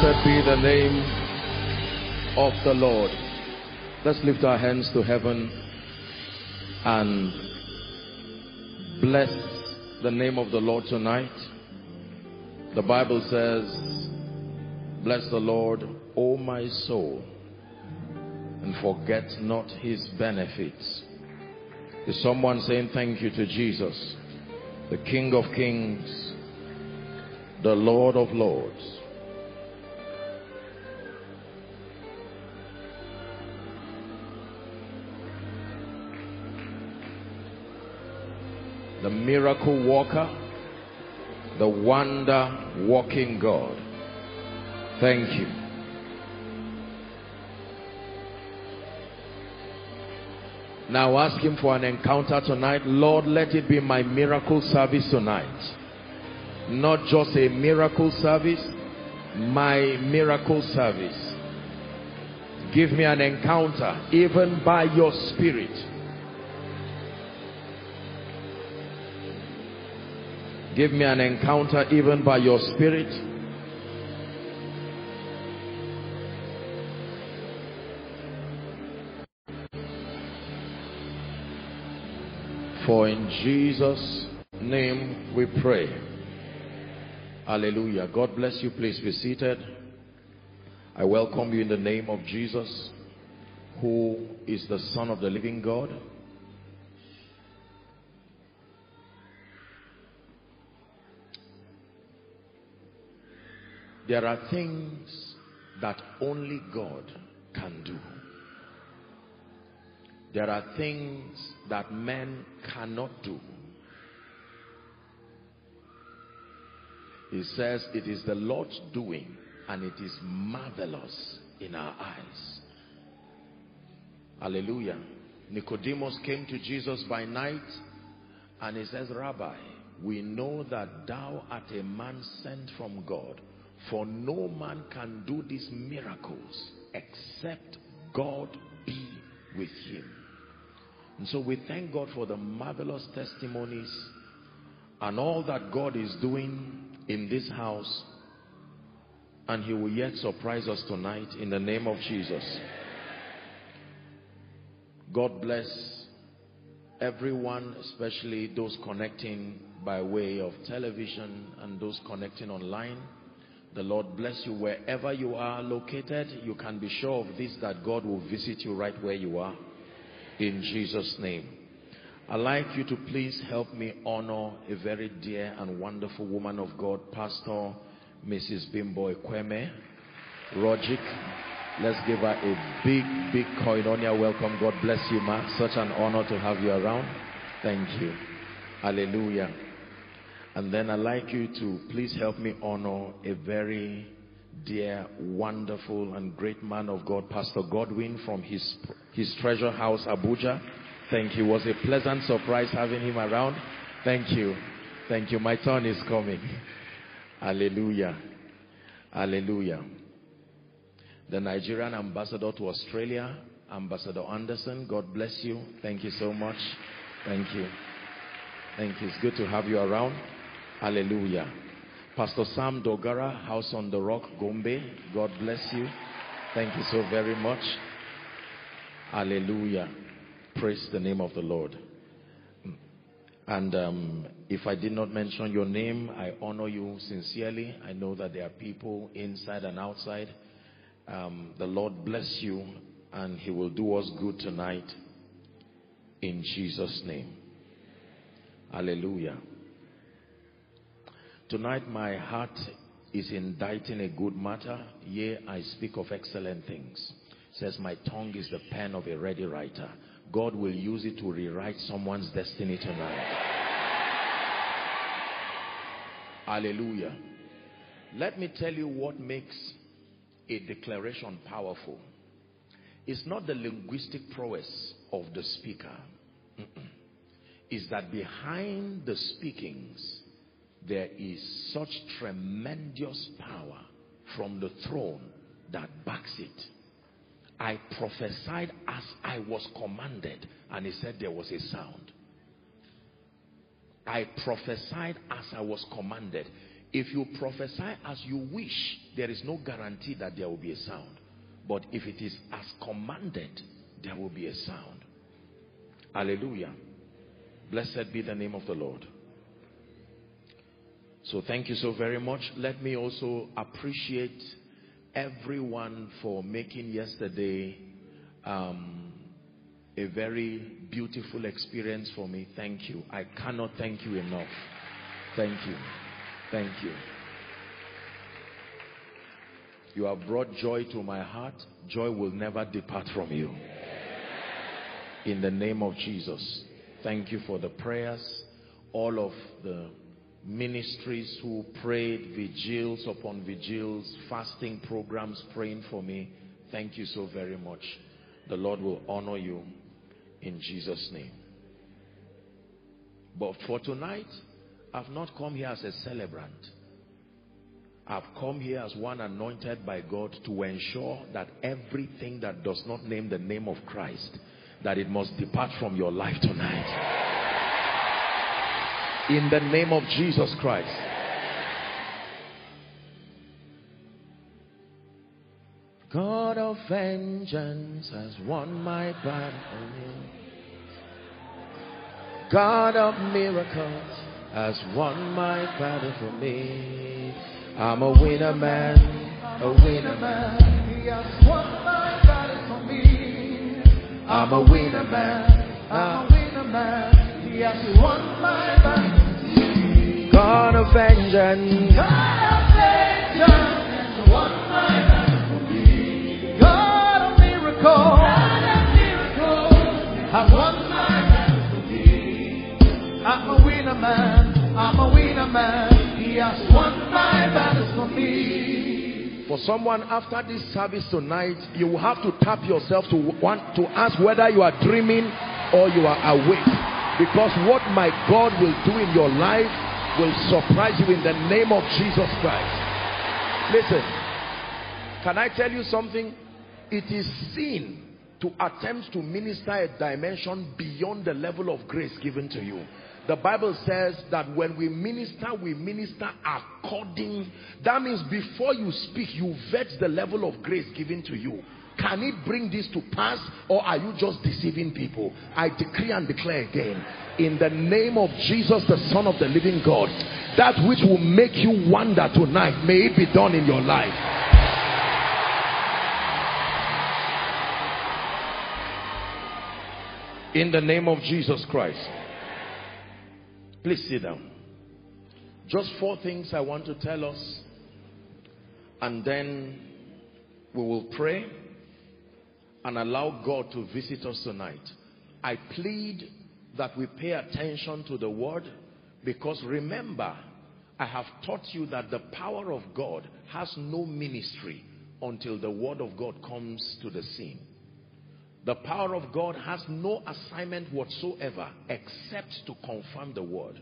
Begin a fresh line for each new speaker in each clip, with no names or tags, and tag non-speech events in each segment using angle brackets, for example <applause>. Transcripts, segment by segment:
Blessed be the name of the Lord. Let's lift our hands to heaven and bless the name of the Lord tonight. The Bible says, Bless the Lord, O my soul, and forget not his benefits. Is someone saying thank you to Jesus, the King of Kings, the Lord of Lords? The miracle worker, the wonder working God. Thank you. Now ask him for an encounter tonight. Lord, let it be my miracle service tonight. Not just a miracle service, my miracle service. Give me an encounter, even by your spirit Give me an encounter even by your spirit. For in Jesus' name we pray. Hallelujah. God bless you. Please be seated. I welcome you in the name of Jesus, who is the Son of the living God. There are things that only God can do. There are things that men cannot do. He says it is the Lord's doing and it is marvelous in our eyes. Hallelujah. Nicodemus came to Jesus by night and he says, Rabbi, we know that thou art a man sent from God for no man can do these miracles except God be with him. And so we thank God for the marvelous testimonies and all that God is doing in this house. And he will yet surprise us tonight in the name of Jesus. God bless everyone, especially those connecting by way of television and those connecting online. The Lord bless you wherever you are located. You can be sure of this that God will visit you right where you are. In Jesus' name. I'd like you to please help me honor a very dear and wonderful woman of God, Pastor Mrs. Bimbo Ekweme Rogic. Let's give her a big, big koinonia welcome. God bless you, ma. Such an honor to have you around. Thank you. Hallelujah. And then I'd like you to please help me honor a very dear, wonderful, and great man of God, Pastor Godwin from his, his treasure house, Abuja. Thank you. It was a pleasant surprise having him around. Thank you. Thank you. My turn is coming. Hallelujah. Hallelujah. The Nigerian ambassador to Australia, Ambassador Anderson, God bless you. Thank you so much. Thank you. Thank you. It's good to have you around. Hallelujah. Pastor Sam Dogara, House on the Rock, Gombe. God bless you. Thank you so very much. Hallelujah. Praise the name of the Lord. And um, if I did not mention your name, I honor you sincerely. I know that there are people inside and outside. Um, the Lord bless you and he will do us good tonight in Jesus' name. Hallelujah. Tonight my heart is inditing a good matter. Yea, I speak of excellent things. Says my tongue is the pen of a ready writer. God will use it to rewrite someone's destiny tonight. Hallelujah. Let me tell you what makes a declaration powerful. It's not the linguistic prowess of the speaker. It's that behind the speakings there is such tremendous power from the throne that backs it. I prophesied as I was commanded, and he said there was a sound. I prophesied as I was commanded. If you prophesy as you wish, there is no guarantee that there will be a sound. But if it is as commanded, there will be a sound. Hallelujah. Blessed be the name of the Lord. So thank you so very much. Let me also appreciate everyone for making yesterday um, a very beautiful experience for me. Thank you. I cannot thank you enough. Thank you. Thank you. You have brought joy to my heart. Joy will never depart from you. In the name of Jesus. Thank you for the prayers. All of the ministries who prayed vigils upon vigils, fasting programs praying for me. Thank you so very much. The Lord will honor you in Jesus' name. But for tonight, I've not come here as a celebrant. I've come here as one anointed by God to ensure that everything that does not name the name of Christ, that it must depart from your life tonight. In the name of Jesus Christ. God of vengeance has won my battle. For me. God of miracles has won my battle for me. I'm a winner man, a winner man. He has won my battle for me. I'm a winner man, I'm a winner man. Won my. God of vengeance. God of vengeance won my for me. God of miracles. God of miracles has won my for me. I'm a winner man. I'm a winner man. He has won my battles for me. For someone after this service tonight, you will have to tap yourself to want to ask whether you are dreaming or you are awake. Because what my God will do in your life will surprise you in the name of Jesus Christ. Listen, can I tell you something? It is sin to attempt to minister a dimension beyond the level of grace given to you. The Bible says that when we minister, we minister according. That means before you speak, you vet the level of grace given to you. Can it bring this to pass or are you just deceiving people? I decree and declare again, in the name of Jesus, the Son of the living God, that which will make you wonder tonight, may it be done in your life. In the name of Jesus Christ. Please sit down. Just four things I want to tell us. And then we will pray and allow God to visit us tonight. I plead that we pay attention to the word because remember, I have taught you that the power of God has no ministry until the word of God comes to the scene. The power of God has no assignment whatsoever except to confirm the word.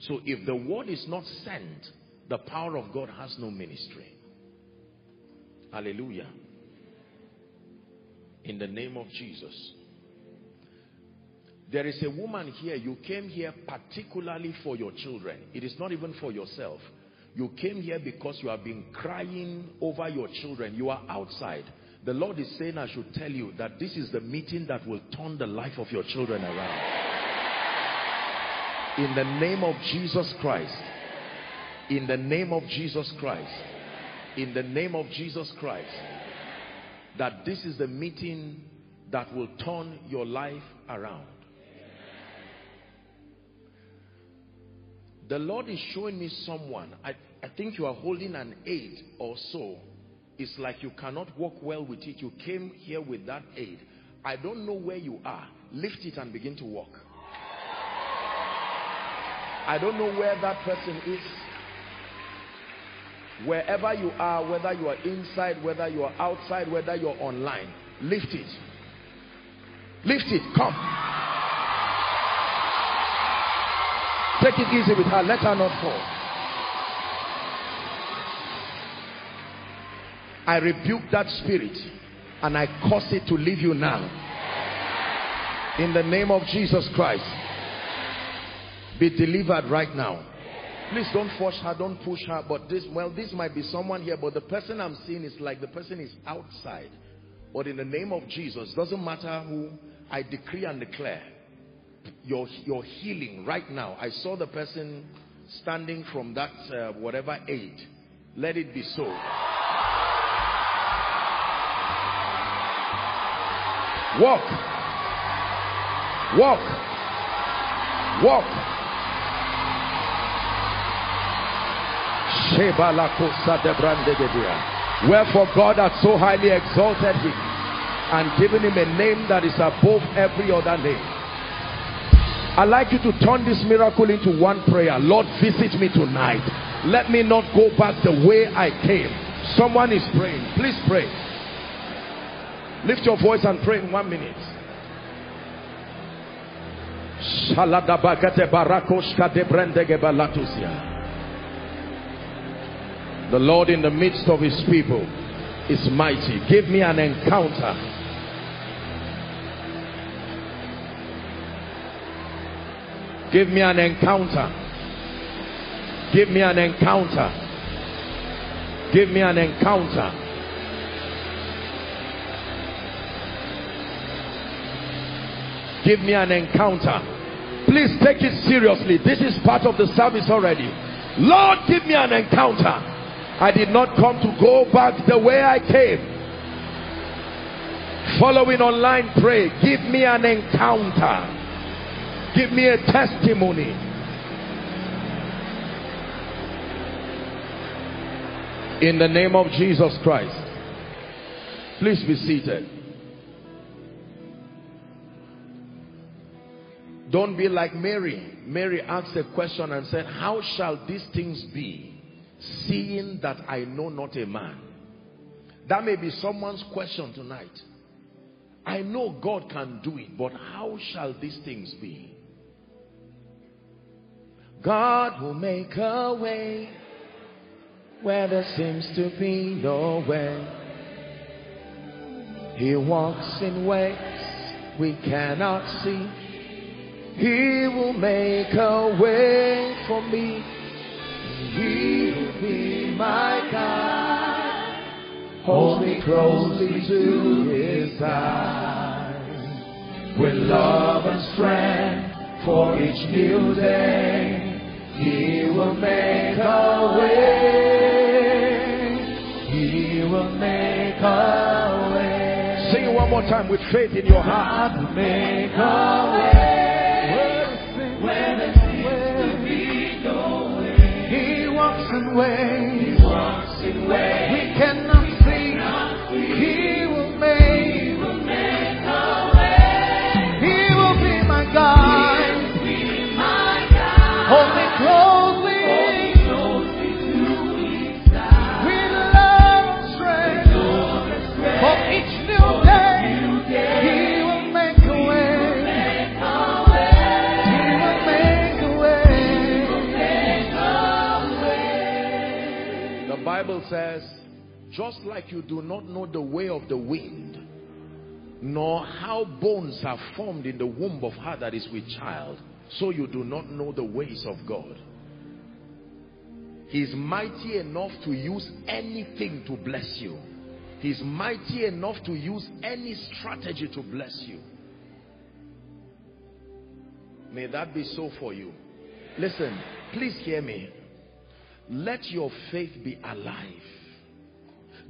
So if the word is not sent, the power of God has no ministry. Hallelujah. In the name of Jesus. There is a woman here, you came here particularly for your children. It is not even for yourself. You came here because you have been crying over your children. You are outside. The Lord is saying I should tell you that this is the meeting that will turn the life of your children around. In the name of Jesus Christ. In the name of Jesus Christ. In the name of Jesus Christ. That this is the meeting that will turn your life around. The Lord is showing me someone. I, I think you are holding an aid or so it's like you cannot walk well with it. You came here with that aid. I don't know where you are. Lift it and begin to walk. I don't know where that person is. Wherever you are, whether you are inside, whether you are outside, whether you're online, lift it. Lift it. Come. Take it easy with her. Let her not fall. I rebuke that spirit and I cause it to leave you now. In the name of Jesus Christ. Be delivered right now. Please don't force her, don't push her. But this, well, this might be someone here, but the person I'm seeing is like the person is outside. But in the name of Jesus, doesn't matter who, I decree and declare your, your healing right now. I saw the person standing from that uh, whatever aid. Let it be so. Walk. Walk. Walk. Wherefore God hath so highly exalted him and given him a name that is above every other name. I'd like you to turn this miracle into one prayer. Lord, visit me tonight. Let me not go back the way I came. Someone is praying. Please pray. Lift your voice and pray in one minute. The Lord in the midst of his people is mighty. Give me an encounter. Give me an encounter. Give me an encounter. Give me an encounter. give me an encounter please take it seriously this is part of the service already lord give me an encounter i did not come to go back the way i came. Following online pray give me an encounter. Give me a testimony. In the name of jesus christ please be seated. Don't be like Mary. Mary asked a question and said, How shall these things be, seeing that I know not a man? That may be someone's question tonight. I know God can do it, but how shall these things be? God will make a way where there seems to be no way. He walks in ways we cannot see. He will make a way for me. He will be my God. Hold me closely to his side. With love and strength for each new day. He will make a way. He will make a way. Sing it one more time with faith in your heart. Make a way. in in ways we cannot see. He will make, he will make way. He will be my God. Hold me closely. Bible says, just like you do not know the way of the wind, nor how bones are formed in the womb of her that is with child, so you do not know the ways of God. He's mighty enough to use anything to bless you. He's mighty enough to use any strategy to bless you. May that be so for you. Listen, please hear me. Let your faith be alive.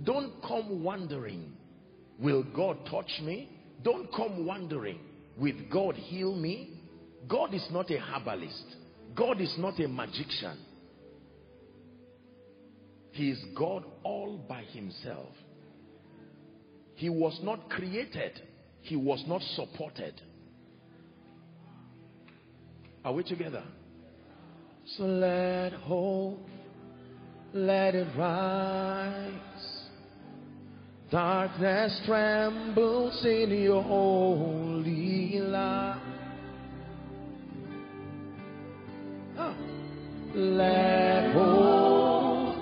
Don't come wondering, will God touch me? Don't come wondering, will God heal me? God is not a herbalist. God is not a magician. He is God all by himself. He was not created. He was not supported. Are we together? So let hope let it rise. Darkness trembles in your holy light. Oh. Let hope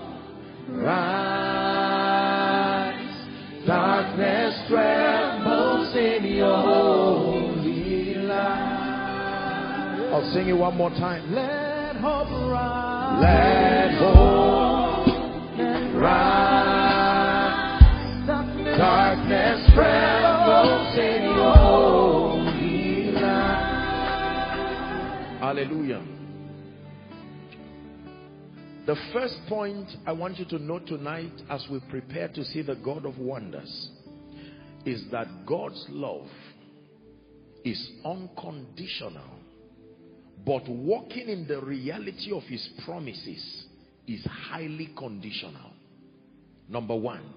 rise. Darkness trembles in your holy light. I'll sing it one more time. Let hope rise. Let hope The first point I want you to note tonight as we prepare to see the God of wonders is that God's love is unconditional but walking in the reality of his promises is highly conditional. Number one,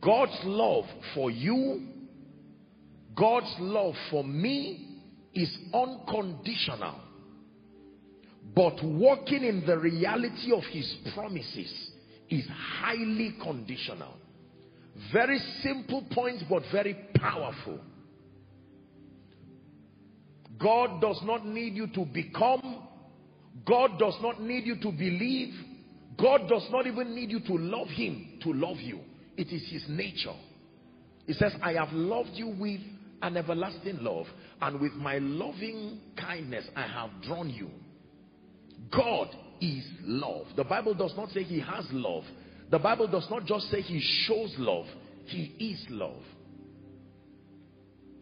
God's love for you, God's love for me is unconditional. But walking in the reality of his promises is highly conditional. Very simple point, but very powerful. God does not need you to become. God does not need you to believe. God does not even need you to love him to love you. It is his nature. He says, I have loved you with an everlasting love and with my loving kindness I have drawn you. God is love. The Bible does not say he has love. The Bible does not just say he shows love. He is love.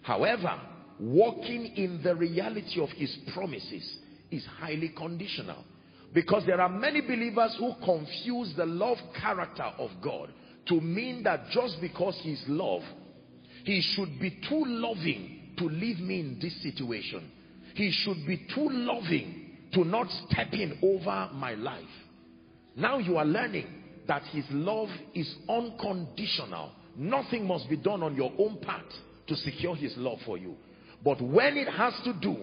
However, walking in the reality of his promises is highly conditional. Because there are many believers who confuse the love character of God to mean that just because he's love, he should be too loving to leave me in this situation. He should be too loving to not step in over my life. Now you are learning that his love is unconditional. Nothing must be done on your own part to secure his love for you. But when it has to do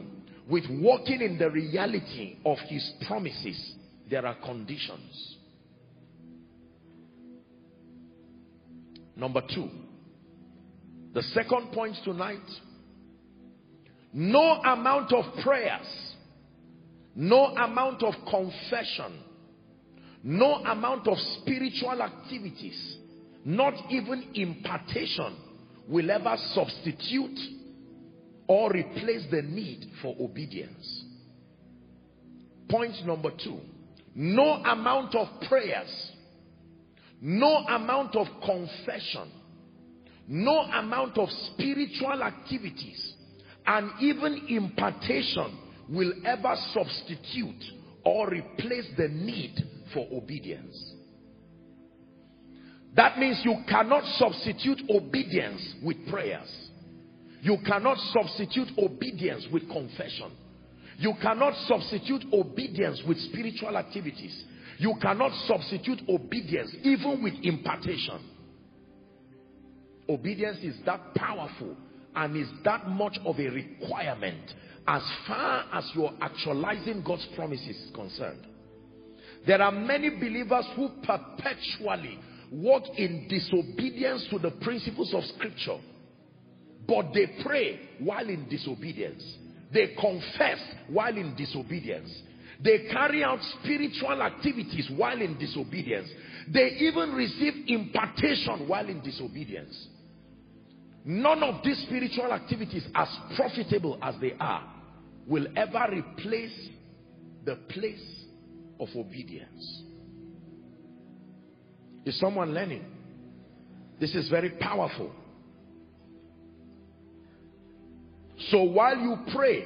with walking in the reality of his promises, there are conditions. Number two, the second point tonight, no amount of prayers, no amount of confession, no amount of spiritual activities, not even impartation will ever substitute or replace the need for obedience. Point number two, no amount of prayers, no amount of confession, no amount of spiritual activities, and even impartation will ever substitute or replace the need for obedience. That means you cannot substitute obedience with prayers. You cannot substitute obedience with confession. You cannot substitute obedience with spiritual activities. You cannot substitute obedience even with impartation. Obedience is that powerful and is that much of a requirement as far as you're actualizing God's promises is concerned. There are many believers who perpetually walk in disobedience to the principles of scripture but they pray while in disobedience. They confess while in disobedience. They carry out spiritual activities while in disobedience. They even receive impartation while in disobedience. None of these spiritual activities, as profitable as they are, will ever replace the place of obedience. Is someone learning? This is very powerful. So while you pray,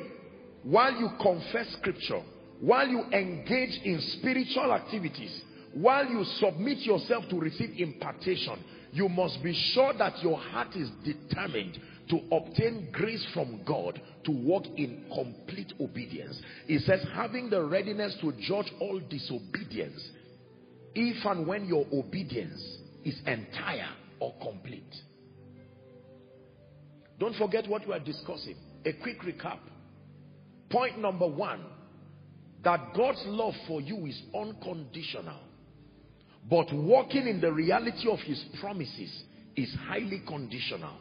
while you confess scripture, while you engage in spiritual activities, while you submit yourself to receive impartation, you must be sure that your heart is determined to obtain grace from God to walk in complete obedience. It says, having the readiness to judge all disobedience, if and when your obedience is entire or complete. Don't forget what we are discussing. A quick recap. Point number one, that God's love for you is unconditional. But walking in the reality of his promises is highly conditional.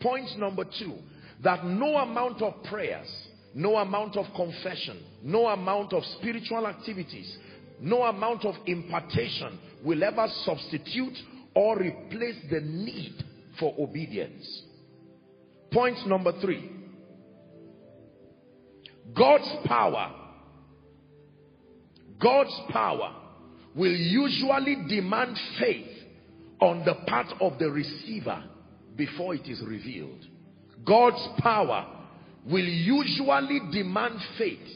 Point number two, that no amount of prayers, no amount of confession, no amount of spiritual activities, no amount of impartation will ever substitute or replace the need for obedience. Point number three. God's power, God's power will usually demand faith on the part of the receiver before it is revealed. God's power will usually demand faith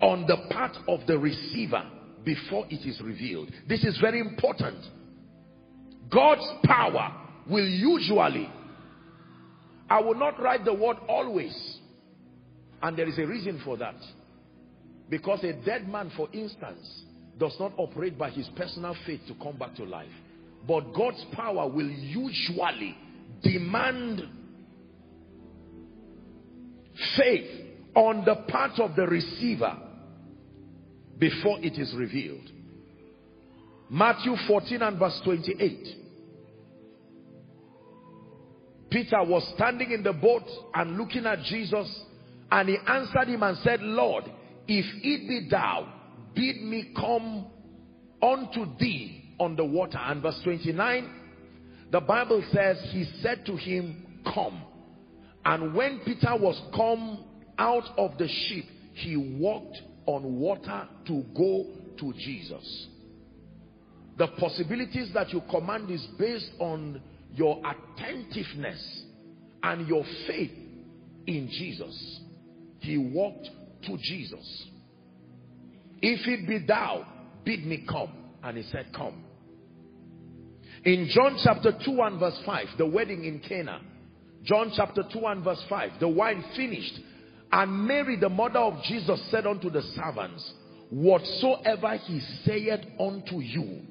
on the part of the receiver before it is revealed. This is very important. God's power will usually, I will not write the word always, and there is a reason for that. Because a dead man, for instance, does not operate by his personal faith to come back to life. But God's power will usually demand faith on the part of the receiver before it is revealed. Matthew 14 and verse 28. Peter was standing in the boat and looking at Jesus and he answered him and said, Lord, if it be thou, bid me come unto thee on the water. And verse 29, the Bible says, he said to him, come. And when Peter was come out of the ship, he walked on water to go to Jesus. The possibilities that you command is based on your attentiveness and your faith in Jesus. He walked to Jesus. If it be thou, bid me come. And he said, come. In John chapter 2 and verse 5, the wedding in Cana. John chapter 2 and verse 5, the wine finished. And Mary, the mother of Jesus, said unto the servants, Whatsoever he saith unto you,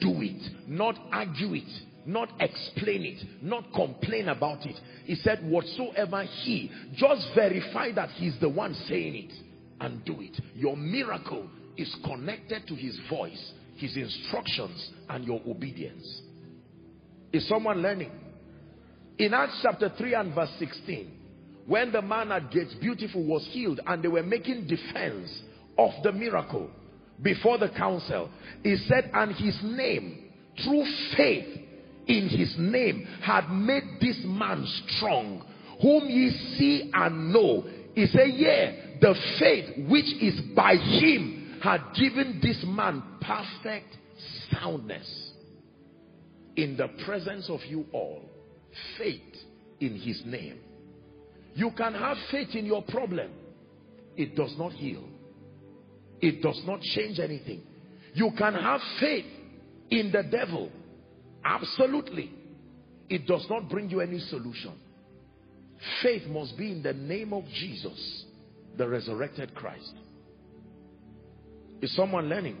do it. Not argue it. Not explain it. Not complain about it. He said, whatsoever he, just verify that he's the one saying it and do it. Your miracle is connected to his voice, his instructions, and your obedience. Is someone learning? In Acts chapter 3 and verse 16, when the man at Gates Beautiful was healed and they were making defense of the miracle before the council, he said, and his name, through faith in his name, had made this man strong, whom ye see and know. He said, yeah, the faith which is by him had given this man perfect soundness in the presence of you all. Faith in his name. You can have faith in your problem. It does not heal. It does not change anything. You can have faith in the devil. Absolutely. It does not bring you any solution. Faith must be in the name of Jesus, the resurrected Christ. Is someone learning?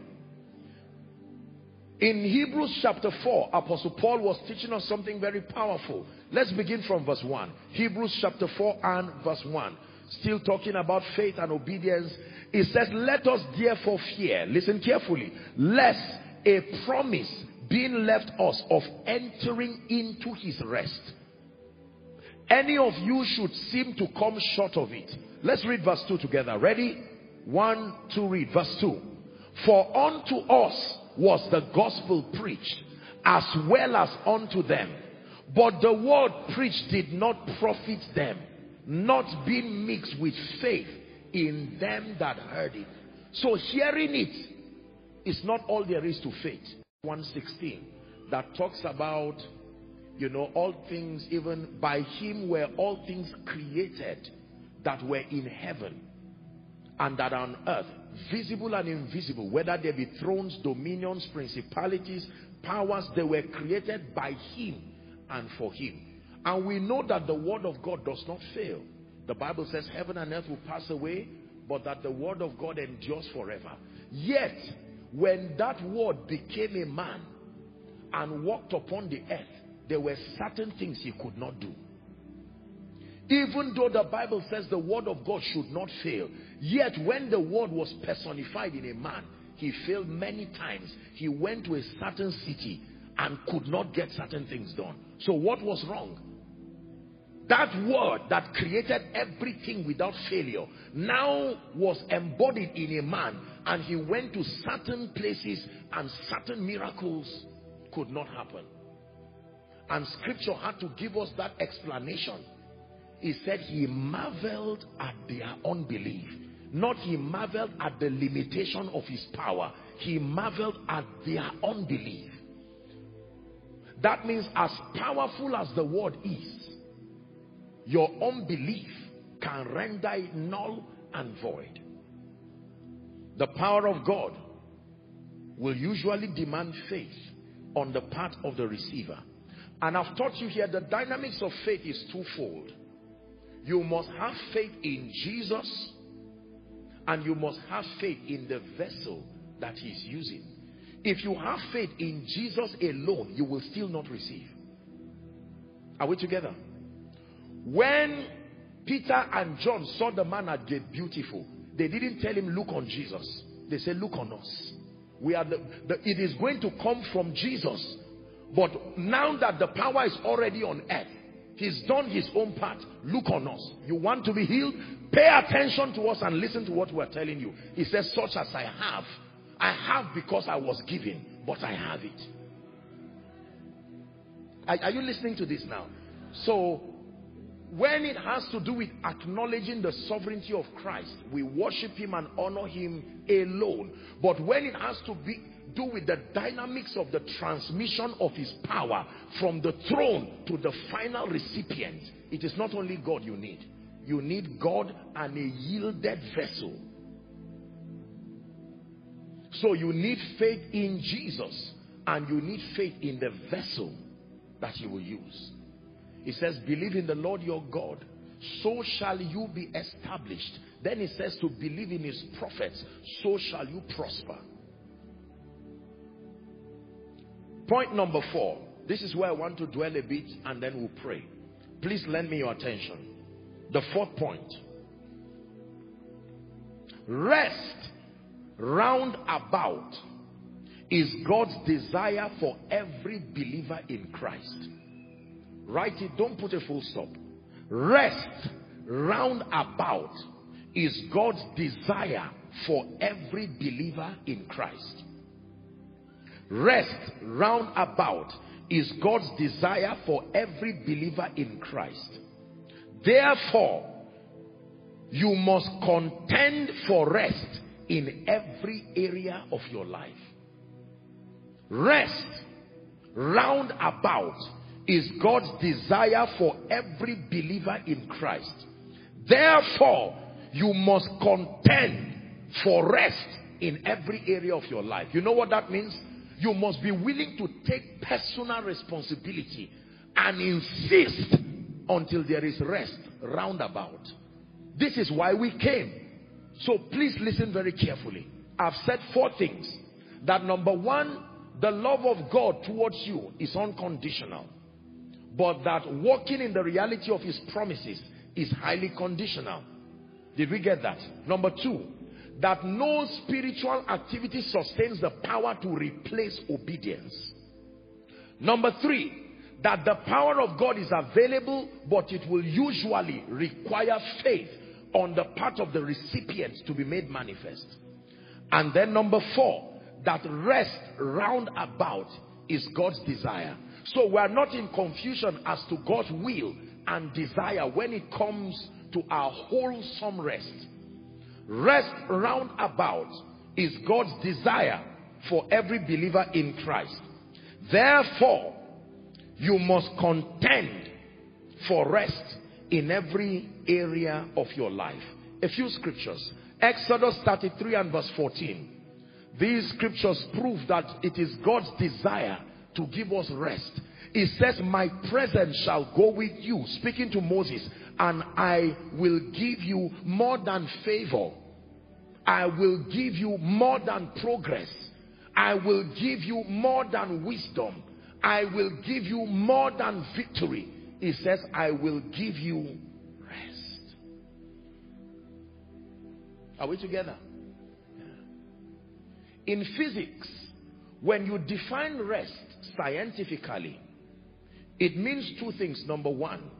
In Hebrews chapter 4, Apostle Paul was teaching us something very powerful. Let's begin from verse 1. Hebrews chapter 4 and verse 1. Still talking about faith and obedience. It says, let us therefore fear, listen carefully, lest a promise being left us of entering into his rest. Any of you should seem to come short of it. Let's read verse 2 together. Ready? One, two, read. Verse 2. For unto us was the gospel preached as well as unto them. But the word preached did not profit them, not being mixed with faith in them that heard it. So hearing it is not all there is to faith. 116 that talks about you know all things even by him were all things created that were in heaven and that on earth visible and invisible whether there be thrones dominions principalities powers they were created by him and for him. And we know that the word of God does not fail. The Bible says heaven and earth will pass away but that the word of God endures forever. Yet when that word became a man and walked upon the earth, there were certain things he could not do. Even though the Bible says the word of God should not fail, yet when the word was personified in a man, he failed many times. He went to a certain city and could not get certain things done. So what was wrong? That word that created everything without failure now was embodied in a man and he went to certain places and certain miracles could not happen. And scripture had to give us that explanation. He said he marveled at their unbelief. Not he marveled at the limitation of his power. he marveled at their unbelief. That means as powerful as the word is, your unbelief can render it null and void. The power of God will usually demand faith on the part of the receiver. And I've taught you here the dynamics of faith is twofold. You must have faith in Jesus and you must have faith in the vessel that he's using. If you have faith in Jesus alone, you will still not receive. Are we together? When Peter and John saw the man at gate beautiful, they didn't tell him, look on Jesus. They said, look on us. We are the, the, it is going to come from Jesus. But now that the power is already on earth, he's done his own part. Look on us. You want to be healed? Pay attention to us and listen to what we're telling you. He says, such as I have. I have because I was given, but I have it. Are, are you listening to this now? So when it has to do with acknowledging the sovereignty of Christ, we worship him and honor him alone. But when it has to be do with the dynamics of the transmission of his power from the throne to the final recipient, it is not only God you need. You need God and a yielded vessel. So you need faith in Jesus and you need faith in the vessel that he will use. He says, believe in the Lord your God, so shall you be established. Then he says to believe in his prophets, so shall you prosper. Point number four. This is where I want to dwell a bit and then we'll pray. Please lend me your attention. The fourth point. Rest round about is God's desire for every believer in Christ. Write it, don't put a full stop. Rest round about is God's desire for every believer in Christ. Rest round about is God's desire for every believer in Christ. Therefore, you must contend for rest in every area of your life. Rest round about is God's desire for every believer in Christ. Therefore, you must contend for rest in every area of your life. You know what that means? You must be willing to take personal responsibility and insist until there is rest roundabout. This is why we came. So please listen very carefully. I've said four things. That number one, the love of God towards you is unconditional but that walking in the reality of his promises is highly conditional. Did we get that? Number two, that no spiritual activity sustains the power to replace obedience. Number three, that the power of God is available, but it will usually require faith on the part of the recipient to be made manifest. And then number four, that rest round about is God's desire. So we are not in confusion as to God's will and desire when it comes to our wholesome rest. Rest round about is God's desire for every believer in Christ. Therefore, you must contend for rest in every area of your life. A few scriptures. Exodus 33 and verse 14. These scriptures prove that it is God's desire to give us rest. It says, my presence shall go with you, speaking to Moses, and I will give you more than favor. I will give you more than progress. I will give you more than wisdom. I will give you more than victory. He says, I will give you rest. Are we together? In physics, when you define rest scientifically, it means two things. Number one,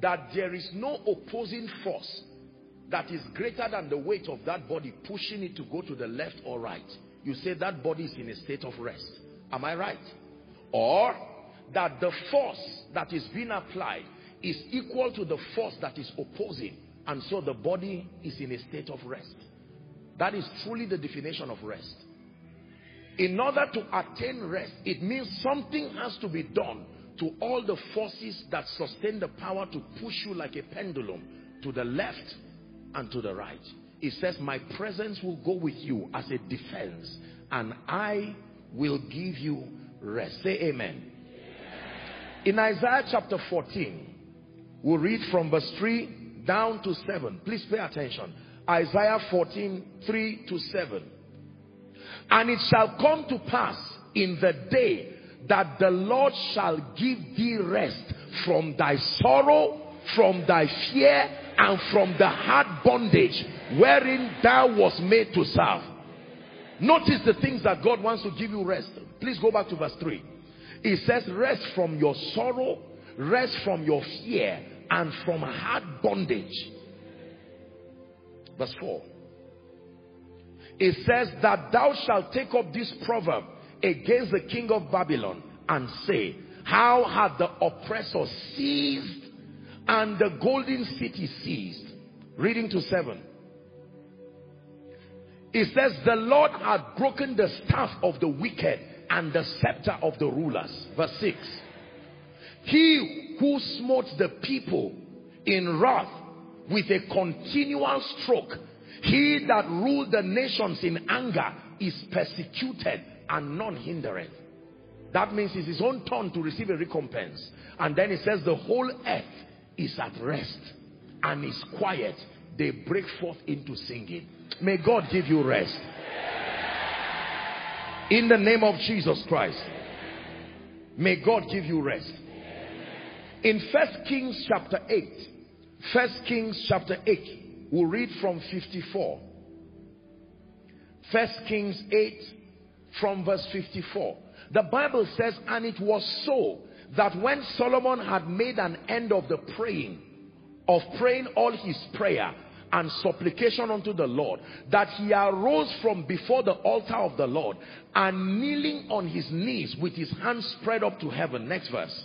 that there is no opposing force that is greater than the weight of that body pushing it to go to the left or right. You say that body is in a state of rest. Am I right? Or that the force that is being applied is equal to the force that is opposing and so the body is in a state of rest. That is fully the definition of rest. In order to attain rest, it means something has to be done to all the forces that sustain the power to push you like a pendulum to the left and to the right. It says, my presence will go with you as a defense and I will give you rest. Say amen. In Isaiah chapter 14, we'll read from verse 3 down to 7. Please pay attention. Isaiah 14, 3 to 7. And it shall come to pass in the day that the Lord shall give thee rest from thy sorrow, from thy fear, and from the hard bondage wherein thou was made to serve. Notice the things that God wants to give you rest. Please go back to verse 3. It says rest from your sorrow, rest from your fear, and from hard bondage. Verse 4. It says that thou shalt take up this proverb against the king of Babylon and say, How had the oppressor seized and the golden city seized? Reading to 7. It says, The Lord had broken the staff of the wicked and the scepter of the rulers. Verse 6. He who smote the people in wrath with a continual stroke, he that ruled the nations in anger is persecuted and none hindereth. That means it's his own turn to receive a recompense. And then it says the whole earth is at rest and is quiet. They break forth into singing. May God give you rest. In the name of Jesus Christ. May God give you rest. In First Kings chapter 8, First Kings chapter 8, we'll read from 54. First Kings 8 from verse 54. The Bible says, and it was so that when Solomon had made an end of the praying, of praying all his prayer and supplication unto the Lord, that he arose from before the altar of the Lord and kneeling on his knees with his hands spread up to heaven. Next verse.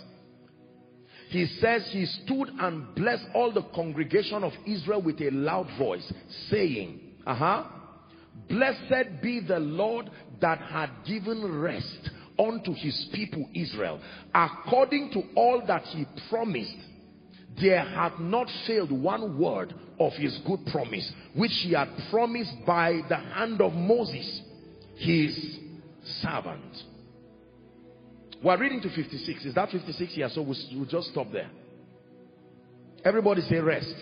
He says he stood and blessed all the congregation of Israel with a loud voice, saying, uh-huh, Blessed be the Lord that had given rest unto his people Israel, according to all that he promised. There had not failed one word of his good promise, which he had promised by the hand of Moses, his servant. We're reading to 56. Is that 56? Yeah, so we'll, we'll just stop there. Everybody say rest.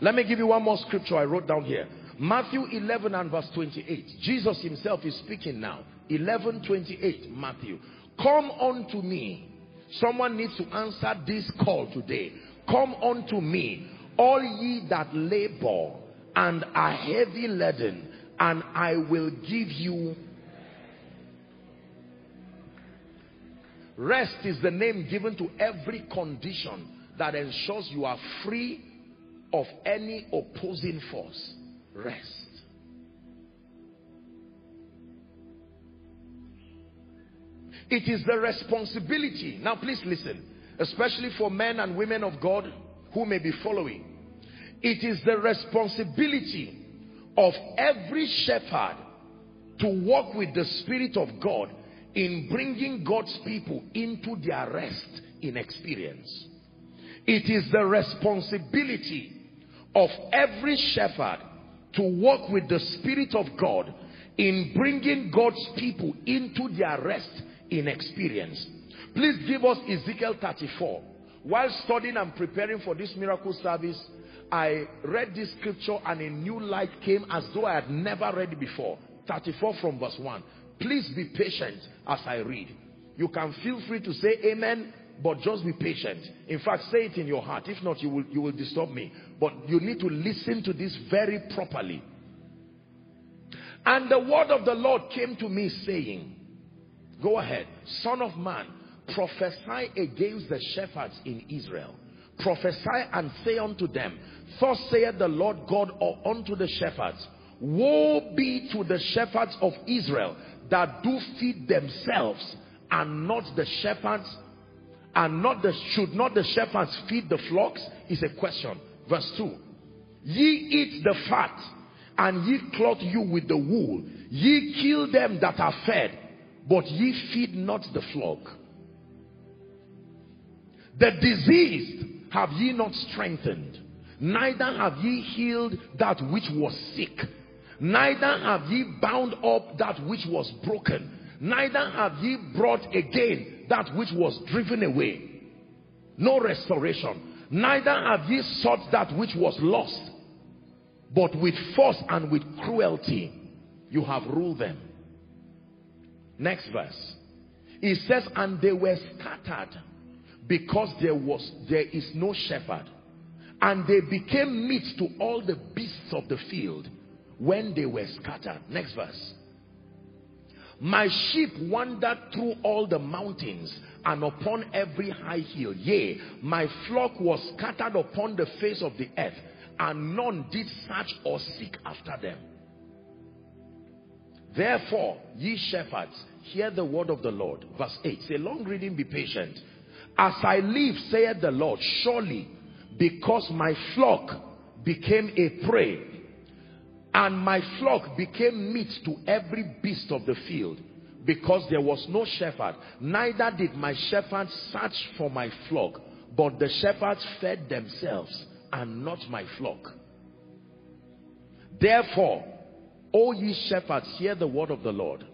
Let me give you one more scripture I wrote down here. Matthew 11 and verse 28. Jesus himself is speaking now. 11, 28, Matthew. Come unto me. Someone needs to answer this call today. Come unto me, all ye that labor and are heavy laden, and I will give you Rest is the name given to every condition that ensures you are free of any opposing force. Rest. It is the responsibility. Now please listen. Especially for men and women of God who may be following. It is the responsibility of every shepherd to walk with the Spirit of God in bringing God's people into their rest in experience. It is the responsibility of every shepherd to walk with the Spirit of God in bringing God's people into their rest in experience. Please give us Ezekiel 34. While studying and preparing for this miracle service, I read this scripture and a new light came as though I had never read it before. 34 from verse 1. Please be patient as I read. You can feel free to say amen, but just be patient. In fact, say it in your heart. If not, you will, you will disturb me. But you need to listen to this very properly. And the word of the Lord came to me saying, Go ahead, son of man, prophesy against the shepherds in Israel. Prophesy and say unto them, Thus saith the Lord God unto the shepherds, Woe be to the shepherds of Israel that do feed themselves and not the shepherds and not the should not the shepherds feed the flocks is a question. Verse 2 ye eat the fat and ye clothe you with the wool. Ye kill them that are fed, but ye feed not the flock. The diseased have ye not strengthened, neither have ye healed that which was sick, neither have ye bound up that which was broken, neither have ye brought again that which was driven away. No restoration. Neither have ye sought that which was lost, but with force and with cruelty you have ruled them. Next verse. It says, and they were scattered because there was there is no shepherd. And they became meat to all the beasts of the field when they were scattered. Next verse. My sheep wandered through all the mountains and upon every high hill. Yea, my flock was scattered upon the face of the earth, and none did search or seek after them. Therefore, ye shepherds, hear the word of the Lord. Verse 8. Say, long reading, be patient. As I live, saith the Lord, surely because my flock became a prey, and my flock became meat to every beast of the field, because there was no shepherd, neither did my shepherds search for my flock, but the shepherds fed themselves, and not my flock. Therefore, O ye shepherds, hear the word of the Lord.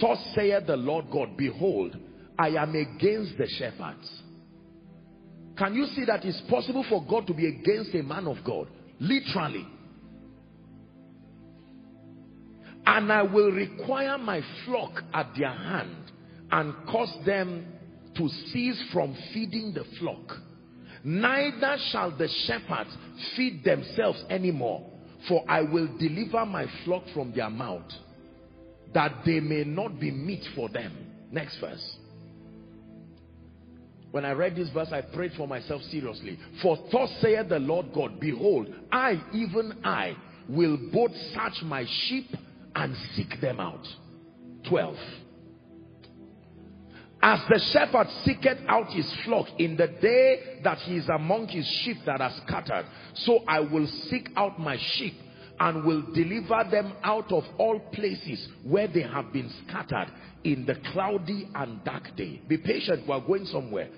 Thus saith the Lord God, Behold, I am against the shepherds. Can you see that it's possible for God to be against a man of God? Literally. And I will require my flock at their hand and cause them to cease from feeding the flock. Neither shall the shepherds feed themselves anymore for I will deliver my flock from their mouth, that they may not be meat for them. Next verse. When I read this verse, I prayed for myself seriously. For thus saith the Lord God, Behold, I, even I, will both search my sheep and seek them out. 12. As the shepherd seeketh out his flock in the day that he is among his sheep that are scattered, so I will seek out my sheep and will deliver them out of all places where they have been scattered in the cloudy and dark day. Be patient, we are going somewhere.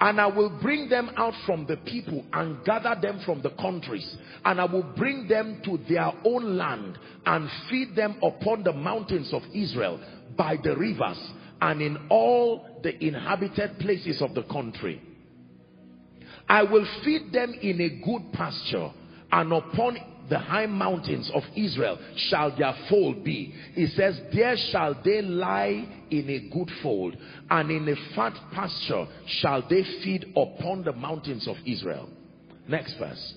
And I will bring them out from the people and gather them from the countries. And I will bring them to their own land and feed them upon the mountains of Israel by the rivers and in all the inhabited places of the country. I will feed them in a good pasture and upon the high mountains of Israel shall their fold be. He says, there shall they lie in a good fold and in a fat pasture shall they feed upon the mountains of Israel. Next verse.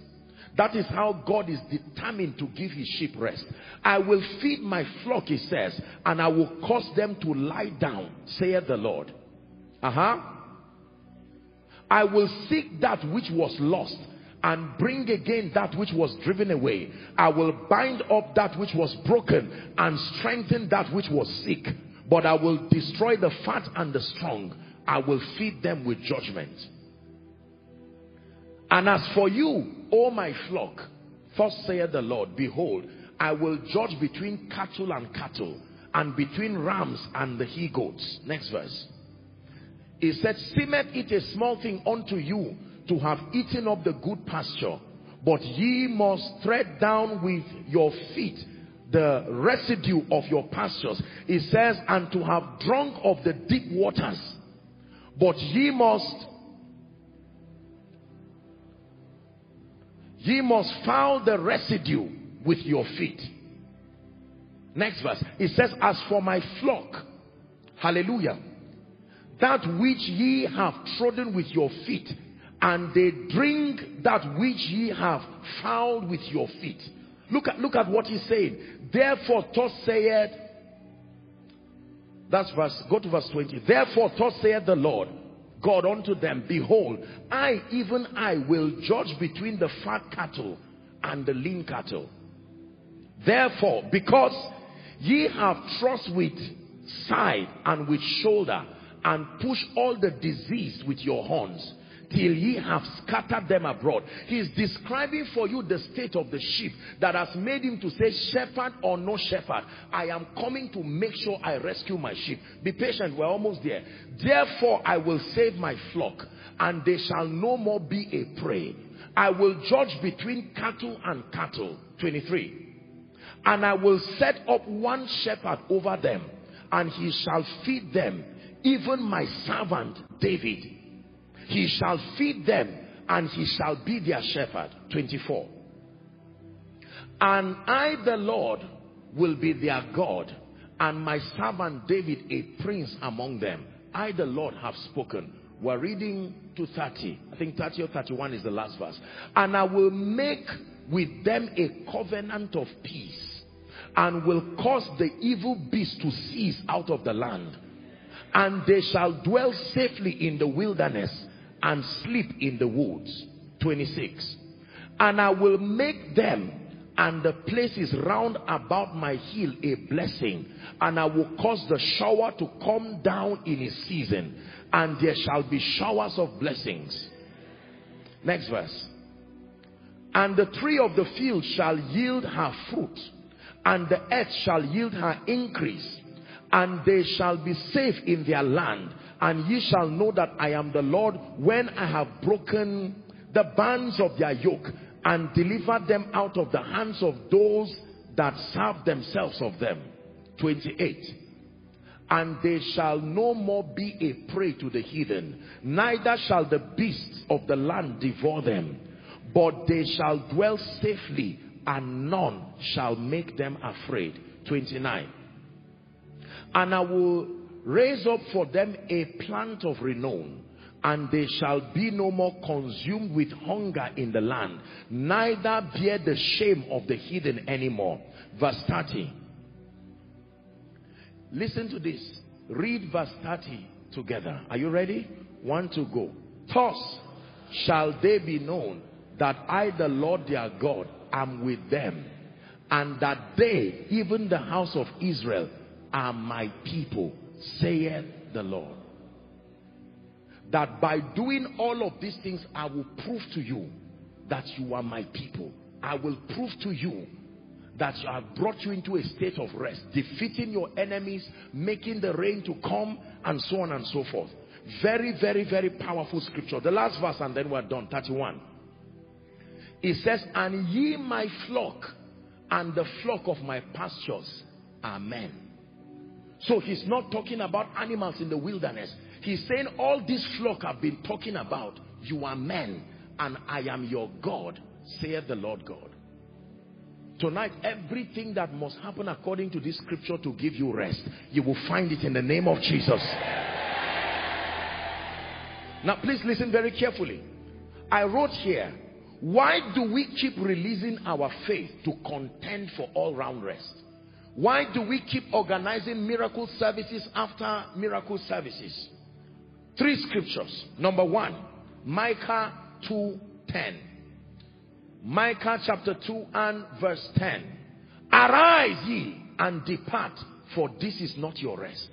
That is how God is determined to give his sheep rest. I will feed my flock, he says, and I will cause them to lie down, saith the Lord. Uh-huh. I will seek that which was lost and bring again that which was driven away. I will bind up that which was broken and strengthen that which was sick. But I will destroy the fat and the strong. I will feed them with judgment. And as for you, O my flock, thus saith the Lord, behold, I will judge between cattle and cattle, and between rams and the he goats. Next verse. He said, Seemeth it a small thing unto you to have eaten up the good pasture, but ye must tread down with your feet the residue of your pastures. It says, and to have drunk of the deep waters, but ye must Ye must foul the residue with your feet. Next verse. It says, As for my flock, hallelujah, that which ye have trodden with your feet, and they drink that which ye have found with your feet. Look at, look at what he's saying. Therefore, thus saith, that's verse, go to verse 20. Therefore, thus saith the Lord, God unto them, Behold, I, even I, will judge between the fat cattle and the lean cattle. Therefore, because ye have trust with side and with shoulder, and push all the disease with your horns, till ye have scattered them abroad. He is describing for you the state of the sheep that has made him to say, shepherd or no shepherd, I am coming to make sure I rescue my sheep. Be patient, we're almost there. Therefore, I will save my flock, and they shall no more be a prey. I will judge between cattle and cattle. 23. And I will set up one shepherd over them, and he shall feed them, even my servant David. He shall feed them, and he shall be their shepherd. 24. And I, the Lord, will be their God, and my servant David a prince among them. I, the Lord, have spoken. We're reading to 30. I think 30 or 31 is the last verse. And I will make with them a covenant of peace and will cause the evil beast to cease out of the land. And they shall dwell safely in the wilderness and sleep in the woods. 26. And I will make them and the places round about my hill a blessing. And I will cause the shower to come down in its season. And there shall be showers of blessings. Next verse. And the tree of the field shall yield her fruit and the earth shall yield her increase and they shall be safe in their land and ye shall know that I am the Lord when I have broken the bands of their yoke and delivered them out of the hands of those that serve themselves of them 28 and they shall no more be a prey to the heathen neither shall the beasts of the land devour them but they shall dwell safely and none shall make them afraid. 29. And I will raise up for them a plant of renown, and they shall be no more consumed with hunger in the land, neither bear the shame of the heathen anymore. Verse 30. Listen to this. Read verse 30 together. Are you ready? One to go. Thus shall they be known that I, the Lord their God, am with them and that they, even the house of Israel, are my people, saith the Lord. That by doing all of these things, I will prove to you that you are my people. I will prove to you that I have brought you into a state of rest, defeating your enemies, making the rain to come, and so on and so forth. Very, very, very powerful scripture. The last verse, and then we're done. 31. It says, and ye my flock and the flock of my pastures are men. So he's not talking about animals in the wilderness. He's saying all this flock I've been talking about, you are men and I am your God, saith the Lord God. Tonight, everything that must happen according to this scripture to give you rest, you will find it in the name of Jesus. Now, please listen very carefully. I wrote here, why do we keep releasing our faith to contend for all-round rest? Why do we keep organizing miracle services after miracle services? Three scriptures. Number one, Micah 2.10. Micah chapter 2 and verse 10. Arise ye and depart, for this is not your rest.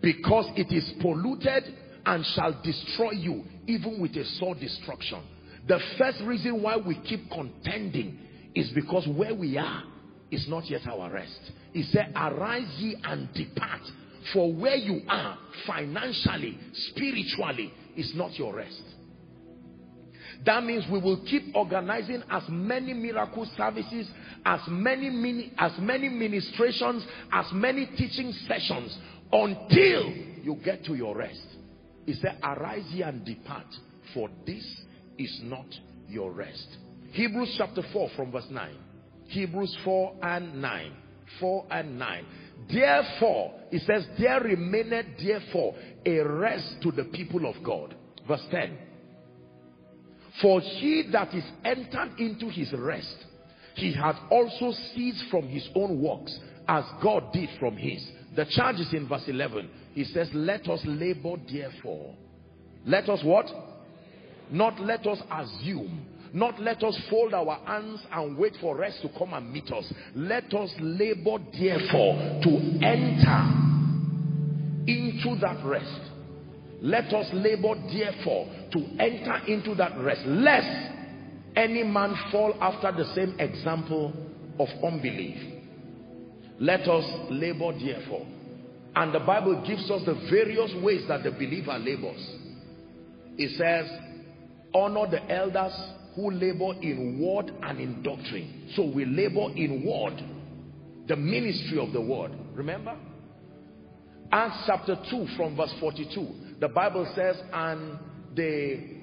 Because it is polluted and shall destroy you even with a sore destruction. The first reason why we keep contending is because where we are is not yet our rest. He said, arise ye and depart. For where you are financially, spiritually, is not your rest. That means we will keep organizing as many miracle services, as many, mini, as many ministrations, as many teaching sessions until you get to your rest. He said, arise ye and depart, for this is not your rest. Hebrews chapter 4 from verse 9. Hebrews 4 and 9. 4 and 9. Therefore, it says, there remaineth therefore a rest to the people of God. Verse 10. For he that is entered into his rest, he hath also ceased from his own works, as God did from his. The charge is in verse 11. He says, let us labor therefore. Let us what? Not let us assume. Not let us fold our hands and wait for rest to come and meet us. Let us labor therefore to enter into that rest. Let us labor therefore to enter into that rest, lest any man fall after the same example of unbelief. Let us labor therefore. And the Bible gives us the various ways that the believer labors. It says, honor the elders who labor in word and in doctrine. So we labor in word, the ministry of the word. Remember? Acts chapter 2 from verse 42. The Bible says, and they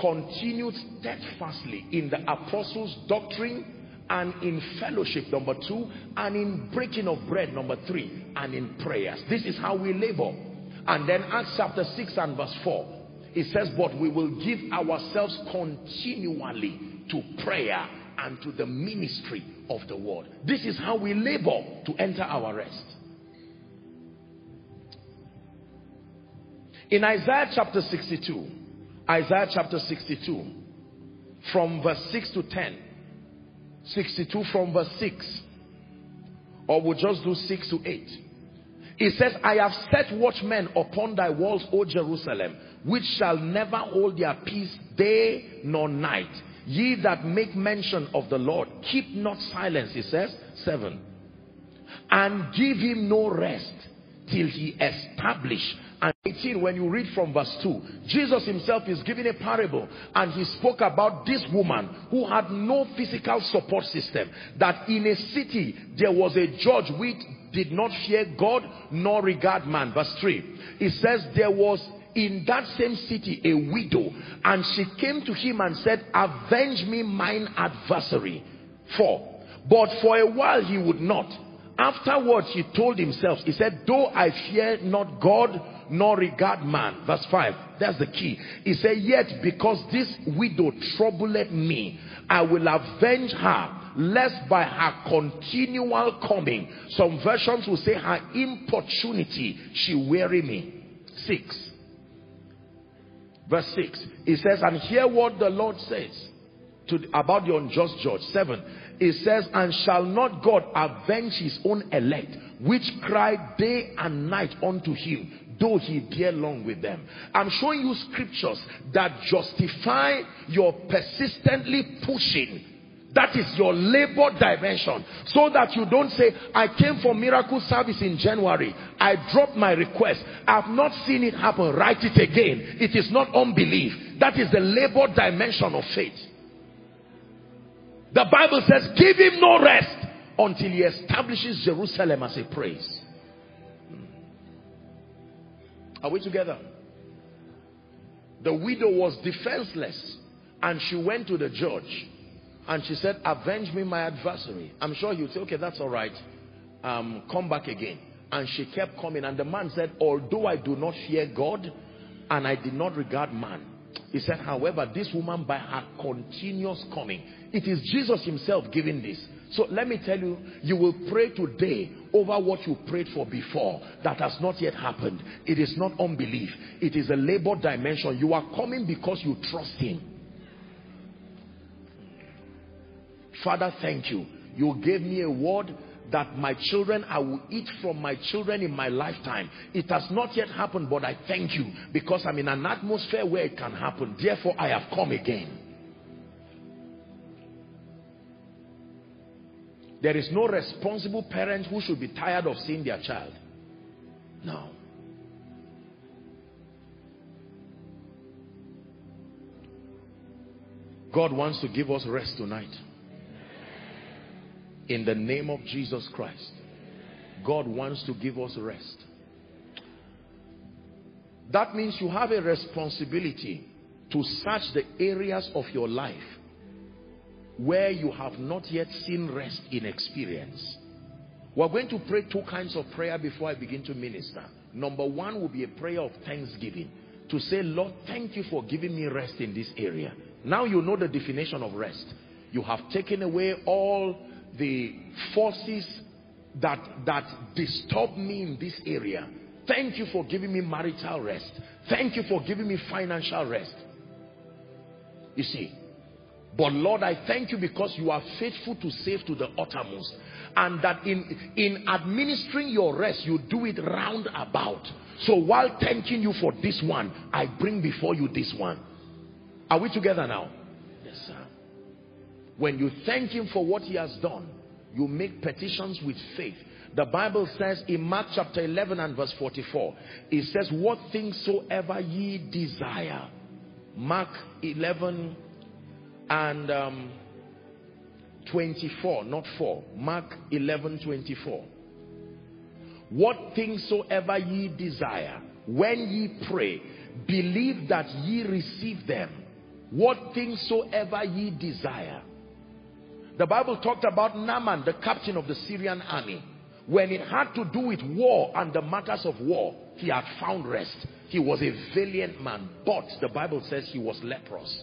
continued steadfastly in the apostles' doctrine and in fellowship, number two, and in breaking of bread, number three, and in prayers. This is how we labor. And then Acts chapter 6 and verse 4, it says, but we will give ourselves continually to prayer and to the ministry of the word. This is how we labor to enter our rest. In Isaiah chapter 62, Isaiah chapter 62, from verse 6 to 10, 62 from verse 6, or we'll just do 6 to 8. It says, I have set watchmen upon thy walls, O Jerusalem, which shall never hold their peace day nor night. Ye that make mention of the Lord, keep not silence, he says. 7. And give him no rest till he establish and 18 when you read from verse 2 jesus himself is giving a parable and he spoke about this woman who had no physical support system that in a city there was a judge which did not fear god nor regard man verse 3 it says there was in that same city a widow and she came to him and said avenge me mine adversary. 4 but for a while he would not. Afterwards he told himself he said though i fear not god nor regard man. Verse 5 that's the key. He said yet because this widow troubled me i will avenge her lest by her continual coming some versions will say her importunity she weary me. 6 verse 6 it says and hear what the lord says to about the unjust judge. 7 it says and shall not god avenge his own elect which cry day and night unto him though he bear long with them? I'm showing you scriptures that justify your persistently pushing that is your labor dimension. So that you don't say, I came for miracle service in January. I dropped my request. I've not seen it happen. Write it again. It is not unbelief. That is the labor dimension of faith. The Bible says, give him no rest until he establishes Jerusalem as a praise. Hmm. Are we together? The widow was defenseless and she went to the judge and she said, avenge me my adversary. I'm sure would say, okay, that's all right. Um, come back again. And she kept coming. And the man said, although I do not fear God and I did not regard man. He said, however, this woman by her continuous coming. It is Jesus himself giving this. So let me tell you, you will pray today over what you prayed for before that has not yet happened. It is not unbelief. It is a labor dimension. You are coming because you trust him. Father, thank you. You gave me a word that my children, I will eat from my children in my lifetime. It has not yet happened, but I thank you because I'm in an atmosphere where it can happen. Therefore, I have come again. There is no responsible parent who should be tired of seeing their child. No. God wants to give us rest tonight in the name of Jesus Christ. God wants to give us rest. That means you have a responsibility to search the areas of your life where you have not yet seen rest in experience. We're going to pray two kinds of prayer before I begin to minister. Number one will be a prayer of thanksgiving. To say, Lord, thank you for giving me rest in this area. Now you know the definition of rest. You have taken away all the forces that that disturb me in this area thank you for giving me marital rest thank you for giving me financial rest you see but lord i thank you because you are faithful to save to the uttermost and that in in administering your rest you do it round about So while thanking you for this one, I bring before you this one. Are we together now? When you thank him for what he has done, you make petitions with faith. The Bible says in Mark chapter 11 and verse 44, it says, what things soever ye desire. Mark 11 and um, 24, not 4. Mark 11, 24. What things soever ye desire, when ye pray, believe that ye receive them. What things soever ye desire. The Bible talked about Naaman, the captain of the Syrian army. When it had to do with war and the matters of war, he had found rest. He was a valiant man, but the Bible says he was leprous.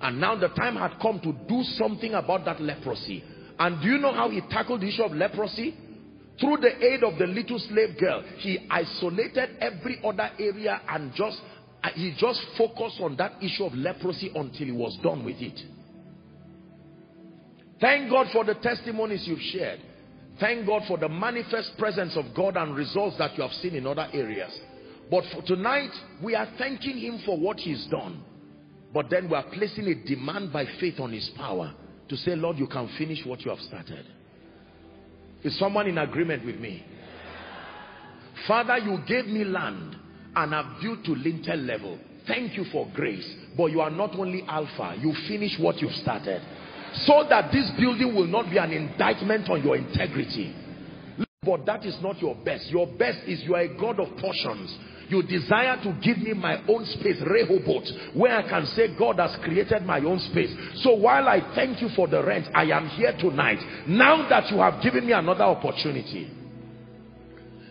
And now the time had come to do something about that leprosy. And do you know how he tackled the issue of leprosy? Through the aid of the little slave girl, he isolated every other area and just he just focused on that issue of leprosy until he was done with it. Thank God for the testimonies you've shared. Thank God for the manifest presence of God and results that you have seen in other areas. But for tonight, we are thanking him for what he's done. But then we are placing a demand by faith on his power to say, Lord, you can finish what you have started. Is someone in agreement with me? Father, you gave me land and I've built to lintel level. Thank you for grace. But you are not only alpha, you finish what you've started. So that this building will not be an indictment on your integrity. But that is not your best. Your best is you are a God of portions. You desire to give me my own space, Rehoboth, where I can say God has created my own space. So while I thank you for the rent, I am here tonight. Now that you have given me another opportunity.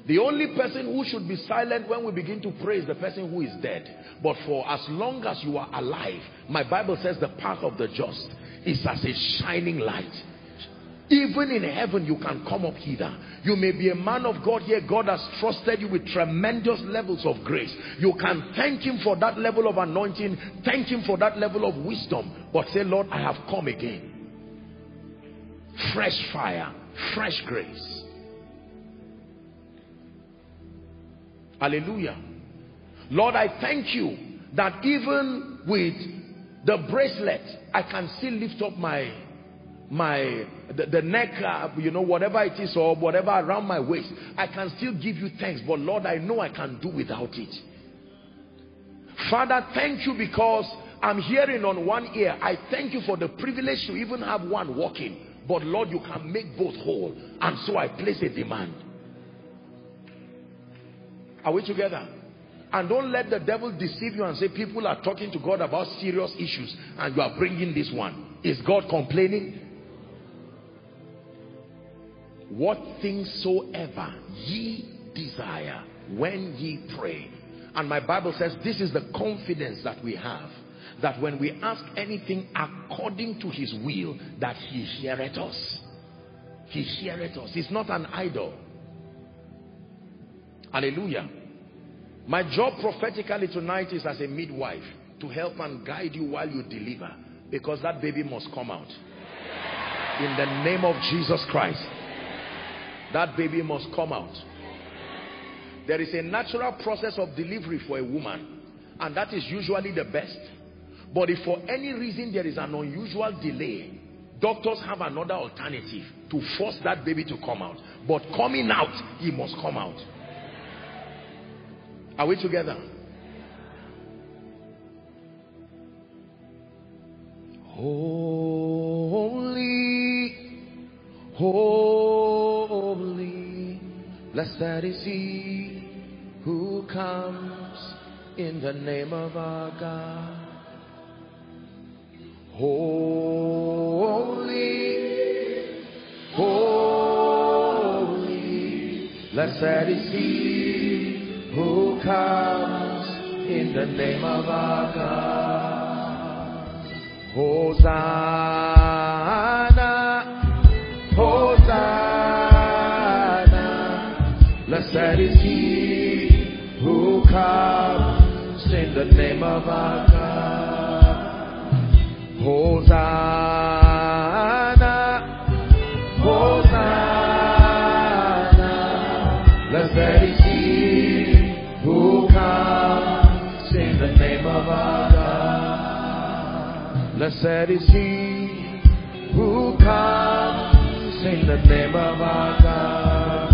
The only person who should be silent when we begin to pray is the person who is dead. But for as long as you are alive, my Bible says the path of the just is as a shining light. Even in heaven, you can come up hither. You may be a man of God here. God has trusted you with tremendous levels of grace. You can thank him for that level of anointing. Thank him for that level of wisdom. But say, Lord, I have come again. Fresh fire. Fresh grace. Hallelujah. Lord, I thank you that even with the bracelet, I can still lift up my my the, the neck uh, you know whatever it is or whatever around my waist. I can still give you thanks but lord i know i can do without it. Father thank you because i'm hearing on one ear i thank you for the privilege to even have one walking but lord you can make both whole and so i place a demand. Are we together and don't let the devil deceive you and say people are talking to God about serious issues and you are bringing this one. Is God complaining? what things soever ye desire when ye pray. And my Bible says this is the confidence that we have. That when we ask anything according to his will, that he heareth us. He heareth us. He's not an idol. Hallelujah. My job prophetically tonight is as a midwife to help and guide you while you deliver. Because that baby must come out. In the name of Jesus Christ that baby must come out there is a natural process of delivery for a woman and that is usually the best but if for any reason there is an unusual delay doctors have another alternative to force that baby to come out but coming out he must come out are we together holy holy Blessed is he who comes in the name of our God. Holy, holy, blessed is he who comes in the name of our God. Hosanna, Hosanna. Blessed is he who comes in the name of our God. Hosanna, Blessed is he who comes in the name of our God.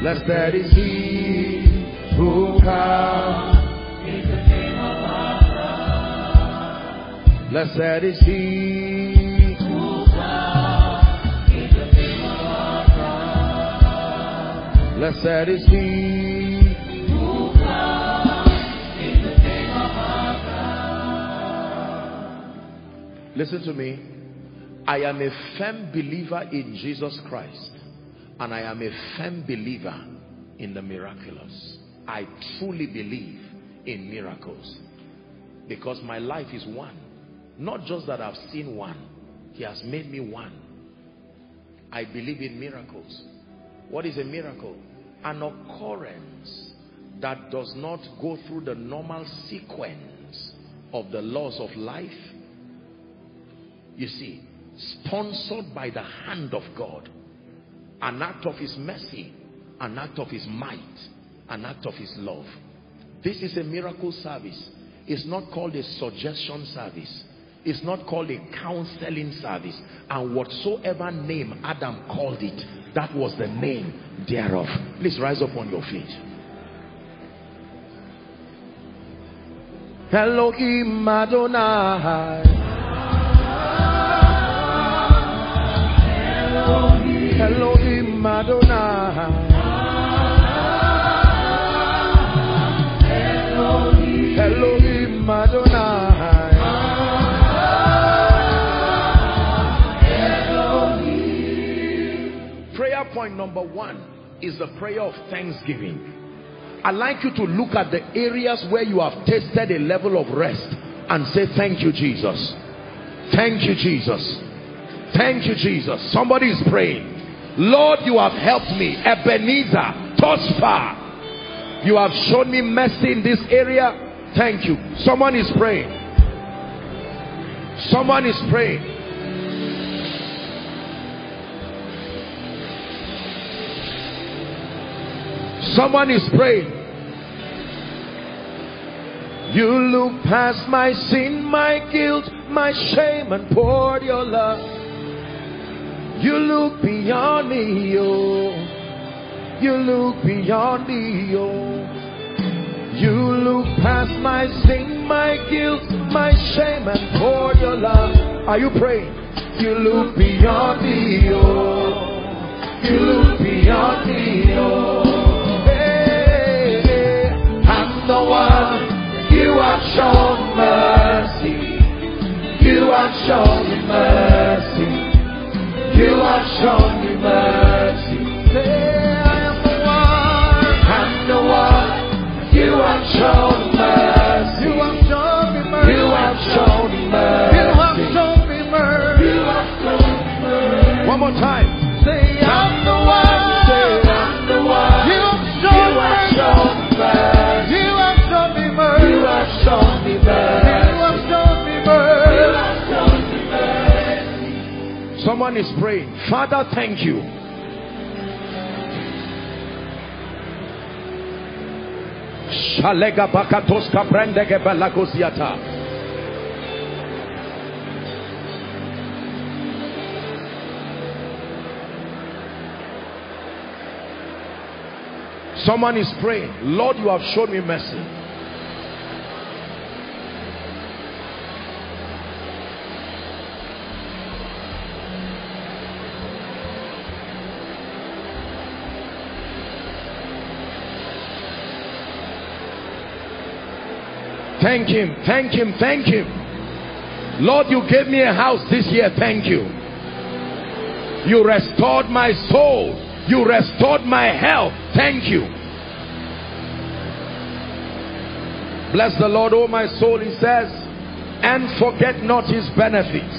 Blessed is he who comes in the name of our God. Blessed is he who comes in the name of our God. Blessed is he Listen to me. I am a firm believer in Jesus Christ and I am a firm believer in the miraculous. I truly believe in miracles because my life is one. Not just that I've seen one, he has made me one. I believe in miracles. What is a miracle? An occurrence that does not go through the normal sequence of the laws of life. You see, sponsored by the hand of God an act of his mercy an act of his might an act of his love. This is a miracle service. It's not called a suggestion service. It's not called a counseling service. And whatsoever name Adam called it that was the name thereof. Please rise up on your feet. Elohim Adonai Elohim Adonai. Elohim Adonai. Prayer point number one is the prayer of thanksgiving. I'd like you to look at the areas where you have tasted a level of rest and say, Thank you, Jesus. Thank you, Jesus. Thank you, Jesus. Somebody is praying. Lord, you have helped me. Ebenezer, far. You have shown me mercy in this area. Thank you. Someone is praying. Someone is praying. Someone is praying. You look past my sin, my guilt, my shame, and poured your love. You look beyond me, oh. You look beyond me, oh. You look past my sin, my guilt, my shame, and pour your love. Are you praying? You look beyond me, oh. You look beyond me, oh. I'm the one. You have shown mercy. You have shown mercy. You have shown me mercy. Say, I am the one. I'm the one. You have shown mercy. You have shown me mercy. You have shown me mercy. You have shown me mercy. You have shown me mercy. One more time. Someone is praying. Father, thank you. Someone is praying, Lord, you have shown me mercy. Thank him, thank him, thank him. Lord, you gave me a house this year. Thank you. You restored my soul. You restored my health. Thank you. Bless the Lord, oh my soul, he says, and forget not his benefits.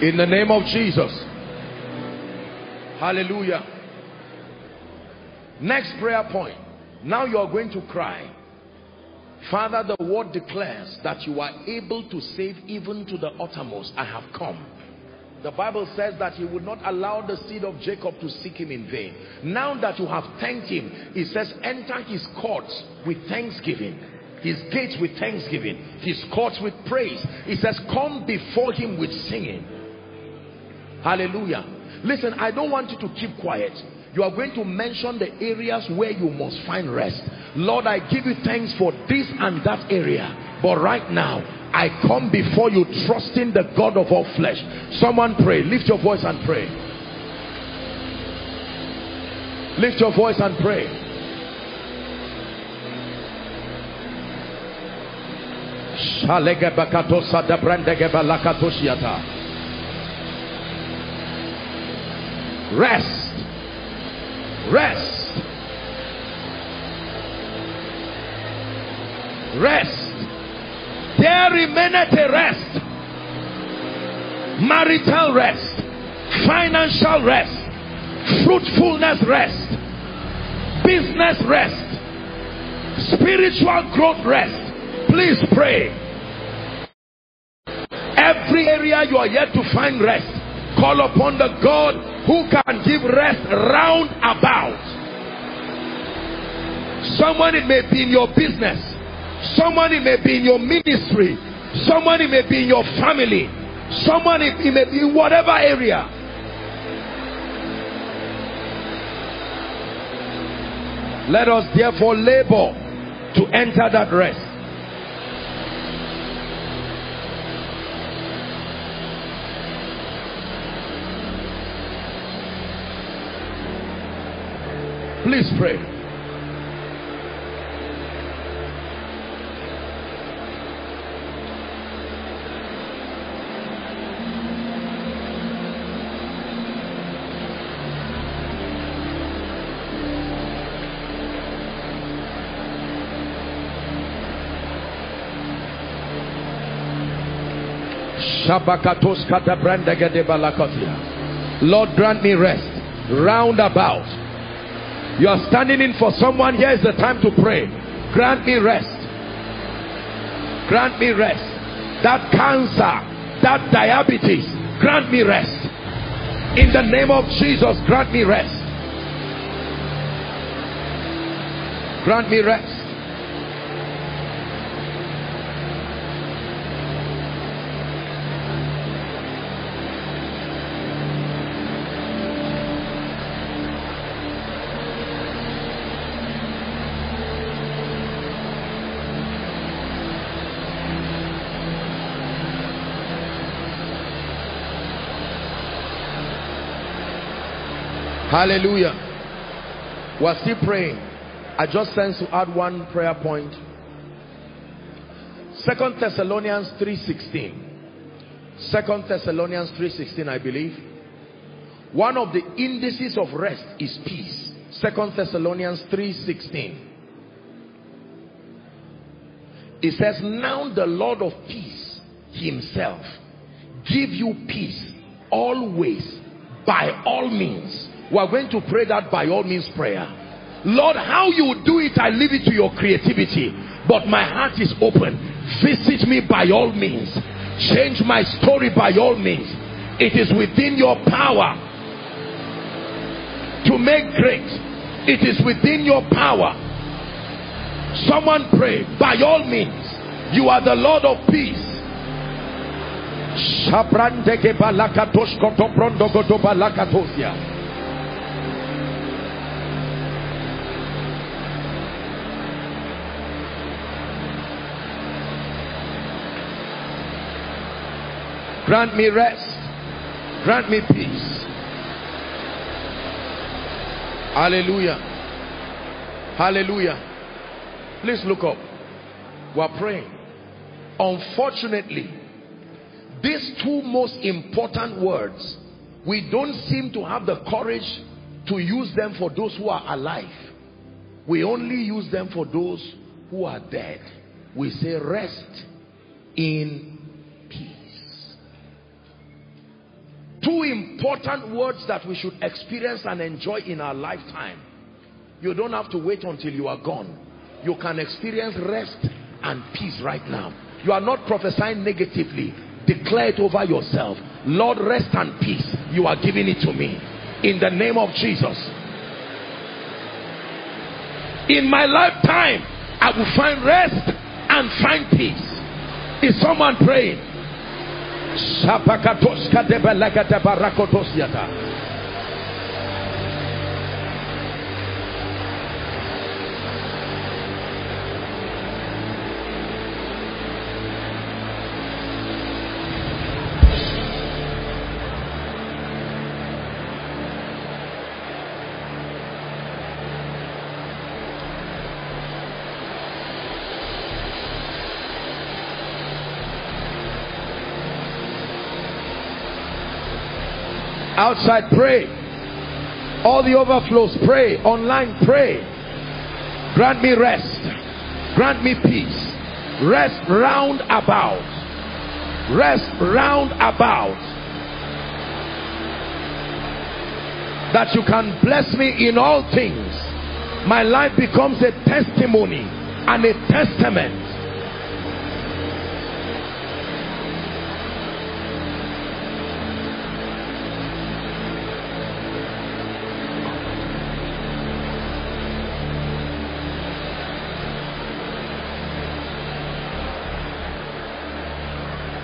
In the name of Jesus. Hallelujah. Next prayer point. Now you are going to cry. Father, the word declares that you are able to save even to the uttermost. I have come. The Bible says that he would not allow the seed of Jacob to seek him in vain. Now that you have thanked him, he says, enter his courts with thanksgiving. His gates with thanksgiving. His courts with praise. He says, come before him with singing. Hallelujah. Listen, I don't want you to keep quiet. You are going to mention the areas where you must find rest. Lord, I give you thanks for this and that area. But right now, I come before you trusting the God of all flesh. Someone pray. Lift your voice and pray. Lift your voice and pray. Rest. Rest. Rest. There remaineth a rest. Marital rest. Financial rest. Fruitfulness rest. Business rest. Spiritual growth rest. Please pray. Every area you are yet to find rest call upon the God who can give rest round about someone it may be in your business Somebody may be in your ministry. Somebody may be in your family. Somebody it may be in whatever area. Let us therefore labor to enter that rest. Please pray. Lord, grant me rest. Round about. You are standing in for someone. Here is the time to pray. Grant me rest. Grant me rest. That cancer, that diabetes, grant me rest. In the name of Jesus, grant me rest. Grant me rest. Hallelujah. We're still praying. I just sense to add one prayer point. Second Thessalonians 3.16. Second Thessalonians 3.16 I believe. One of the indices of rest is peace. Second Thessalonians 3.16. It says, Now the Lord of peace himself give you peace always by all means we are going to pray that by all means prayer. Lord, how you do it, I leave it to your creativity. But my heart is open. Visit me by all means. Change my story by all means. It is within your power to make great. It is within your power. Someone pray, by all means, you are the Lord of peace. Grant me rest. Grant me peace. Hallelujah. Hallelujah. Please look up. We're praying. Unfortunately, these two most important words, we don't seem to have the courage to use them for those who are alive. We only use them for those who are dead. We say rest in Two important words that we should experience and enjoy in our lifetime. You don't have to wait until you are gone. You can experience rest and peace right now. You are not prophesying negatively. declare it over yourself lord rest and peace you are giving it to me in the name of jesus in my lifetime i will find rest and find peace is someone praying Sapakatoska de Belegate Barakotosiata. Outside pray. All the overflows pray. Online pray. Grant me rest. Grant me peace. Rest round about. Rest round about. That you can bless me in all things. My life becomes a testimony and a testament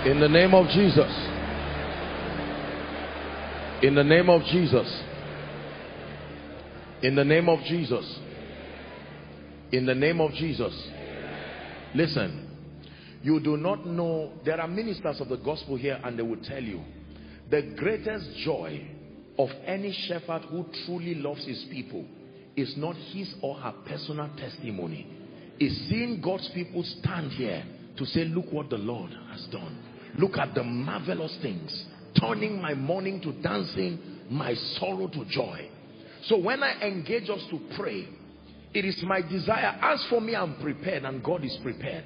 In the name of Jesus. In the name of Jesus. In the name of Jesus. In the name of Jesus. Listen, you do not know, there are ministers of the gospel here and they will tell you, the greatest joy of any shepherd who truly loves his people is not his or her personal testimony. Is seeing God's people stand here to say, look what the Lord has done. Look at the marvelous things. Turning my mourning to dancing, my sorrow to joy. So when I engage us to pray, it is my desire. As for me, I'm prepared and God is prepared.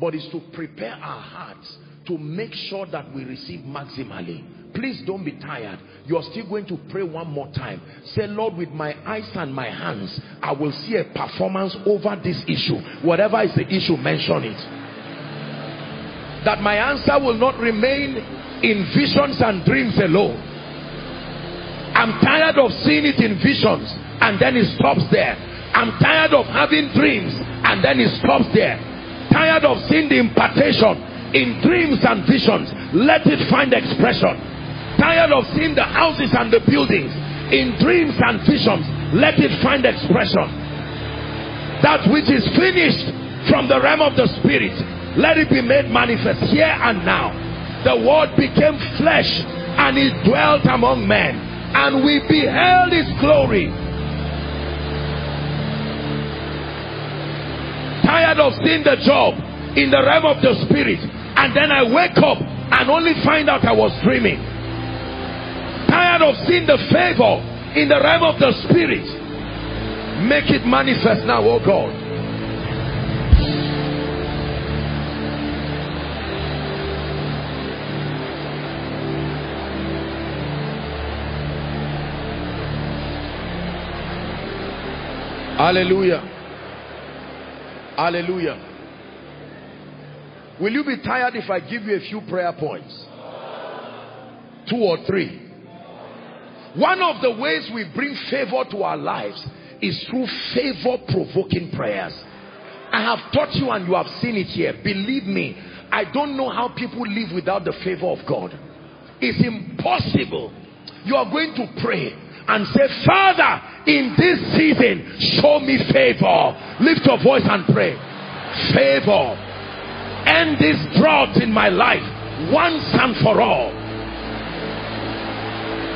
But it's to prepare our hearts to make sure that we receive maximally. Please don't be tired. You're still going to pray one more time. Say, Lord, with my eyes and my hands, I will see a performance over this issue. Whatever is the issue, mention it that my answer will not remain in visions and dreams alone. I'm tired of seeing it in visions and then it stops there. I'm tired of having dreams and then it stops there. Tired of seeing the impartation in dreams and visions. Let it find expression. Tired of seeing the houses and the buildings in dreams and visions. Let it find expression. That which is finished from the realm of the spirit let it be made manifest here and now. The word became flesh and it dwelt among men. And we beheld his glory. Tired of seeing the job in the realm of the spirit. And then I wake up and only find out I was dreaming. Tired of seeing the favor in the realm of the spirit. Make it manifest now, oh God. Hallelujah. Hallelujah. Will you be tired if I give you a few prayer points? Two or three. One of the ways we bring favor to our lives is through favor provoking prayers. I have taught you and you have seen it here. Believe me, I don't know how people live without the favor of God. It's impossible. You are going to pray and say, Father, in this season, show me favor. Lift your voice and pray. Favor. End this drought in my life once and for all.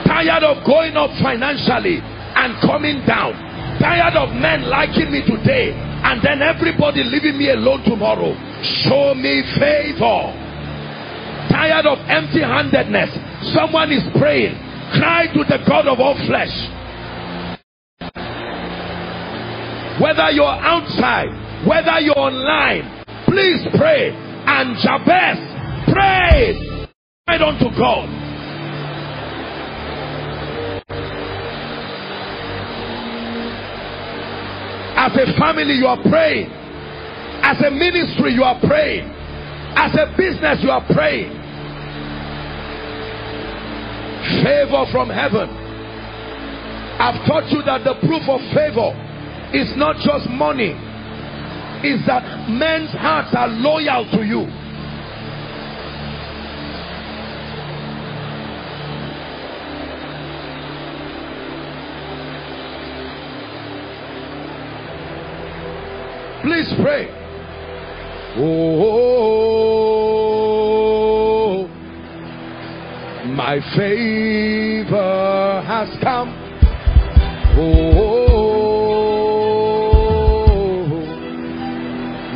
Tired of going up financially and coming down. Tired of men liking me today and then everybody leaving me alone tomorrow. Show me favor. Tired of empty handedness. Someone is praying Cry to the God of all flesh. Whether you're outside, whether you're online, please pray. And Jabez prayed. Cried unto God. As a family, you are praying. As a ministry, you are praying. As a business, you are praying. Favor from heaven. I've taught you that the proof of favor is not just money, is that men's hearts are loyal to you. Please pray. Oh, my favor has come. Oh,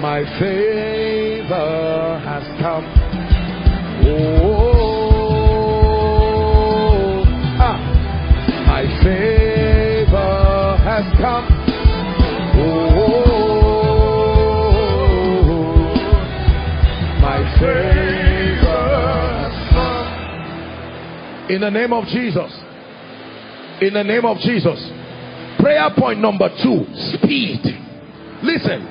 my favor In the name of Jesus. In the name of Jesus. Prayer point number two speed. Listen,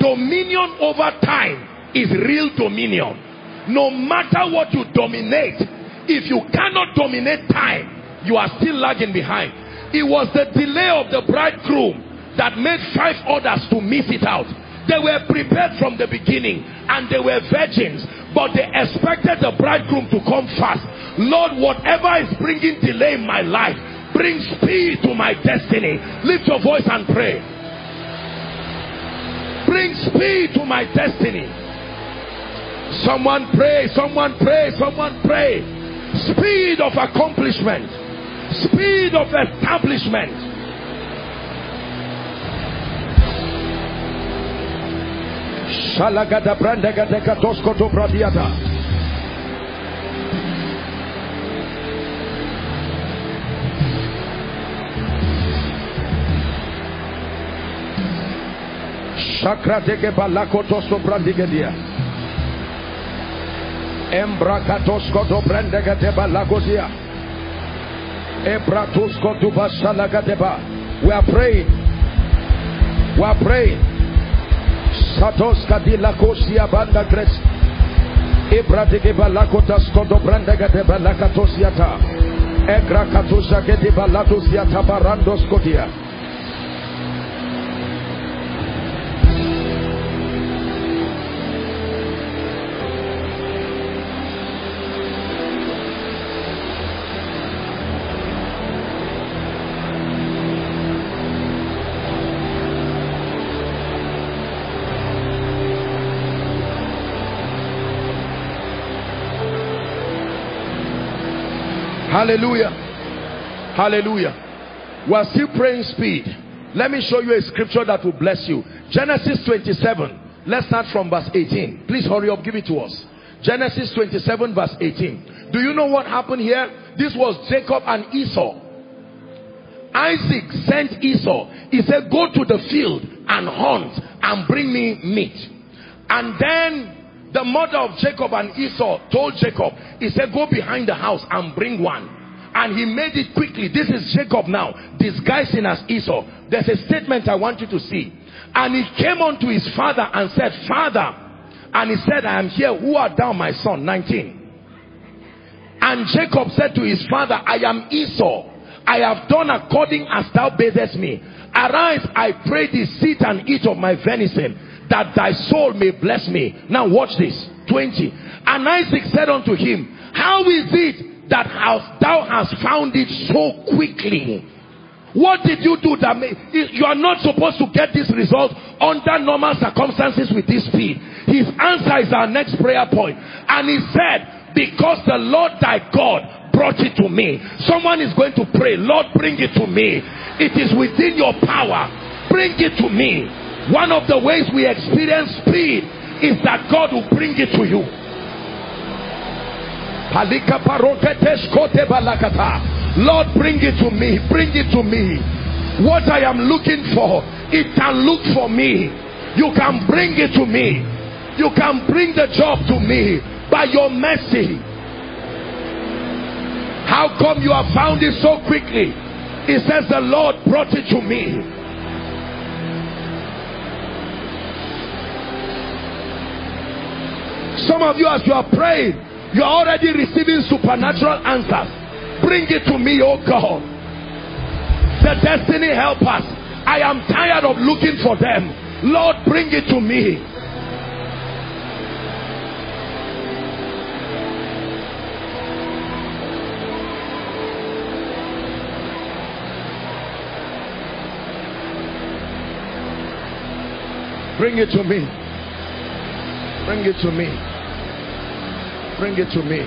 dominion over time is real dominion. No matter what you dominate, if you cannot dominate time, you are still lagging behind. It was the delay of the bridegroom that made five others to miss it out. They were prepared from the beginning and they were virgins, but they expected the bridegroom to come fast. Lord, whatever is bringing delay in my life, bring speed to my destiny. Lift your voice and pray. Bring speed to my destiny. Someone pray, someone pray, someone pray. Speed of accomplishment, speed of establishment. Shalagada brandega tosko to. Shakra dege balakoto de balagodia. Ebratusko to. We are praying. We are praying. Satoska di lakosia banda gres. Ebradege balakotasko do brandega de balakatosiata. Egra katusa ke de balatosiata. Hallelujah. Hallelujah. We are still praying speed. Let me show you a scripture that will bless you. Genesis 27. Let's start from verse 18. Please hurry up. Give it to us. Genesis 27 verse 18. Do you know what happened here? This was Jacob and Esau. Isaac sent Esau. He said, go to the field and hunt and bring me meat. And then the mother of Jacob and Esau told Jacob, he said, go behind the house and bring one. And he made it quickly. This is Jacob now, disguising as Esau. There's a statement I want you to see. And he came unto his father and said, Father, and he said, I am here. Who art thou, my son? 19. And Jacob said to his father, I am Esau. I have done according as thou badest me. Arise, I pray thee, sit and eat of my venison that thy soul may bless me. Now watch this. 20. And Isaac said unto him, How is it that thou hast found it so quickly? What did you do that may, you are not supposed to get this result under normal circumstances with this speed? His answer is our next prayer point. And he said, because the Lord thy God brought it to me. Someone is going to pray, Lord, bring it to me. It is within your power. Bring it to me. One of the ways we experience speed is that God will bring it to you. Lord, bring it to me. Bring it to me. What I am looking for, it can look for me. You can bring it to me. You can bring the job to me by your mercy. How come you have found it so quickly? It says the Lord brought it to me. Some of you, as you are praying, you are already receiving supernatural answers. bring it to me, oh God. The destiny helpers. I am tired of looking for them. Lord, bring it to me. Bring it to me. Bring it to me. Bring it to me.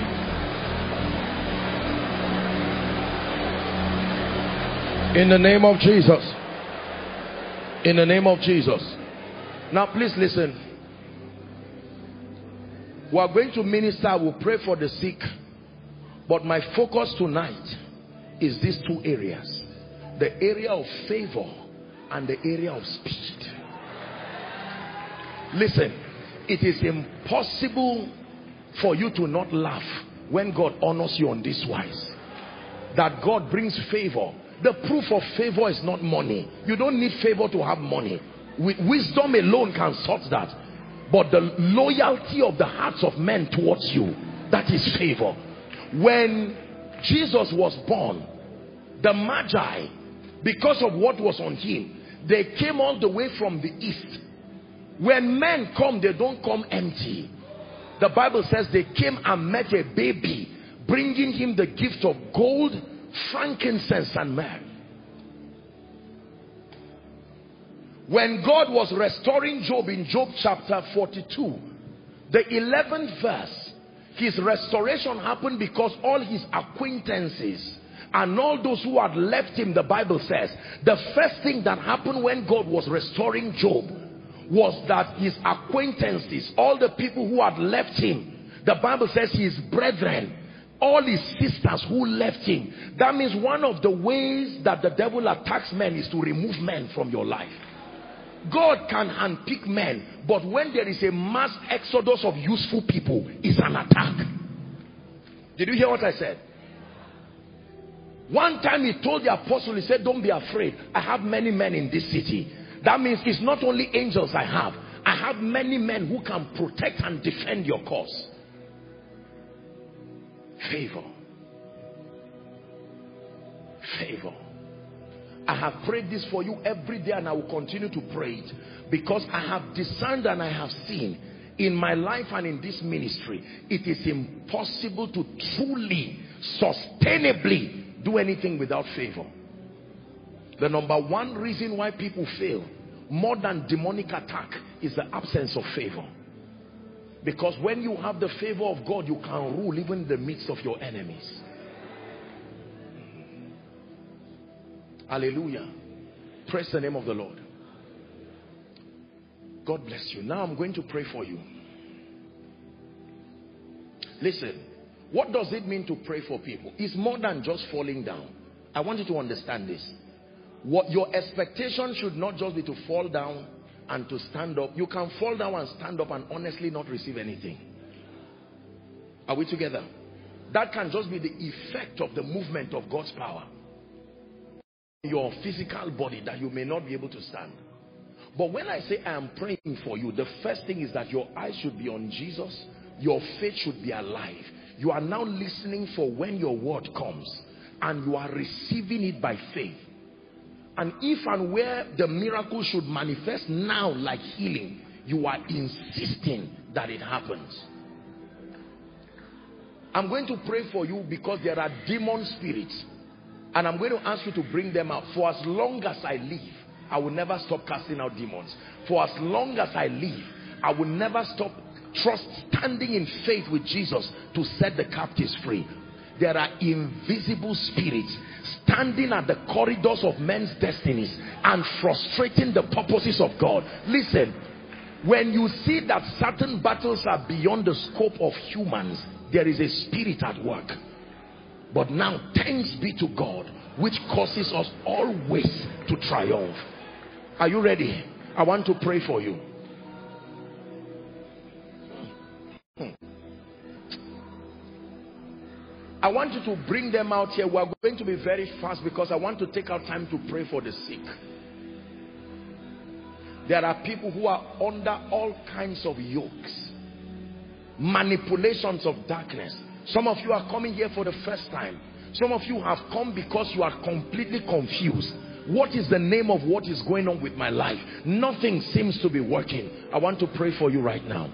In the name of Jesus. In the name of Jesus. Now please listen. We are going to minister. We'll pray for the sick. But my focus tonight is these two areas. The area of favor and the area of speed. Listen, it is impossible for you to not laugh when God honors you on this wise. That God brings favor. The proof of favor is not money. You don't need favor to have money. Wisdom alone can sort that. But the loyalty of the hearts of men towards you, that is favor. When Jesus was born, the Magi, because of what was on him, they came all the way from the east when men come, they don't come empty. The Bible says they came and met a baby, bringing him the gift of gold, frankincense, and myrrh. When God was restoring Job in Job chapter 42, the 11th verse, his restoration happened because all his acquaintances and all those who had left him, the Bible says, the first thing that happened when God was restoring Job was that his acquaintances, all the people who had left him, the Bible says his brethren, all his sisters who left him. That means one of the ways that the devil attacks men is to remove men from your life. God can handpick men, but when there is a mass exodus of useful people, it's an attack. Did you hear what I said? One time he told the apostle, he said, don't be afraid. I have many men in this city. That means it's not only angels I have. I have many men who can protect and defend your cause. Favor. Favor. I have prayed this for you every day and I will continue to pray it because I have discerned and I have seen in my life and in this ministry it is impossible to truly sustainably do anything without favor the number one reason why people fail more than demonic attack is the absence of favor. Because when you have the favor of God, you can rule even in the midst of your enemies. Hallelujah. Praise the name of the Lord. God bless you. Now I'm going to pray for you. Listen, what does it mean to pray for people? It's more than just falling down. I want you to understand this. What your expectation should not just be to fall down and to stand up. You can fall down and stand up and honestly not receive anything. Are we together? That can just be the effect of the movement of God's power. Your physical body that you may not be able to stand. But when I say I am praying for you, the first thing is that your eyes should be on Jesus. Your faith should be alive. You are now listening for when your word comes. And you are receiving it by faith. And if and where the miracle should manifest now like healing, you are insisting that it happens. I'm going to pray for you because there are demon spirits. And I'm going to ask you to bring them out. For as long as I live, I will never stop casting out demons. For as long as I live, I will never stop trust standing in faith with Jesus to set the captives free. There are invisible spirits standing at the corridors of men's destinies and frustrating the purposes of God. Listen, when you see that certain battles are beyond the scope of humans, there is a spirit at work. But now, thanks be to God, which causes us always to triumph. Are you ready? I want to pray for you. Hmm. I want you to bring them out here. We are going to be very fast because I want to take our time to pray for the sick. There are people who are under all kinds of yokes, manipulations of darkness. Some of you are coming here for the first time. Some of you have come because you are completely confused. What is the name of what is going on with my life? Nothing seems to be working. I want to pray for you right now.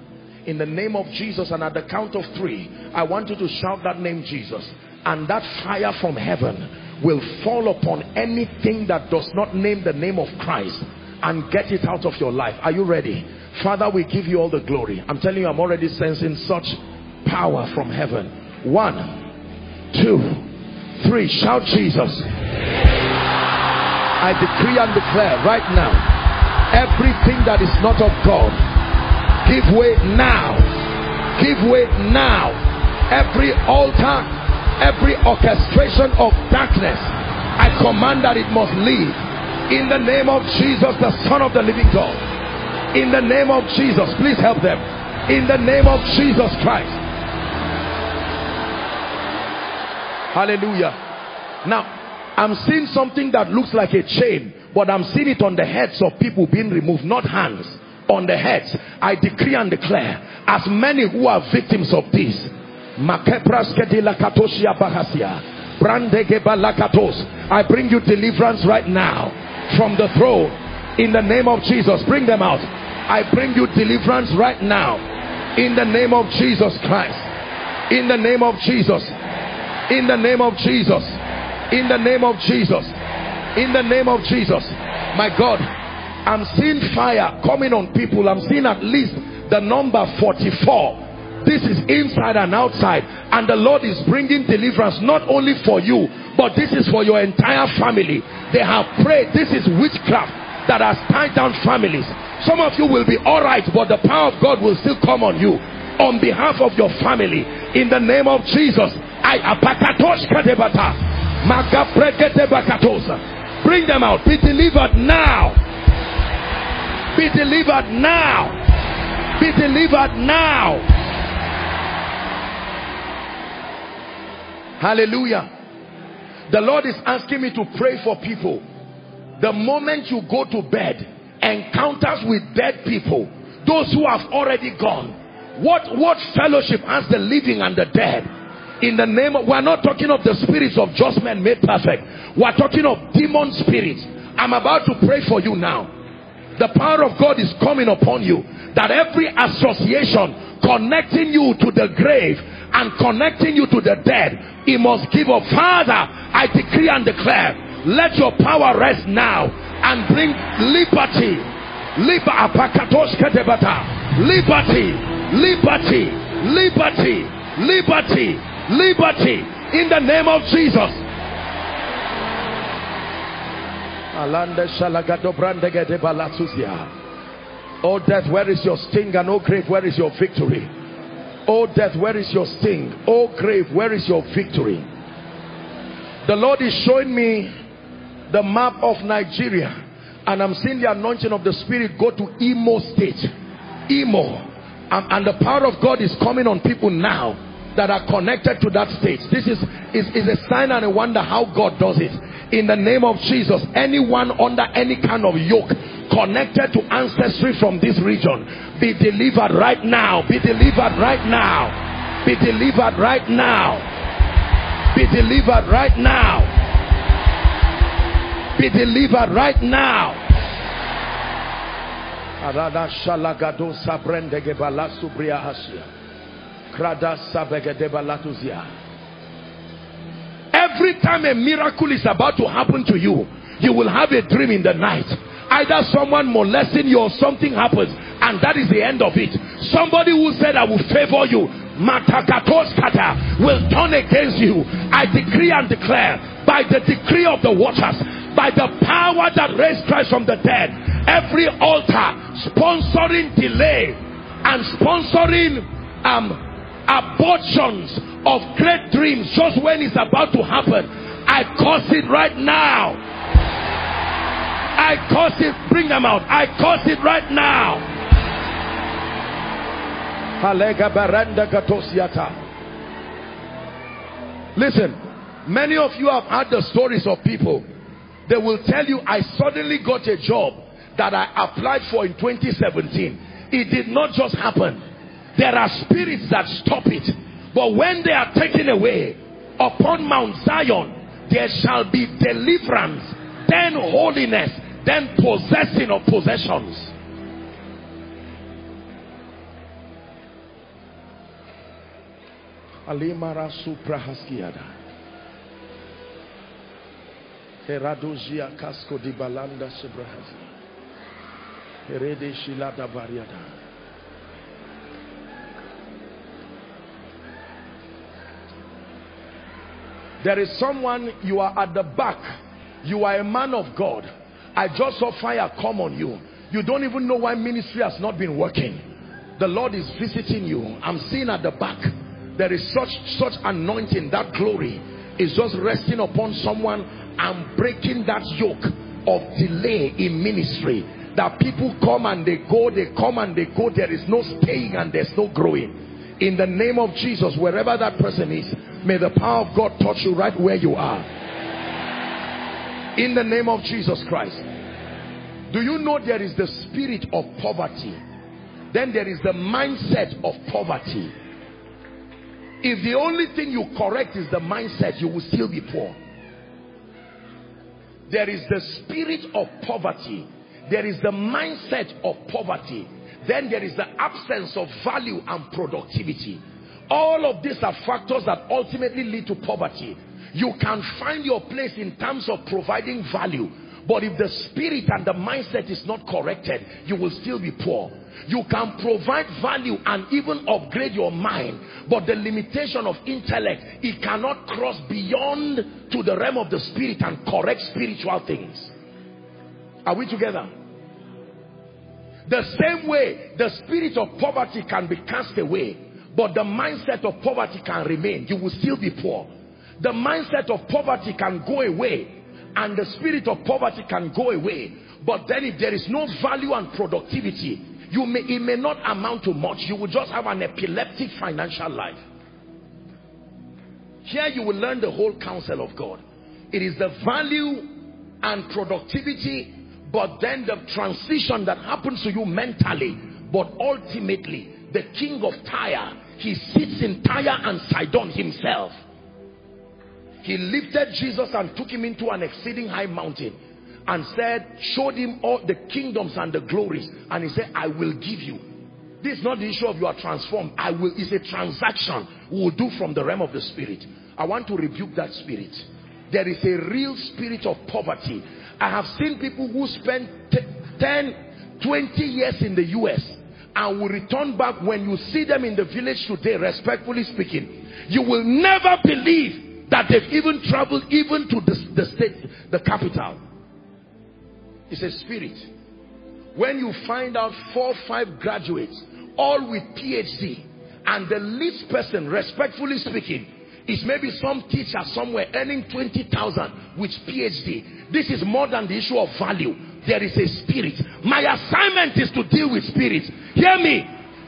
In the name of Jesus and at the count of three, I want you to shout that name Jesus. And that fire from heaven will fall upon anything that does not name the name of Christ and get it out of your life. Are you ready? Father, we give you all the glory. I'm telling you, I'm already sensing such power from heaven. One, two, three. Shout Jesus. I decree and declare right now, everything that is not of God, give way now. Give way now. Every altar, every orchestration of darkness, I command that it must leave. In the name of Jesus, the Son of the living God. In the name of Jesus, please help them. In the name of Jesus Christ. Hallelujah. Now, I'm seeing something that looks like a chain, but I'm seeing it on the heads of people being removed, not hands. On the heads, I decree and declare, as many who are victims of this, I bring you deliverance right now from the throne in the name of Jesus. Bring them out. I bring you deliverance right now in the name of Jesus Christ. In the name of Jesus. In the name of Jesus. In the name of Jesus. In the name of Jesus. My God, I'm seeing fire coming on people. I'm seeing at least the number 44. This is inside and outside. And the Lord is bringing deliverance not only for you, but this is for your entire family. They have prayed. This is witchcraft that has tied down families. Some of you will be all right, but the power of God will still come on you on behalf of your family. In the name of Jesus, I Bring them out. Be delivered now. Be delivered now. Be delivered now. Hallelujah. The Lord is asking me to pray for people. The moment you go to bed, encounters with dead people, those who have already gone. What, what fellowship has the living and the dead? In the name of, we're not talking of the spirits of just men made perfect. We're talking of demon spirits. I'm about to pray for you now the power of God is coming upon you. That every association connecting you to the grave and connecting you to the dead it must give up. Father I decree and declare let your power rest now and bring liberty. Liberty liberty liberty liberty liberty. In the name of Jesus Oh death, where is your sting? And oh grave, where is your victory? Oh death, where is your sting? Oh grave, where is your victory? The Lord is showing me the map of Nigeria. And I'm seeing the anointing of the Spirit go to Imo State. Imo. And, and the power of God is coming on people now that are connected to that state. This is, is, is a sign and a wonder how God does it in the name of Jesus anyone under any kind of yoke connected to ancestry from this region be delivered right now be delivered right now be delivered right now be delivered right now be delivered right now Arada shalagado hasia. Krada. Every time a miracle is about to happen to you, you will have a dream in the night. Either someone molesting you or something happens, and that is the end of it. Somebody who said, I will favor you, Matakatoskata, will turn against you. I decree and declare by the decree of the waters, by the power that raised Christ from the dead, every altar sponsoring delay and sponsoring um, abortions of great dreams just when it's about to happen. I curse it right now. I curse it. Bring them out. I curse it right now. Listen, many of you have heard the stories of people. They will tell you, I suddenly got a job that I applied for in 2017. It did not just happen. There are spirits that stop it. But when they are taken away, upon Mount Zion, there shall be deliverance, then holiness, then possessing of possessions. Alimara suprahaskiada. Heradozia casco di balanda subrahazi. Herede shilada variada. There is someone, you are at the back. You are a man of God. I just saw fire come on you. You don't even know why ministry has not been working. The Lord is visiting you. I'm seeing at the back. There is such, such anointing. That glory is just resting upon someone and breaking that yoke of delay in ministry. That people come and they go, they come and they go. There is no staying and there's no growing in the name of Jesus wherever that person is may the power of God touch you right where you are. In the name of Jesus Christ. Do you know there is the spirit of poverty? Then there is the mindset of poverty. If the only thing you correct is the mindset you will still be poor. There is the spirit of poverty. There is the mindset of poverty. Then there is the absence of value and productivity. All of these are factors that ultimately lead to poverty. You can find your place in terms of providing value. But if the spirit and the mindset is not corrected, you will still be poor. You can provide value and even upgrade your mind. But the limitation of intellect, it cannot cross beyond to the realm of the spirit and correct spiritual things. Are we together? The same way the spirit of poverty can be cast away, but the mindset of poverty can remain. You will still be poor. The mindset of poverty can go away and the spirit of poverty can go away. But then if there is no value and productivity, you may, it may not amount to much. You will just have an epileptic financial life. Here you will learn the whole counsel of God. It is the value and productivity but then the transition that happens to you mentally but ultimately the king of Tyre he sits in Tyre and Sidon himself. He lifted Jesus and took him into an exceeding high mountain and said showed him all the kingdoms and the glories. And he said I will give you. This is not the issue of you are transformed. I will it's a transaction we will do from the realm of the spirit. I want to rebuke that spirit. There is a real spirit of poverty. I have seen people who spend 10, 20 years in the US and will return back when you see them in the village today, respectfully speaking. You will never believe that they've even traveled even to the, the state, the capital. It's a spirit. When you find out four, five graduates, all with PhD, and the least person, respectfully speaking, is maybe some teacher somewhere earning 20,000 with PhD. This is more than the issue of value. There is a spirit. My assignment is to deal with spirits. Hear me.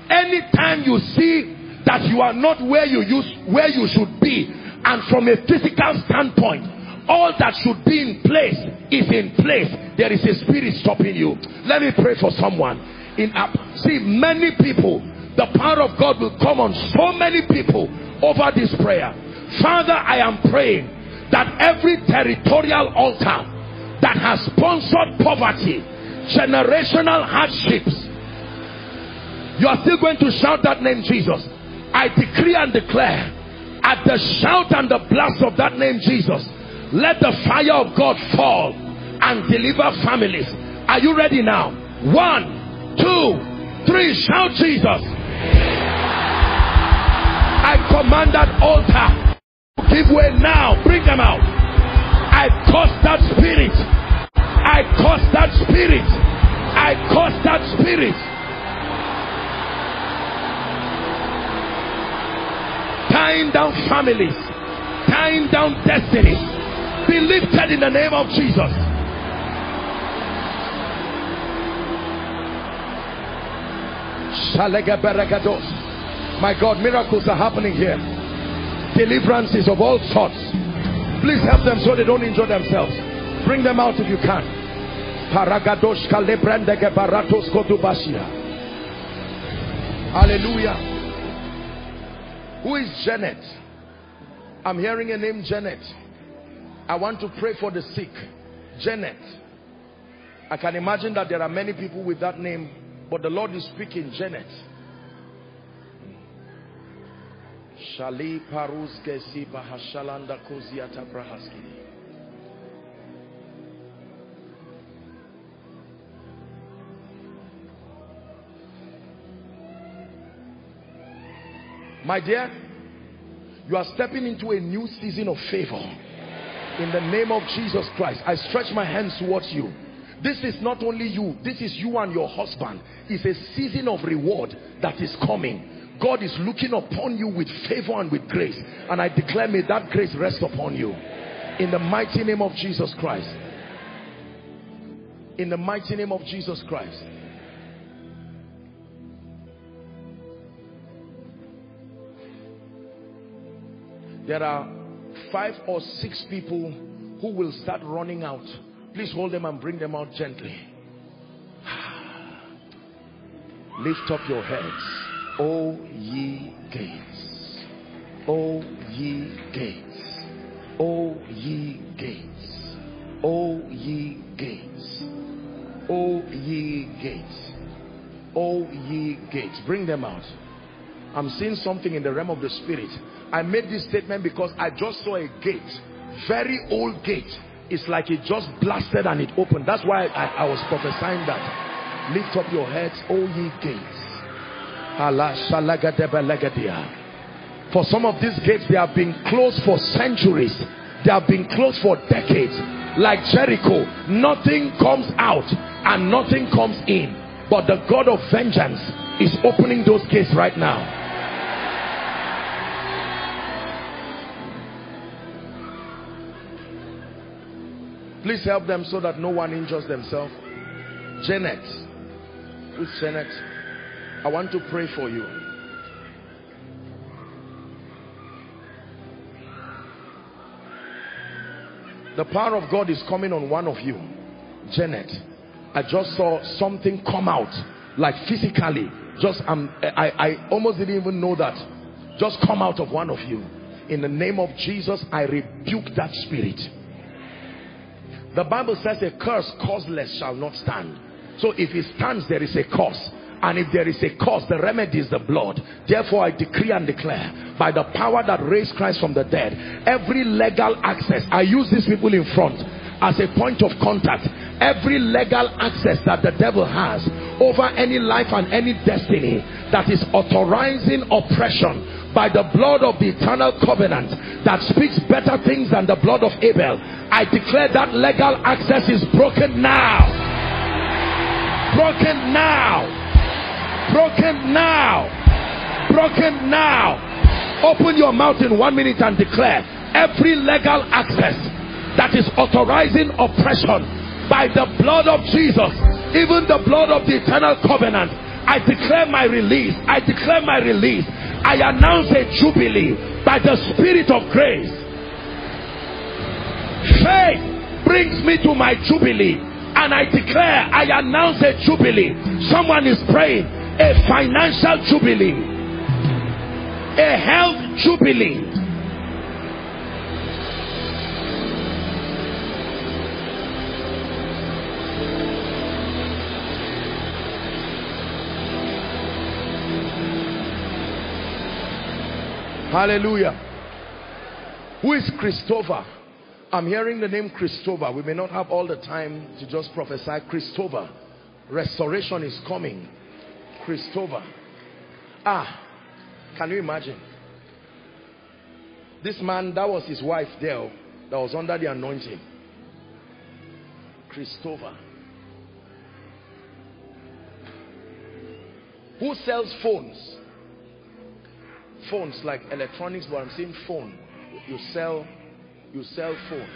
Anytime you see that you are not where you use, where you should be, and from a physical standpoint, all that should be in place is in place. There is a spirit stopping you. Let me pray for someone. In see many people, the power of God will come on so many people over this prayer. Father, I am praying that every territorial altar that has sponsored poverty, generational hardships, you are still going to shout that name, Jesus. I decree and declare at the shout and the blast of that name, Jesus, let the fire of God fall and deliver families. Are you ready now? One, two, three, shout Jesus. I command that altar to Give way now. Bring them out. I curse that spirit. I curse that spirit. I curse that spirit. Tying down families. Tying down destinies. Be lifted in the name of Jesus. My God, miracles are happening here deliverances of all sorts. Please help them so they don't injure themselves. Bring them out if you can. Hallelujah. Who is Janet? I'm hearing a name Janet. I want to pray for the sick. Janet. I can imagine that there are many people with that name, but the Lord is speaking. Janet. Shali Brahaski. My dear, you are stepping into a new season of favor. In the name of Jesus Christ, I stretch my hands towards you. This is not only you, this is you and your husband. It's a season of reward that is coming. God is looking upon you with favor and with grace. And I declare, may that grace rest upon you. In the mighty name of Jesus Christ. In the mighty name of Jesus Christ. there are five or six people who will start running out please hold them and bring them out gently <sighs> lift up your heads o ye gates. O ye gates. O ye gates. O ye gates. O ye gates. O ye gates. Bring them out. I'm seeing something in the realm of the spirit. I made this statement because I just saw a gate, very old gate. It's like it just blasted and it opened. That's why I, I was prophesying that. Lift up your heads, O ye gates. For some of these gates, they have been closed for centuries. They have been closed for decades. Like Jericho, nothing comes out and nothing comes in. But the God of vengeance is opening those gates right now. Please help them so that no one injures themselves. Janet. Who's Janet? I want to pray for you. The power of God is coming on one of you. Janet. I just saw something come out. Like physically. Just um, I, I almost didn't even know that. Just come out of one of you. In the name of Jesus, I rebuke that spirit the Bible says a curse causeless shall not stand. So if it stands, there is a cause. And if there is a cause, the remedy is the blood. Therefore, I decree and declare by the power that raised Christ from the dead, every legal access, I use these people in front as a point of contact. Every legal access that the devil has over any life and any destiny that is authorizing oppression by the blood of the eternal covenant that speaks better things than the blood of Abel I declare that legal access is broken now. Broken now. Broken now. Broken now. Open your mouth in one minute and declare every legal access that is authorizing oppression by the blood of Jesus, even the blood of the eternal covenant. I declare my release. I declare my release. I announce a jubilee by the spirit of grace Faith brings me to my jubilee. And I declare, I announce a jubilee. Someone is praying a financial jubilee, a health jubilee. Hallelujah. Who is Christopher? I'm hearing the name Christopher. We may not have all the time to just prophesy. Christopher. Restoration is coming. Christopher. Ah, can you imagine? This man, that was his wife there, that was under the anointing. Christopher. Who sells phones? Phones like electronics, but I'm saying phone. You sell you sell phone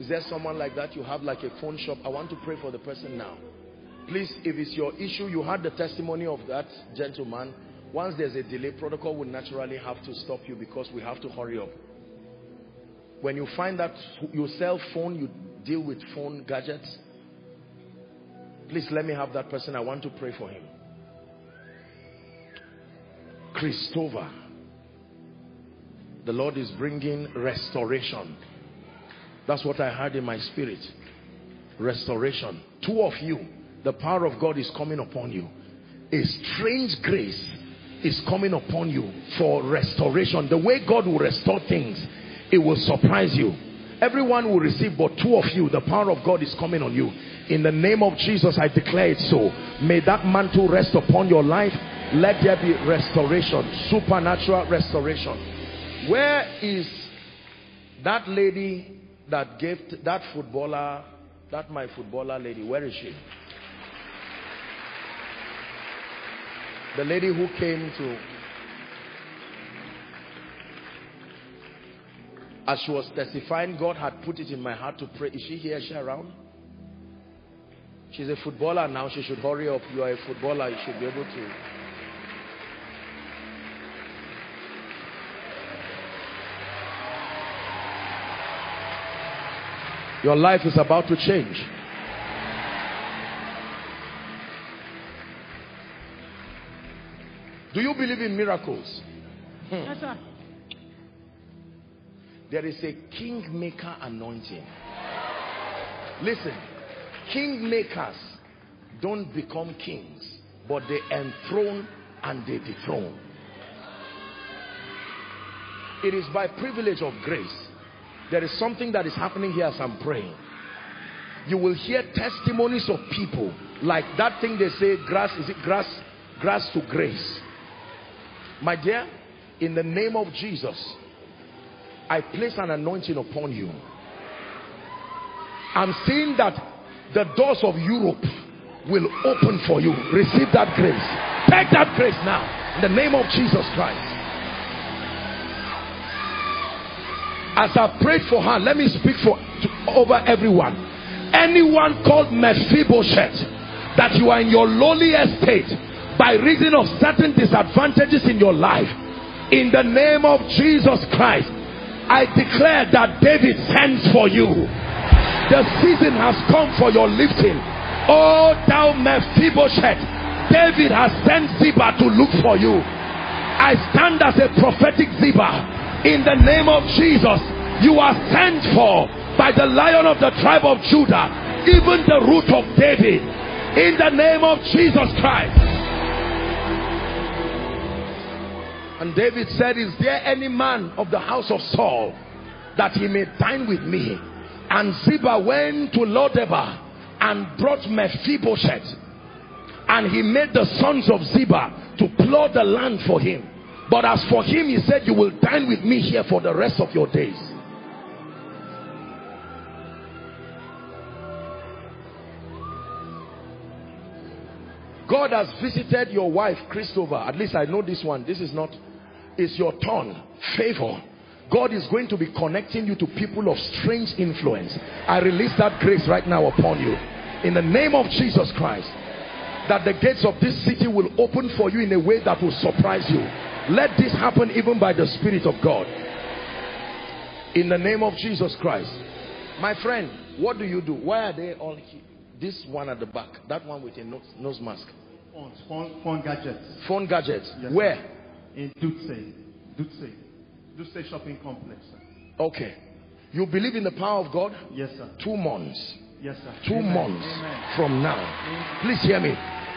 is there someone like that you have like a phone shop i want to pray for the person now please if it's your issue you had the testimony of that gentleman once there's a delay protocol will naturally have to stop you because we have to hurry up when you find that your cell phone you deal with phone gadgets please let me have that person i want to pray for him christopher The Lord is bringing restoration. That's what I heard in my spirit. Restoration. Two of you, the power of God is coming upon you. A strange grace is coming upon you for restoration. The way God will restore things, it will surprise you. Everyone will receive, but two of you, the power of God is coming on you. In the name of Jesus, I declare it so. May that mantle rest upon your life. Let there be restoration, supernatural restoration. Where is that lady that gave that footballer, that my footballer lady? Where is she? The lady who came to as she was testifying, God had put it in my heart to pray. Is she here? Is she around? She's a footballer now. She should hurry up. You are a footballer. You should be able to. Your life is about to change. Do you believe in miracles?
Hmm. Yes, sir.
There is a kingmaker anointing. Listen, kingmakers don't become kings, but they enthrone and they dethrone. It is by privilege of grace. There is something that is happening here as I'm praying. You will hear testimonies of people like that thing they say, grass, is it grass? Grass to grace. My dear, in the name of Jesus, I place an anointing upon you. I'm seeing that the doors of Europe will open for you. Receive that grace. Take that grace now. In the name of Jesus Christ. As I prayed for her, let me speak for to, over everyone. Anyone called Mephibosheth, that you are in your lowly estate by reason of certain disadvantages in your life, in the name of Jesus Christ, I declare that David sends for you. The season has come for your lifting. Oh, thou Mephibosheth, David has sent Ziba to look for you. I stand as a prophetic Ziba. In the name of Jesus, you are sent for by the lion of the tribe of Judah, even the root of David. In the name of Jesus Christ. And David said, Is there any man of the house of Saul that he may dine with me? And Ziba went to Lodebar and brought Mephibosheth. And he made the sons of Ziba to plow the land for him. But as for him, he said, You will dine with me here for the rest of your days. God has visited your wife, Christopher. At least I know this one. This is not it's your turn. Favor. God is going to be connecting you to people of strange influence. I release that grace right now upon you. In the name of Jesus Christ. That the gates of this city will open for you in a way that will surprise you. Let this happen even by the Spirit of God. In the name of Jesus Christ. My friend, what do you do? Why are they all here? This one at the back. That one with a nose, nose mask.
Phone, phone, phone gadgets.
Phone gadgets. Yes, Where? Sir
in Dutse. Dutse. Dutse shopping complex. Sir.
Okay. You believe in the power of God?
Yes, sir.
Two months.
Yes, sir.
Two Amen. months Amen. from now. Please hear me.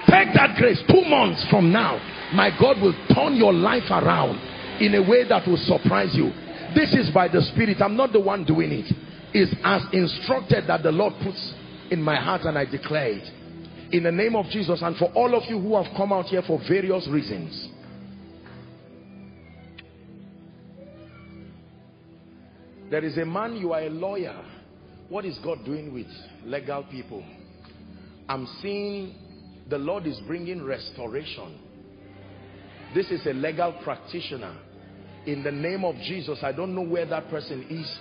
Take that grace. Two months from now, my God will turn your life around in a way that will surprise you. This is by the Spirit. I'm not the one doing it. It's as instructed that the Lord puts in my heart and I declare it. In the name of Jesus and for all of you who have come out here for various reasons. There is a man, you are a lawyer. What is God doing with legal people? I'm seeing the Lord is bringing restoration. This is a legal practitioner. In the name of Jesus, I don't know where that person is,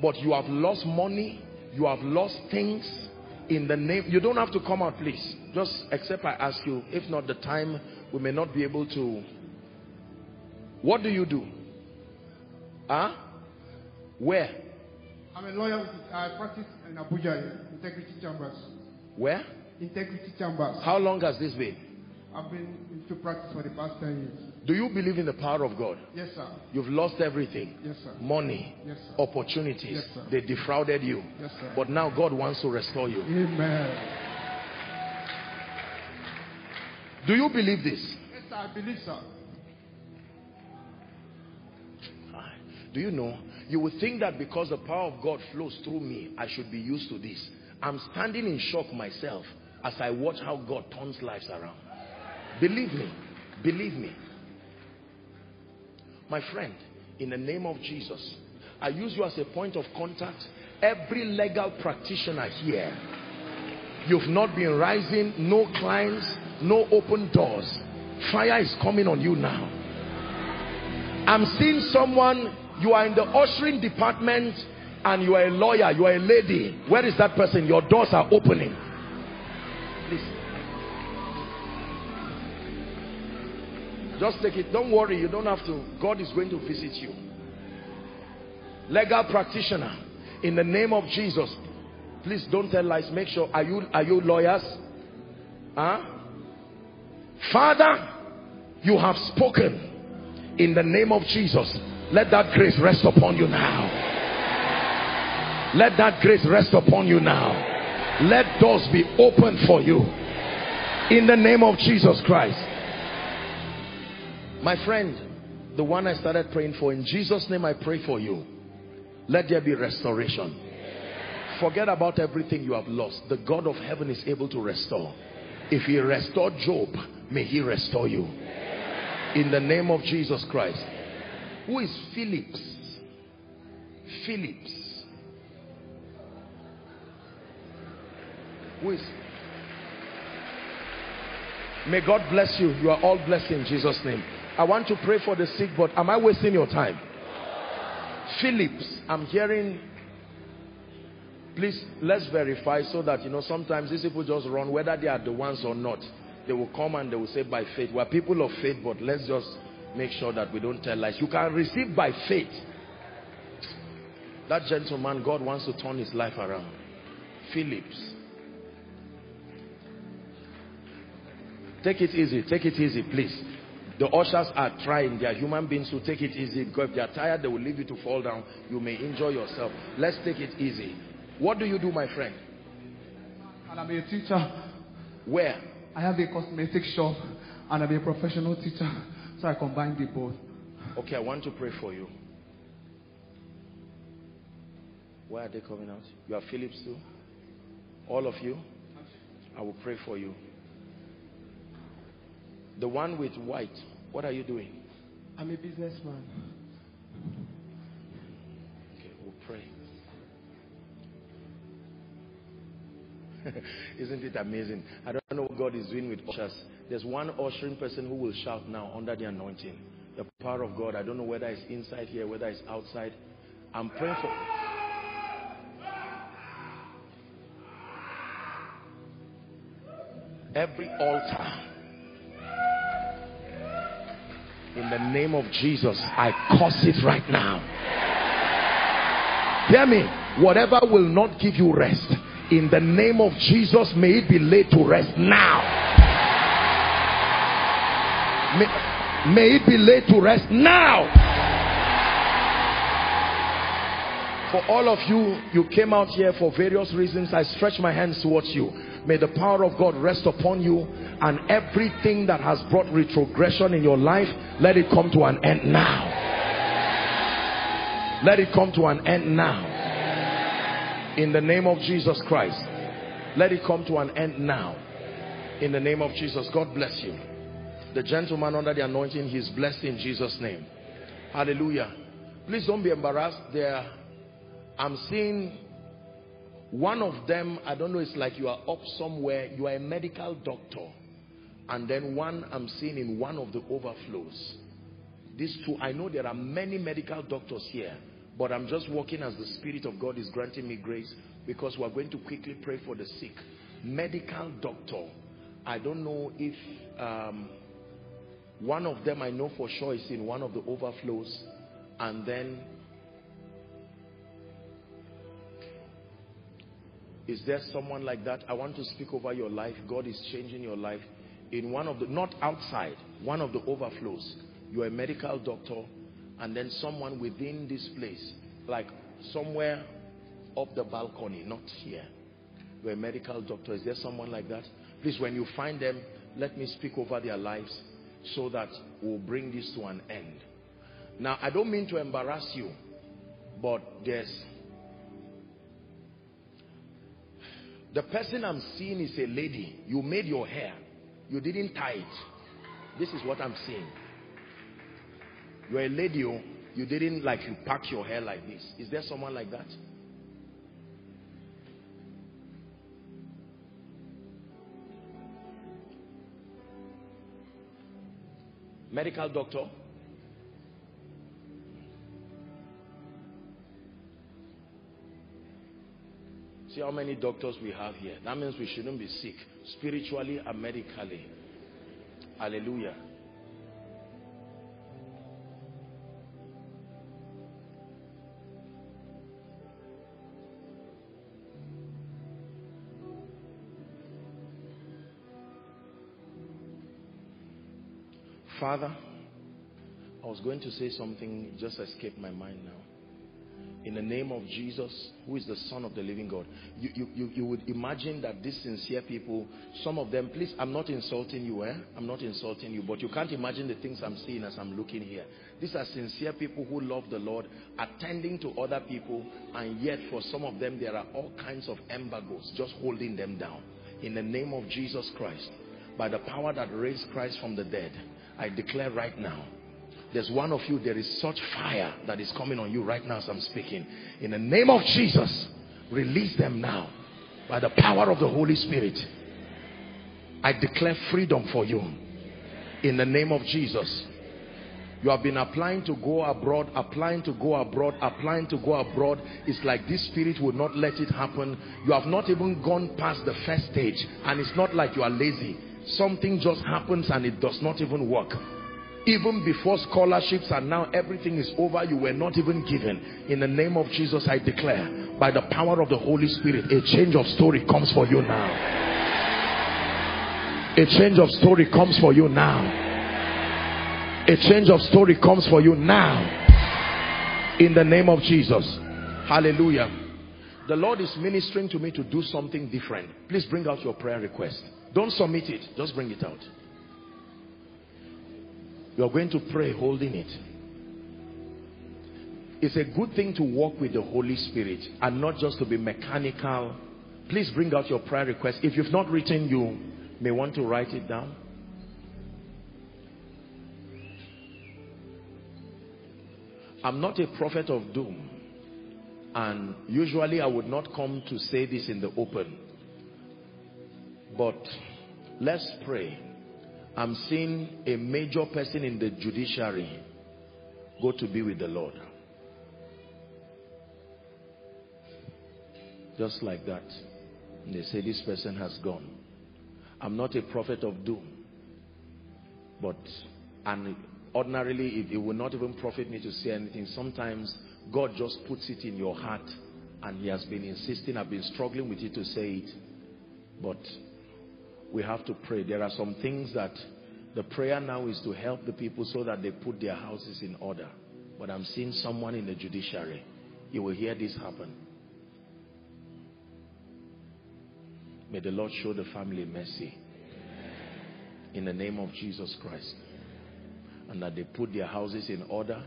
but you have lost money, you have lost things. In the name, you don't have to come out, please. Just except I ask you. If not, the time we may not be able to. What do you do? Huh? Where?
I'm a lawyer. I practice in Abuja, Integrity Chambers.
Where?
Integrity Chambers.
How long has this been?
I've been into practice for the past 10 years.
Do you believe in the power of God?
Yes, sir.
You've lost everything.
Yes, sir.
Money,
Yes, sir.
opportunities.
Yes, sir.
they defrauded you.
Yes, sir.
But now God wants to restore you.
Amen.
Do you believe this?
Yes, sir. I believe, sir.
Ah, Do you know? You would think that because the power of God flows through me, I should be used to this. I'm standing in shock myself as I watch how God turns lives around. Believe me. Believe me. My friend, in the name of Jesus, I use you as a point of contact. Every legal practitioner here, you've not been rising, no clients, no open doors. Fire is coming on you now. I'm seeing someone, you are in the ushering department and you are a lawyer, you are a lady. Where is that person? Your doors are opening. Just take it. Don't worry. You don't have to. God is going to visit you. Legal practitioner. In the name of Jesus. Please don't tell lies. Make sure. Are you, are you lawyers? Huh? Father, you have spoken. In the name of Jesus. Let that grace rest upon you now. Let that grace rest upon you now. Let doors be opened for you. In the name of Jesus Christ. My friend, the one I started praying for, in Jesus' name I pray for you. Let there be restoration. Forget about everything you have lost. The God of heaven is able to restore. If he restored Job, may he restore you. In the name of Jesus Christ. Who is Phillips? Phillips. Who is? May God bless you. You are all blessed in Jesus' name. I want to pray for the sick, but am I wasting your time? Phillips, I'm hearing. Please, let's verify so that, you know, sometimes these people just run, whether they are the ones or not. They will come and they will say by faith. We're people of faith, but let's just make sure that we don't tell lies. You can receive by faith. That gentleman, God wants to turn his life around. Phillips. Take it easy. Take it easy, please. The ushers are trying. They are human beings who take it easy. Because if they are tired, they will leave you to fall down. You may enjoy yourself. Let's take it easy. What do you do, my friend?
And I'm a teacher.
Where?
I have a cosmetic shop and I'm a professional teacher. So I combine the both.
Okay, I want to pray for you. Where are they coming out? You are Phillips too? All of you? I will pray for you. The one with white, what are you doing?
I'm a businessman.
Okay, we'll pray. <laughs> Isn't it amazing? I don't know what God is doing with ushers. There's one ushering person who will shout now under the anointing. The power of God. I don't know whether it's inside here, whether it's outside. I'm praying for. Every altar. In the name of Jesus, I curse it right now. Hear me. Whatever will not give you rest, in the name of Jesus, may it be laid to rest now. May, may it be laid to rest now. For all of you, you came out here for various reasons. I stretch my hands towards you. May the power of God rest upon you and everything that has brought retrogression in your life, let it come to an end now. Let it come to an end now. In the name of Jesus Christ. Let it come to an end now. In the name of Jesus. God bless you. The gentleman under the anointing, he's blessed in Jesus' name. Hallelujah. Please don't be embarrassed. There, I'm seeing one of them, I don't know, it's like you are up somewhere, you are a medical doctor. And then one I'm seeing in one of the overflows. These two, I know there are many medical doctors here, but I'm just walking as the Spirit of God is granting me grace because we're going to quickly pray for the sick. Medical doctor. I don't know if um, one of them I know for sure is in one of the overflows. And then Is there someone like that? I want to speak over your life. God is changing your life in one of the, not outside, one of the overflows. you're a medical doctor and then someone within this place, like somewhere up the balcony, not here. You're a medical doctor. Is there someone like that? Please, when you find them, let me speak over their lives so that we'll bring this to an end. Now, I don't mean to embarrass you, but there's the person I'm seeing is a lady. You made your hair. You didn't tie it. This is what I'm seeing. You're a lady, oh. you didn't like you pack your hair like this. Is there someone like that? Medical doctor? See how many doctors we have here. That means we shouldn't be sick spiritually and medically. Hallelujah. Father, I was going to say something, just escaped my mind now. In the name of Jesus, who is the Son of the living God, you, you, you, you would imagine that these sincere people, some of them, please, I'm not insulting you, eh? I'm not insulting you, but you can't imagine the things I'm seeing as I'm looking here. These are sincere people who love the Lord, attending to other people, and yet for some of them, there are all kinds of embargoes just holding them down. In the name of Jesus Christ, by the power that raised Christ from the dead, I declare right now, there's one of you, there is such fire that is coming on you right now as I'm speaking. In the name of Jesus, release them now by the power of the Holy Spirit. I declare freedom for you in the name of Jesus. You have been applying to go abroad, applying to go abroad, applying to go abroad. It's like this spirit would not let it happen. You have not even gone past the first stage and it's not like you are lazy something just happens and it does not even work even before scholarships and now everything is over you were not even given. In the name of jesus i declare by the power of the holy spirit a change of story comes for you now. A change of story comes for you now. A change of story comes for you now. In the name of jesus. Hallelujah. The lord is ministering to me to do something different. Please bring out your prayer request. Don't submit it. Just bring it out. You are going to pray holding it. It's a good thing to walk with the Holy Spirit and not just to be mechanical. Please bring out your prayer request. If you've not written, you may want to write it down. I'm not a prophet of doom. And usually I would not come to say this in the open. But let's pray. I'm seeing a major person in the judiciary go to be with the Lord. Just like that. they say this person has gone. I'm not a prophet of doom. But, and ordinarily it, it will not even profit me to say anything. Sometimes God just puts it in your heart and he has been insisting, I've been struggling with it to say it. But we have to pray. There are some things that the prayer now is to help the people so that they put their houses in order. But I'm seeing someone in the judiciary. You will hear this happen. May the Lord show the family mercy. In the name of Jesus Christ. And that they put their houses in order.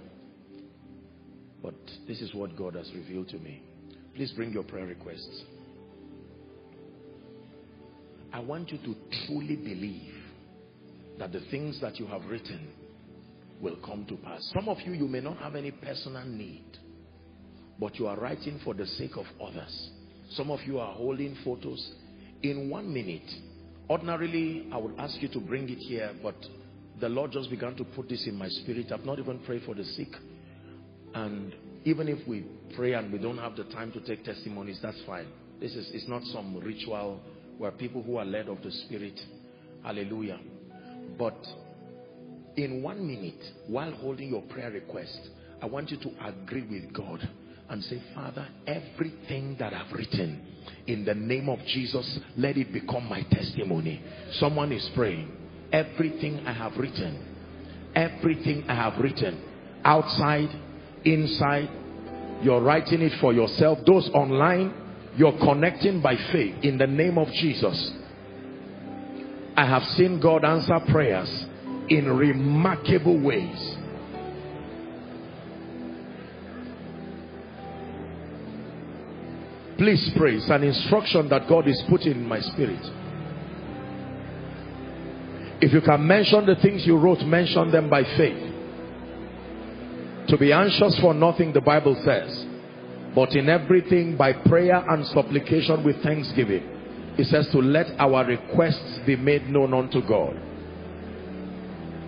But this is what God has revealed to me. Please bring your prayer requests. I want you to truly believe that the things that you have written will come to pass. Some of you, you may not have any personal need, but you are writing for the sake of others. Some of you are holding photos. In one minute, ordinarily, I would ask you to bring it here, but the Lord just began to put this in my spirit. I've not even prayed for the sick. And even if we pray and we don't have the time to take testimonies, that's fine. This is it's not some ritual we're people who are led of the Spirit. Hallelujah. But in one minute, while holding your prayer request, I want you to agree with God and say, Father, everything that I've written in the name of Jesus, let it become my testimony. Someone is praying. Everything I have written, everything I have written outside, inside. You're writing it for yourself. Those online, you're connecting by faith in the name of Jesus. I have seen God answer prayers in remarkable ways. Please pray. It's an instruction that God is putting in my spirit. If you can mention the things you wrote, mention them by faith. To be anxious for nothing, the Bible says. But in everything, by prayer and supplication with thanksgiving. It says to let our requests be made known unto God.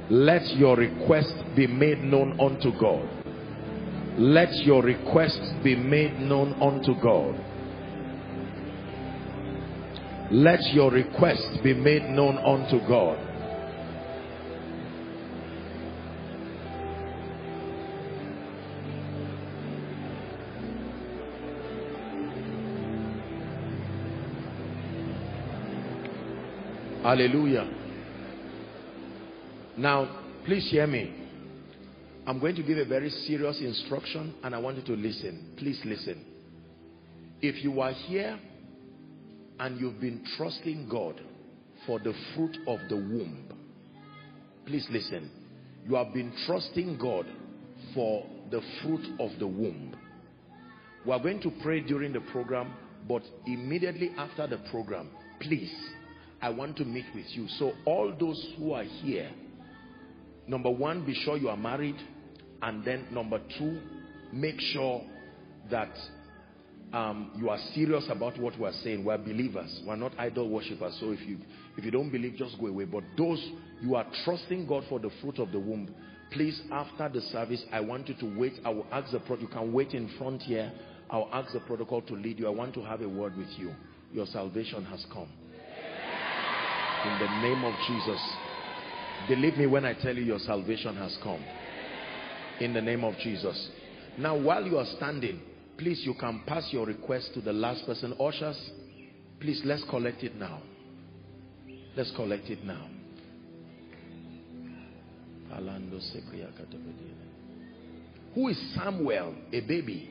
Let your request be made known unto God. Let your requests be made known unto God. Let your request be made known unto God. Hallelujah. Now, please hear me. I'm going to give a very serious instruction and I want you to listen. Please listen. If you are here and you've been trusting God for the fruit of the womb, please listen. You have been trusting God for the fruit of the womb. We are going to pray during the program, but immediately after the program, please I want to meet with you. So all those who are here, number one, be sure you are married. And then number two, make sure that um, you are serious about what we are saying. We are believers. We are not idol worshippers. So if you, if you don't believe, just go away. But those you are trusting God for the fruit of the womb, please, after the service, I want you to wait. I will ask the protocol. You can wait in front here. I'll ask the protocol to lead you. I want to have a word with you. Your salvation has come in the name of Jesus. Believe me when I tell you your salvation has come. In the name of Jesus. Now, while you are standing, please, you can pass your request to the last person. Ushers, please, let's collect it now. Let's collect it now. Who is Samuel? A baby.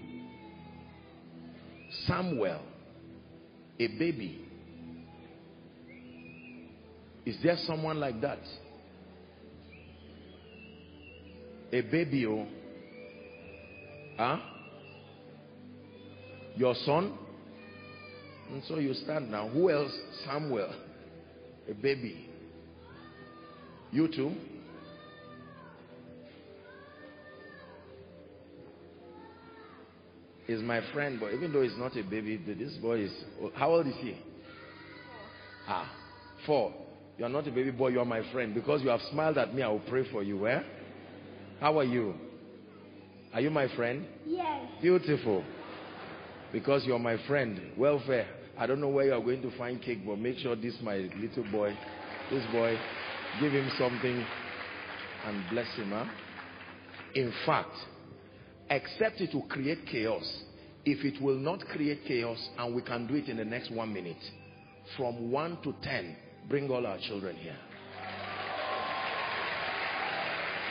Samuel. A baby. Is there someone like that? A baby, oh. Huh? Your son? And so you stand now. Who else? Samuel. A baby. You too? He's my friend, but even though he's not a baby, this boy is. How old is he? Ah, four. You are not a baby boy, you are my friend. Because you have smiled at me, I will pray for you. Eh? How are you? Are you my friend?
Yes.
Beautiful. Because you are my friend. Welfare. I don't know where you are going to find cake, but make sure this my little boy, this boy, give him something and bless him. Huh? In fact, except it will create chaos. If it will not create chaos, and we can do it in the next one minute, from 1 to 10, Bring all our children here.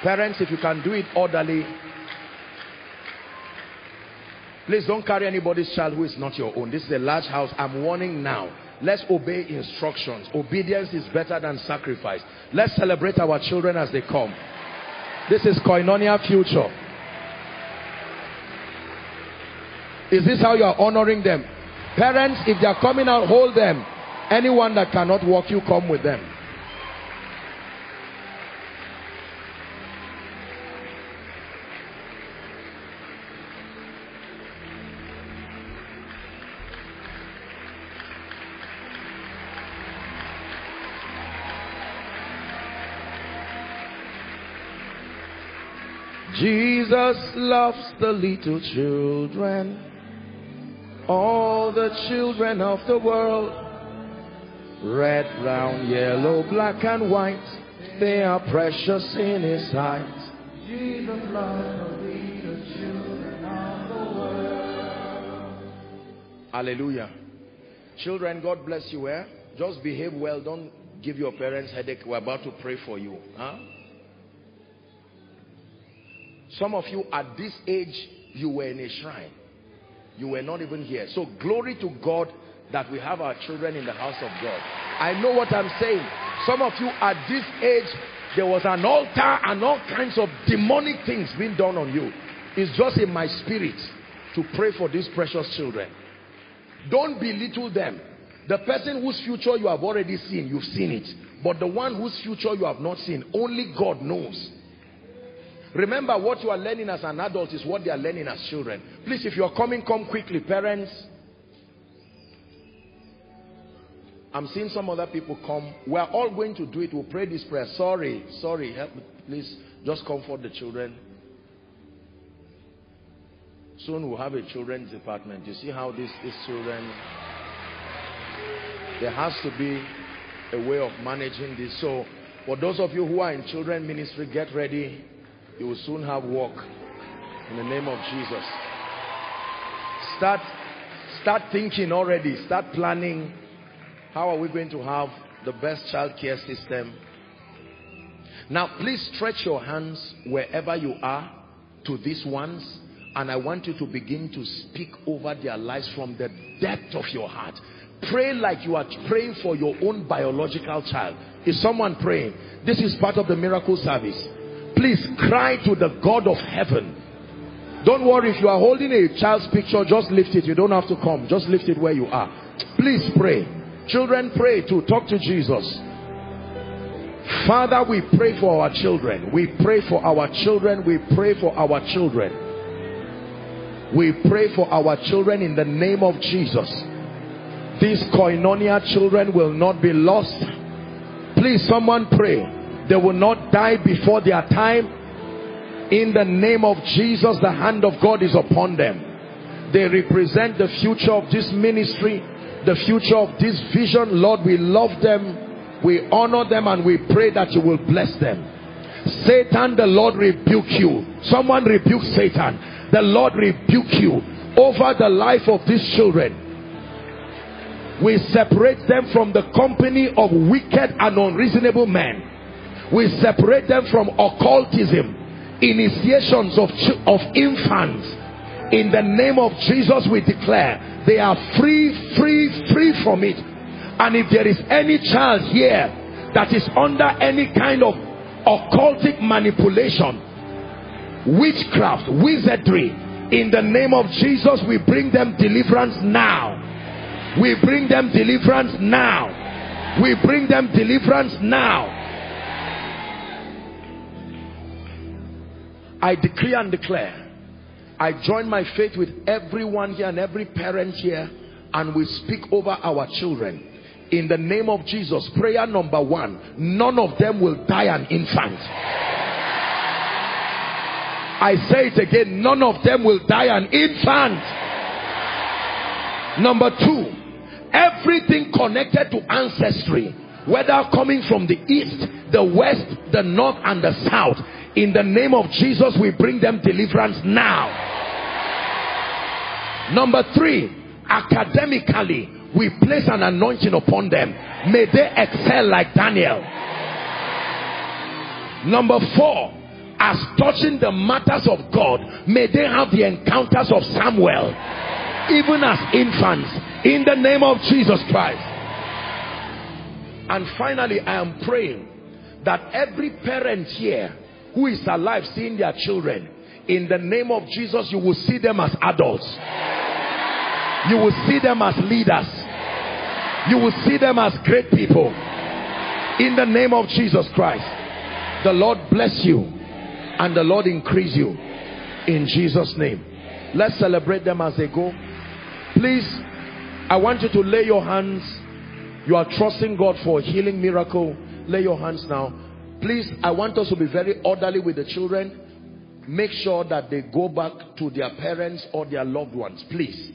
Parents, if you can do it orderly, please don't carry anybody's child who is not your own. This is a large house. I'm warning now. Let's obey instructions. Obedience is better than sacrifice. Let's celebrate our children as they come. This is Koinonia future. Is this how you are honoring them? Parents, if they are coming out, hold them. Anyone that cannot walk, you come with them. Jesus loves the little children, all the children of the world. Red, brown, yellow, black and white, they are precious in his sight. Jesus loves the children of the world. Hallelujah. Children, God bless you. Eh? Just behave well. Don't give your parents headache. We're about to pray for you. Huh? Some of you at this age, you were in a shrine. You were not even here. So glory to God that we have our children in the house of God. I know what I'm saying. Some of you at this age, there was an altar and all kinds of demonic things being done on you. It's just in my spirit to pray for these precious children. Don't belittle them. The person whose future you have already seen, you've seen it. But the one whose future you have not seen, only God knows. Remember what you are learning as an adult is what they are learning as children. Please, if you are coming, come quickly. Parents, I'm seeing some other people come. We are all going to do it. We'll pray this prayer. Sorry, sorry. Help me, please. Just comfort the children. Soon we'll have a children's department. You see how these, these children... There has to be a way of managing this. So, for those of you who are in children ministry, get ready. You will soon have work. In the name of Jesus. Start, start thinking already. Start planning. How are we going to have the best child care system? Now, please stretch your hands wherever you are to these ones. And I want you to begin to speak over their lives from the depth of your heart. Pray like you are praying for your own biological child. Is someone praying? This is part of the miracle service. Please cry to the God of heaven. Don't worry if you are holding a child's picture, just lift it. You don't have to come. Just lift it where you are. Please pray. Children pray to talk to Jesus. Father, we pray for our children. We pray for our children. We pray for our children. We pray for our children in the name of Jesus. These koinonia children will not be lost. Please, someone pray. They will not die before their time. In the name of Jesus, the hand of God is upon them. They represent the future of this ministry, the future of this vision. Lord, we love them. We honor them and we pray that you will bless them. Satan, the Lord rebuke you. Someone rebuke Satan. The Lord rebuke you over the life of these children we separate them from the company of wicked and unreasonable men we separate them from occultism initiations of of infants in the name of jesus we declare they are free free free from it and if there is any child here that is under any kind of occultic manipulation witchcraft wizardry in the name of jesus we bring them deliverance now we bring them deliverance now. We bring them deliverance now. I decree and declare. I join my faith with everyone here and every parent here and we speak over our children. In the name of Jesus, prayer number one, none of them will die an infant. I say it again, none of them will die an infant. Number two, everything connected to ancestry whether coming from the east the west the north and the south in the name of jesus we bring them deliverance now. Number three academically we place an anointing upon them. May they excel like daniel. Number four as touching the matters of god may they have the encounters of samuel even as infants in the name of Jesus Christ. And finally I am praying that every parent here who is alive seeing their children. In the name of Jesus you will see them as adults. You will see them as leaders. You will see them as great people. In the name of Jesus Christ the Lord bless you and the Lord increase you. In Jesus name. Let's celebrate them as they go. Please I want you to lay your hands. You are trusting God for a healing miracle. Lay your hands now. Please, I want us to be very orderly with the children. Make sure that they go back to their parents or their loved ones. Please.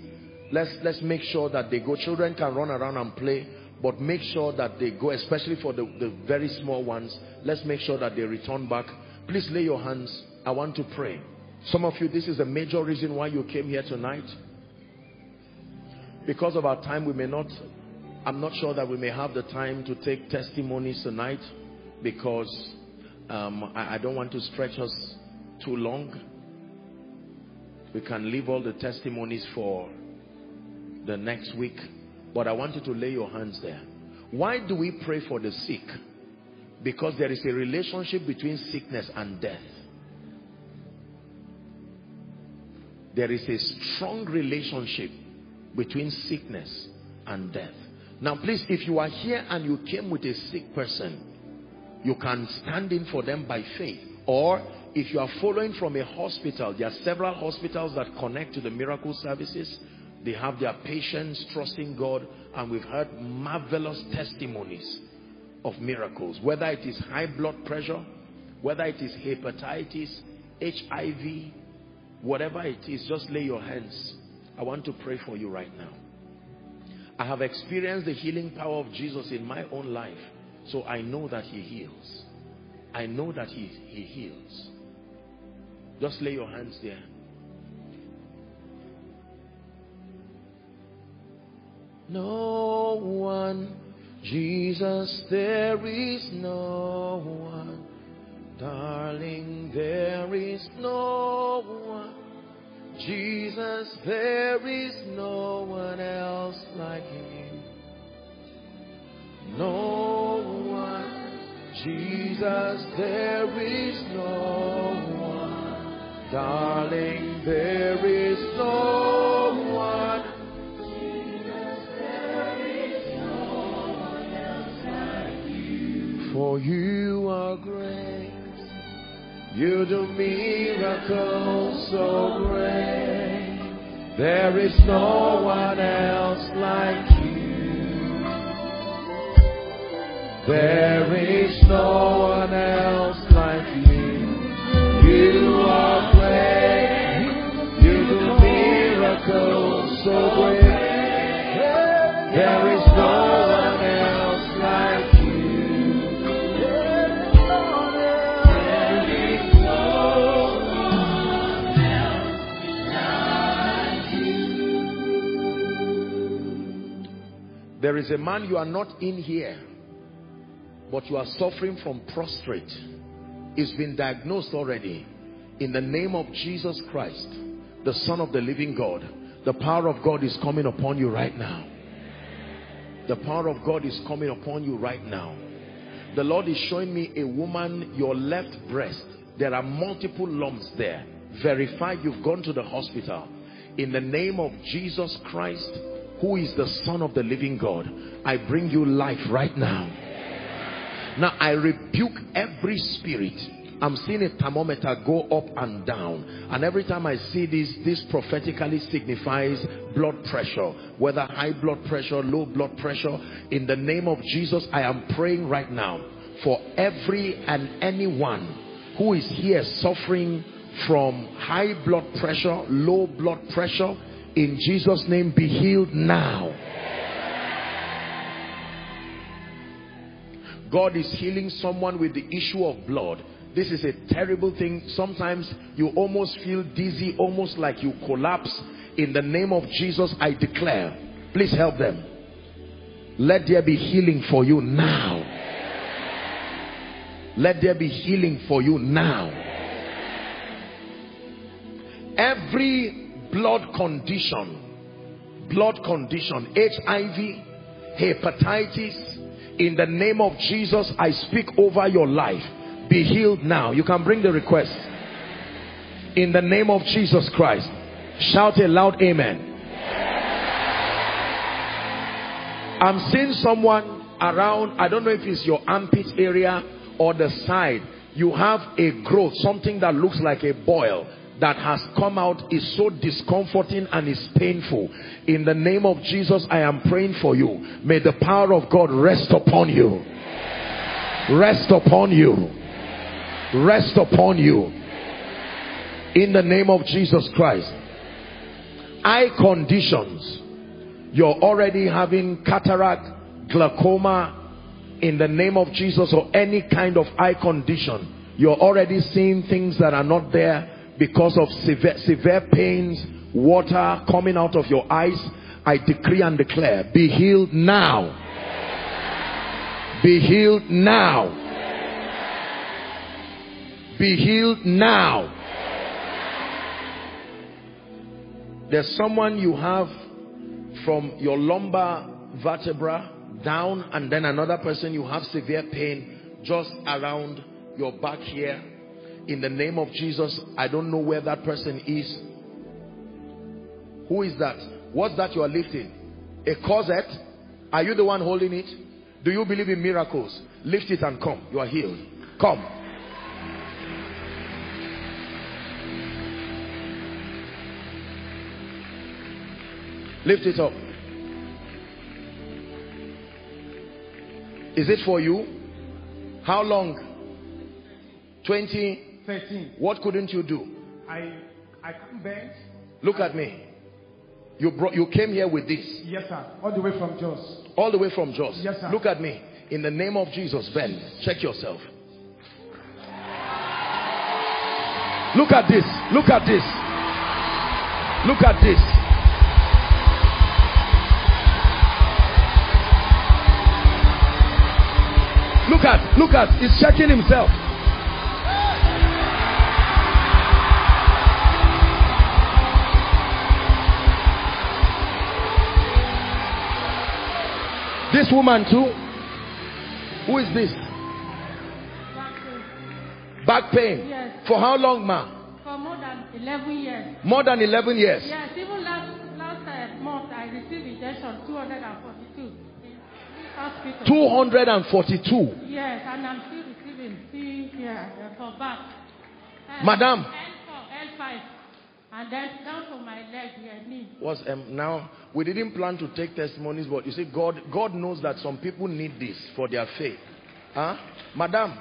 Let's, let's make sure that they go. Children can run around and play. But make sure that they go, especially for the, the very small ones. Let's make sure that they return back. Please lay your hands. I want to pray. Some of you, this is a major reason why you came here tonight because of our time we may not i'm not sure that we may have the time to take testimonies tonight because um, I, I, don't want to stretch us too long. We can leave all the testimonies for the next week. But I want you to lay your hands there. Why do we pray for the sick? Because there is a relationship between sickness and death. There is a strong relationship between sickness and death. Now please, if you are here and you came with a sick person, you can stand in for them by faith. Or if you are following from a hospital, there are several hospitals that connect to the miracle services. They have their patients trusting God and we've heard marvelous testimonies of miracles. Whether it is high blood pressure, whether it is hepatitis, HIV, whatever it is, just lay your hands. I want to pray for you right now. I have experienced the healing power of Jesus in my own life. So I know that he heals. I know that he, he heals. Just lay your hands there. No one, Jesus, there is no one. Darling, there is no one. Jesus, there is no one else like you. No one. Jesus, there is no one. Darling, there is no one. Jesus, there is no one else like you. For you are great. You do miracles so great. There is no one else like you. There is no one else like you. You are great. You do miracles. There is no one else like you. There is a man you are not in here, but you are suffering from prostrate. It's been diagnosed already. In the name of Jesus Christ, the Son of the living God, the power of God is coming upon you right now. The power of God is coming upon you right now. The Lord is showing me a woman, your left breast. There are multiple lumps there. verify you've gone to the hospital. In the name of Jesus Christ, who is the Son of the living God, I bring you life right now. Now I rebuke every spirit. I'm seeing a thermometer go up and down. And every time I see this, this prophetically signifies blood pressure. Whether high blood pressure, low blood pressure. In the name of Jesus, I am praying right now for every and anyone who is here suffering from high blood pressure, low blood pressure. In Jesus' name, be healed now. God is healing someone with the issue of blood. This is a terrible thing. Sometimes you almost feel dizzy, almost like you collapse. In the name of Jesus, I declare, please help them. Let there be healing for you now. Let there be healing for you now. Every blood condition, blood condition, HIV, hepatitis, in the name of Jesus, I speak over your life. Be healed now. You can bring the request. In the name of Jesus Christ. Shout a loud amen. I'm seeing someone around, I don't know if it's your armpit area or the side. You have a growth, something that looks like a boil that has come out is so discomforting and is painful. In the name of Jesus, I am praying for you. May the power of God rest upon you. Rest upon you. Rest upon you. In the name of Jesus Christ. Eye conditions. You're already having cataract, glaucoma, in the name of Jesus or any kind of eye condition. You're already seeing things that are not there because of severe, severe pains, water coming out of your eyes, I decree and declare, be healed now. Be healed now. Be healed now. There's someone you have from your lumbar vertebra down, and then another person you have severe pain just around your back here in the name of Jesus, I don't know where that person is. Who is that? What's that you are lifting? A corset? Are you the one holding it? Do you believe in miracles? Lift it and come. You are healed. Come. Lift it up. Is it for you? How long? 20?
13.
What couldn't you do?
I I can't bend.
Look at me. You brought, you came here with this.
Yes, sir. All the way from Jos.
All the way from Jos.
Yes, sir.
Look at me. In the name of Jesus, bend. Check yourself. Look at this. Look at this. Look at this. Look at, look at, he's checking himself. This woman too. Who is this? Back pain.
Yes.
For how long, ma?
For more than 11 years.
More than 11 years.
Yes, even last last uh, month I received injection 242 in this hospital.
242.
Yes, and I'm still receiving see here for back. Uh,
Madam.
L4, L5, and then down to my leg here, knee.
Was um, now we didn't plan to take testimonies, but you see, God, God knows that some people need this for their faith. Huh? Madam,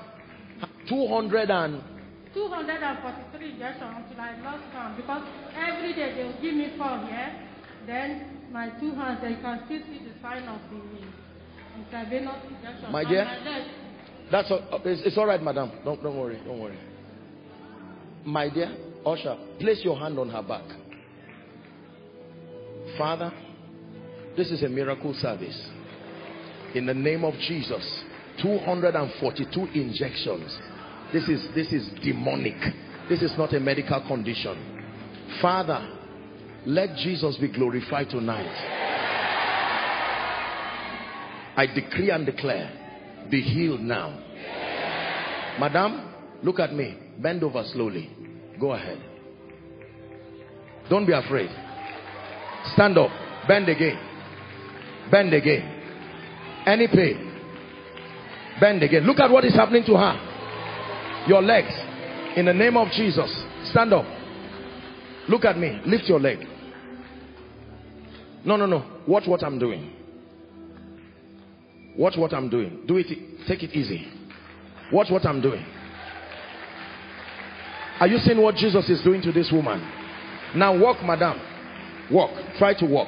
200 and
243 injection until I lost count because every day they will give me four here. Then my two hands, they can still see the sign of the intravenous injection.
My dear?
my.
That's all, it's, it's all right, madam. Don't, don't worry. Don't worry. My dear Usher, place your hand on her back. Father, this is a miracle service. In the name of Jesus, 242 injections. This is this is demonic. This is not a medical condition. Father, let Jesus be glorified tonight. I decree and declare, be healed now. Madam, look at me. Bend over slowly. Go ahead. Don't be afraid. Stand up. Bend again. Bend again. Any pain. Bend again. Look at what is happening to her. Your legs. In the name of Jesus. Stand up. Look at me. Lift your leg. No, no, no. Watch what I'm doing. Watch what I'm doing. Do it. Take it easy. Watch what I'm doing. Are you seeing what Jesus is doing to this woman? Now walk, madam. Walk. Try to walk.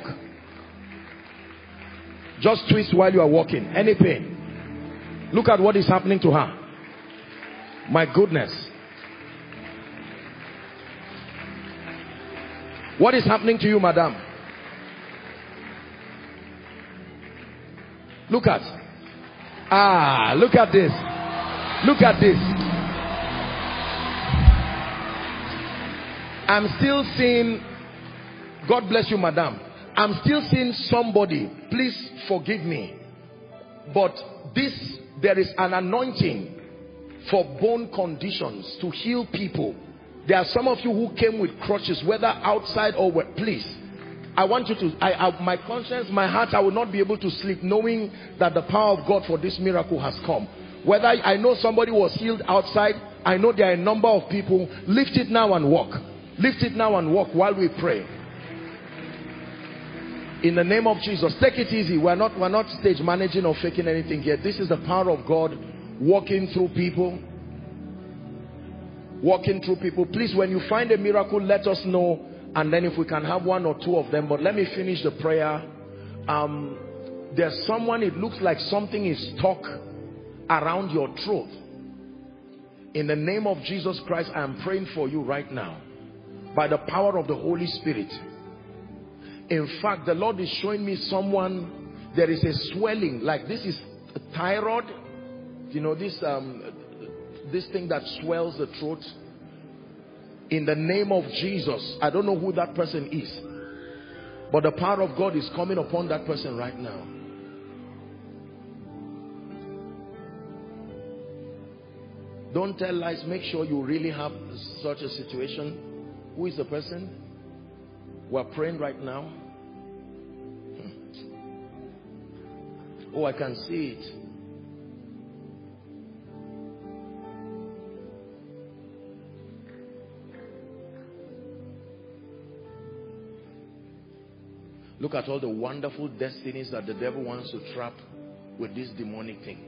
Just twist while you are walking. Any pain. Look at what is happening to her. My goodness. What is happening to you, madam? Look at. Ah, look at this. Look at this. I'm still seeing, God bless you, madam. I'm still seeing somebody, please forgive me. But this, there is an anointing for bone conditions to heal people. There are some of you who came with crutches, whether outside or where, please. I want you to, I, I, my conscience, my heart, I will not be able to sleep knowing that the power of God for this miracle has come. Whether I know somebody was healed outside, I know there are a number of people. Lift it now and walk. Lift it now and walk while we pray. In the name of Jesus, take it easy. We're not, we're not stage managing or faking anything here. This is the power of God walking through people. Walking through people. Please, when you find a miracle, let us know. And then if we can have one or two of them. But let me finish the prayer. Um, there's someone, it looks like something is stuck around your throat. In the name of Jesus Christ, I am praying for you right now. By the power of the Holy Spirit. In fact, the Lord is showing me someone, there is a swelling, like this is a thyroid. You know, this, um, this thing that swells the throat. In the name of Jesus, I don't know who that person is, But the power of God is coming upon that person right now. Don't tell lies. Make sure you really have such a situation. Who is the person? We're praying right now. Hmm. Oh, I can see it. Look at all the wonderful destinies that the devil wants to trap with this demonic thing.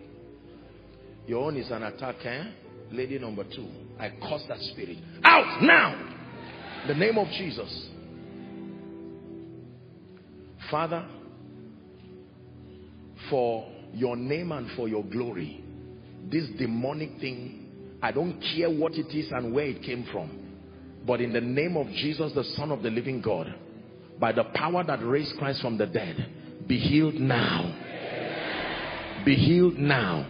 Your own is an attack, eh? Lady number two. I curse that spirit. Out now! The name of Jesus. Father, for your name and for your glory, this demonic thing, I don't care what it is and where it came from. But in the name of Jesus, the Son of the living God, by the power that raised Christ from the dead, be healed now. Be healed now.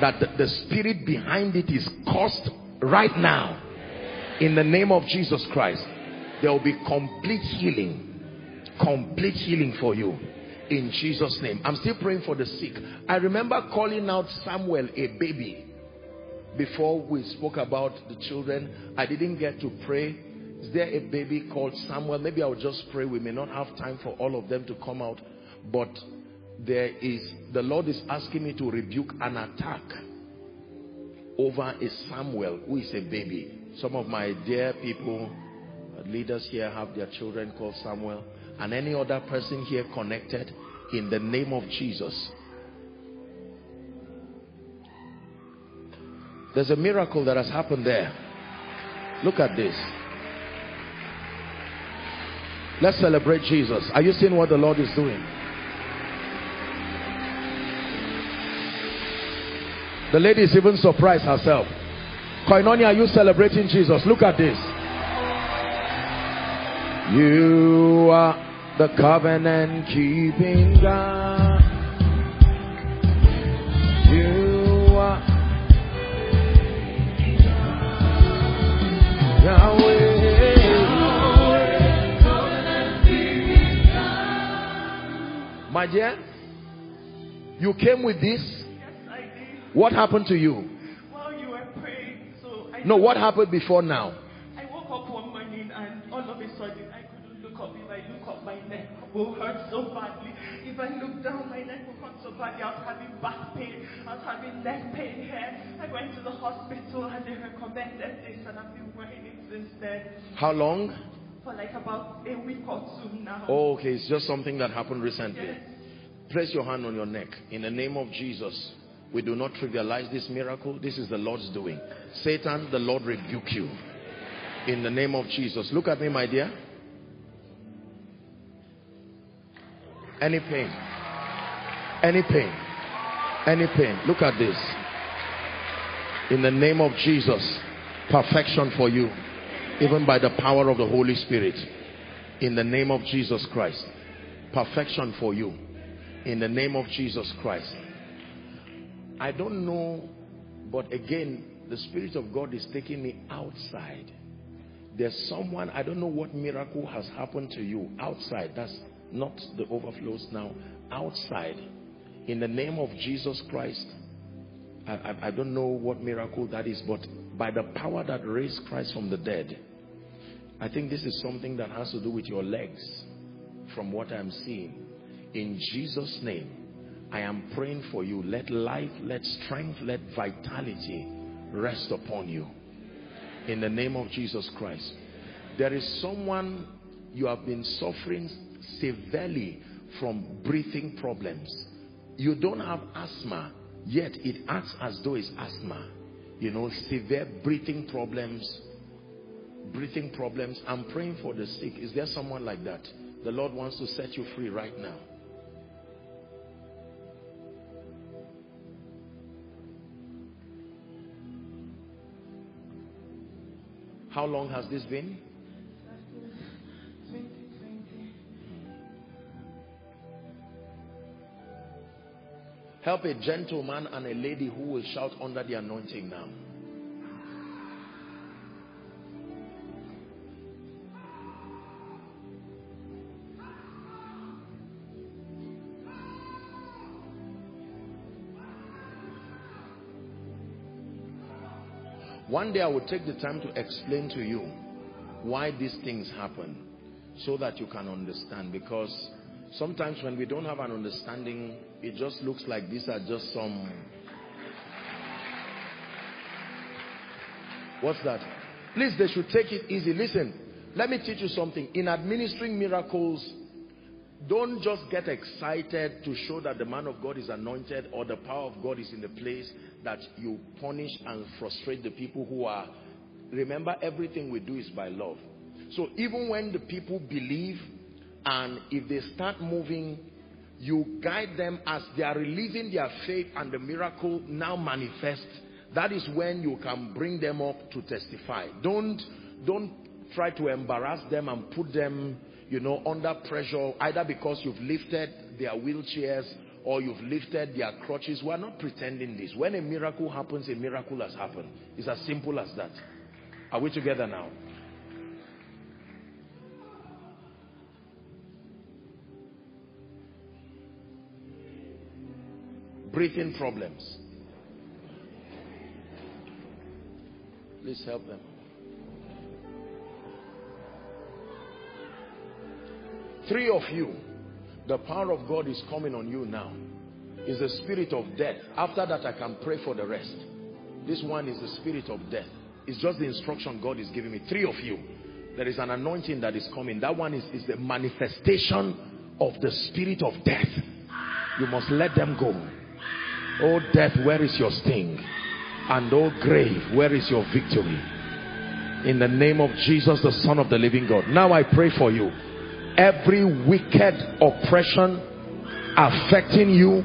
That the, the spirit behind it is caused right now. In the name of Jesus Christ, there will be complete healing. Complete healing for you. In Jesus' name. I'm still praying for the sick. I remember calling out Samuel, a baby, before we spoke about the children. I didn't get to pray is there a baby called Samuel? Maybe I'll just pray. We may not have time for all of them to come out. But there is, the Lord is asking me to rebuke an attack over a Samuel who is a baby. Some of my dear people, uh, leaders here have their children called Samuel. And any other person here connected in the name of Jesus. There's a miracle that has happened there. Look at this. Let's celebrate Jesus. Are you seeing what the Lord is doing? The lady is even surprised herself. Koinonia, are you celebrating Jesus? Look at this. You are the covenant keeping God. You are Yahweh. My dear, you came with this. What happened to you?
While you were praying, so I
No, what happened before now?
I woke up one morning and all of a sudden I couldn't look up. If I look up, my neck will hurt so badly. If I look down, my neck will hurt so badly. I was having back pain. I was having neck pain here. I went to the hospital and they recommended this, and I've been wearing it since then
How long?
for like about a week or two now.
Oh, okay, it's just something that happened recently.
Yes.
Place your hand on your neck. In the name of Jesus, we do not trivialize this miracle. This is the Lord's doing. Satan, the Lord rebuke you. In the name of Jesus. Look at me, my dear. Any pain? Any pain? Any pain? Look at this. In the name of Jesus, perfection for you, even by the power of the Holy Spirit. In the name of Jesus Christ, perfection for you. In the name of Jesus Christ. I don't know, but again, the Spirit of God is taking me outside. There's someone, I don't know what miracle has happened to you outside. That's not the overflows now. Outside. In the name of Jesus Christ. I, I, I don't know what miracle that is, but by the power that raised Christ from the dead, I think this is something that has to do with your legs, from what I'm seeing. In Jesus' name, I am praying for you. Let life, let strength, let vitality rest upon you. In the name of Jesus Christ. There is someone you have been suffering severely from breathing problems. You don't have asthma, yet it acts as though it's asthma. You know, severe breathing problems. Breathing problems. I'm praying for the sick. Is there someone like that? The Lord wants to set you free right now. How long has this been?
2020.
Help a gentleman and a lady who will shout under the anointing now. One day I will take the time to explain to you why these things happen so that you can understand because sometimes when we don't have an understanding it just looks like these are just some what's that? Please they should take it easy. Listen let me teach you something. In administering miracles don't just get excited to show that the man of God is anointed or the power of God is in the place that you punish and frustrate the people who are remember everything we do is by love. So even when the people believe and if they start moving you guide them as they are releasing their faith and the miracle now manifests that is when you can bring them up to testify. Don't don't try to embarrass them and put them you know under pressure either because you've lifted their wheelchairs or you've lifted their crutches. We're not pretending this. When a miracle happens a miracle has happened. It's as simple as that. Are we together now? Breathing problems. Please help them. Three of you, the power of God is coming on you now. Is the spirit of death. After that, I can pray for the rest. This one is the spirit of death. It's just the instruction God is giving me. Three of you, there is an anointing that is coming. That one is, is the manifestation of the spirit of death. You must let them go. Oh death, where is your sting? And oh grave, where is your victory? In the name of Jesus, the Son of the living God. Now I pray for you. Every wicked oppression affecting you,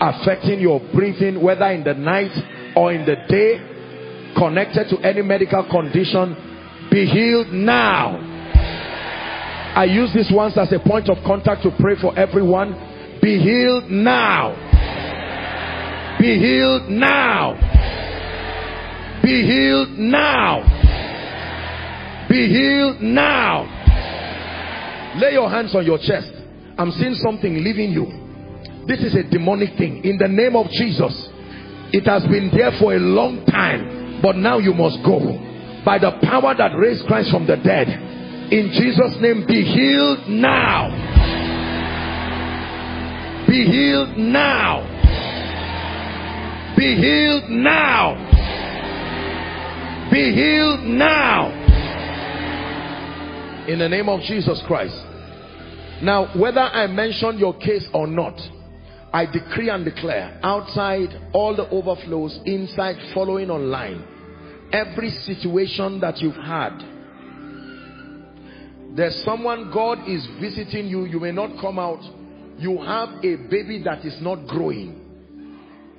affecting your breathing, whether in the night or in the day, connected to any medical condition, be healed now. I use this once as a point of contact to pray for everyone. Be healed now be healed now. Be healed now. Be healed now. Lay your hands on your chest. I'm seeing something leaving you. This is a demonic thing. In the name of Jesus. It has been there for a long time. But now you must go. By the power that raised Christ from the dead. In Jesus' name, be healed now. Be healed now. Be healed now. Be healed now. In the name of Jesus Christ. Now, whether I mention your case or not, I decree and declare outside all the overflows, inside following online, every situation that you've had, there's someone God is visiting you, you may not come out, you have a baby that is not growing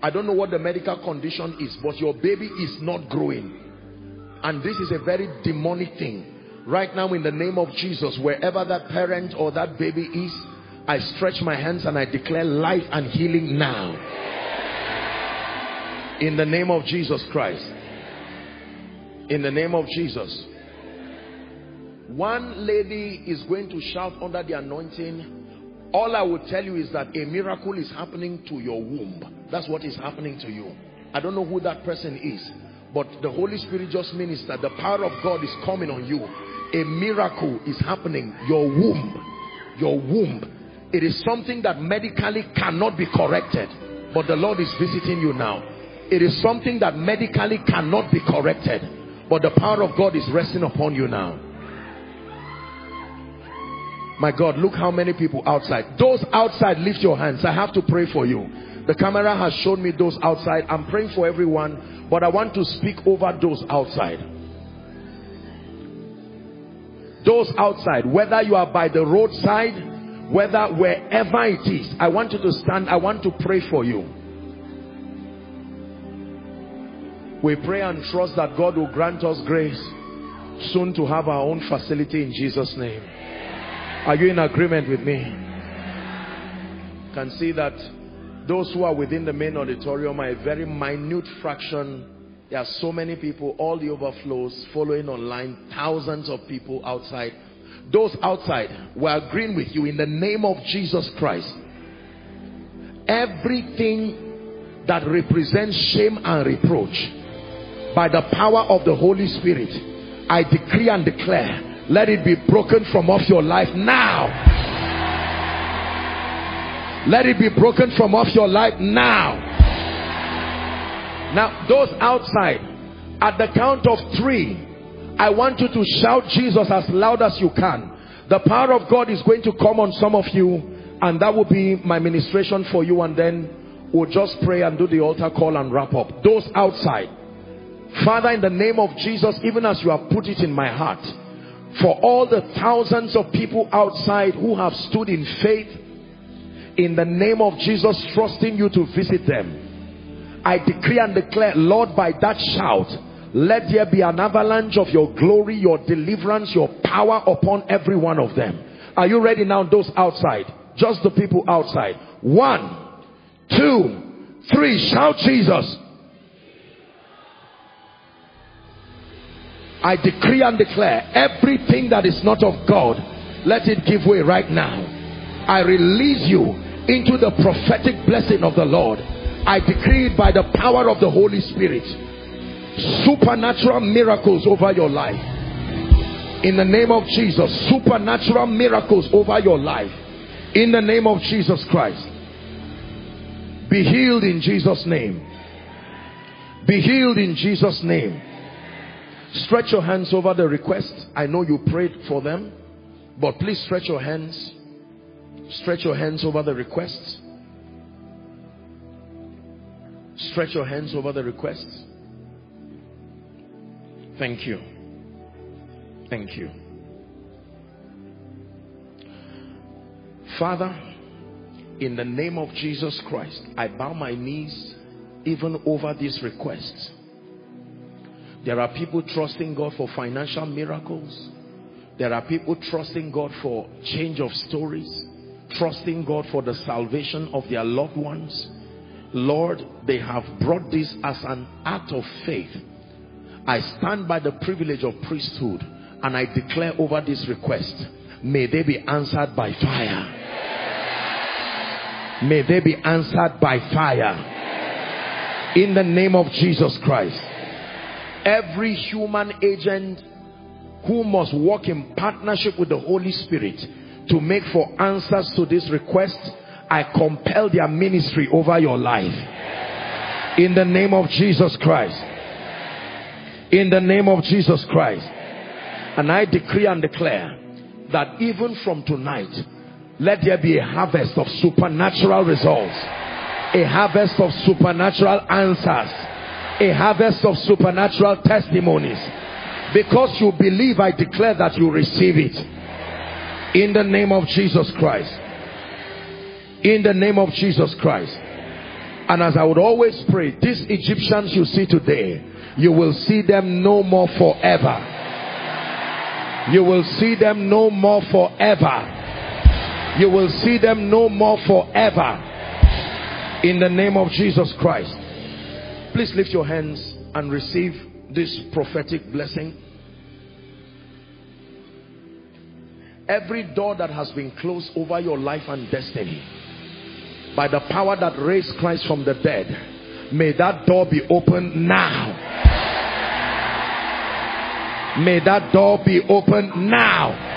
I don't know what the medical condition is, but your baby is not growing. And this is a very demonic thing. Right now in the name of Jesus, wherever that parent or that baby is, I stretch my hands and I declare life and healing now. In the name of Jesus Christ. In the name of Jesus. One lady is going to shout under the anointing all I will tell you is that a miracle is happening to your womb. That's what is happening to you. I don't know who that person is. But the Holy Spirit just means that the power of God is coming on you. A miracle is happening. Your womb. Your womb. It is something that medically cannot be corrected. But the Lord is visiting you now. It is something that medically cannot be corrected. But the power of God is resting upon you now. My God, look how many people outside. Those outside, lift your hands. I have to pray for you. The camera has shown me those outside. I'm praying for everyone, but I want to speak over those outside. Those outside, whether you are by the roadside, whether wherever it is, I want you to stand. I want to pray for you. We pray and trust that God will grant us grace soon to have our own facility in Jesus' name. Are you in agreement with me? Can see that those who are within the main auditorium are a very minute fraction. There are so many people, all the overflows following online, thousands of people outside. Those outside, we're agreeing with you in the name of Jesus Christ. Everything that represents shame and reproach by the power of the Holy Spirit, I decree and declare, let it be broken from off your life now. Let it be broken from off your life now. Now, those outside, at the count of three, I want you to shout Jesus as loud as you can. The power of God is going to come on some of you, and that will be my ministration for you, and then we'll just pray and do the altar call and wrap up. Those outside, Father, in the name of Jesus, even as you have put it in my heart, for all the thousands of people outside who have stood in faith, in the name of Jesus, trusting you to visit them, I decree and declare, Lord, by that shout, let there be an avalanche of your glory, your deliverance, your power upon every one of them. Are you ready now, those outside? Just the people outside. One, two, three. Shout Jesus. I decree and declare everything that is not of God, let it give way right now. I release you into the prophetic blessing of the Lord. I decree by the power of the Holy Spirit. Supernatural miracles over your life. In the name of Jesus, supernatural miracles over your life. In the name of Jesus Christ. Be healed in Jesus' name. Be healed in Jesus' name. Stretch your hands over the request. I know you prayed for them, but please stretch your hands. Stretch your hands over the requests. Stretch your hands over the requests. Thank you. Thank you. Father, in the name of Jesus Christ, I bow my knees even over these requests. There are people trusting God for financial miracles. There are people trusting God for change of stories, trusting God for the salvation of their loved ones. Lord, they have brought this as an act of faith. I stand by the privilege of priesthood and I declare over this request, may they be answered by fire. May they be answered by fire. In the name of Jesus Christ every human agent who must work in partnership with the Holy Spirit to make for answers to this request, I compel their ministry over your life. In the name of Jesus Christ. In the name of Jesus Christ. And I decree and declare that even from tonight, let there be a harvest of supernatural results. A harvest of supernatural answers a harvest of supernatural testimonies. Because you believe, I declare that you receive it. In the name of Jesus Christ. In the name of Jesus Christ. And as I would always pray, these Egyptians you see today, you will see them no more forever. You will see them no more forever. You will see them no more forever. In the name of Jesus Christ. Please lift your hands and receive this prophetic blessing. Every door that has been closed over your life and destiny by the power that raised Christ from the dead, may that door be opened now. May that door be opened now.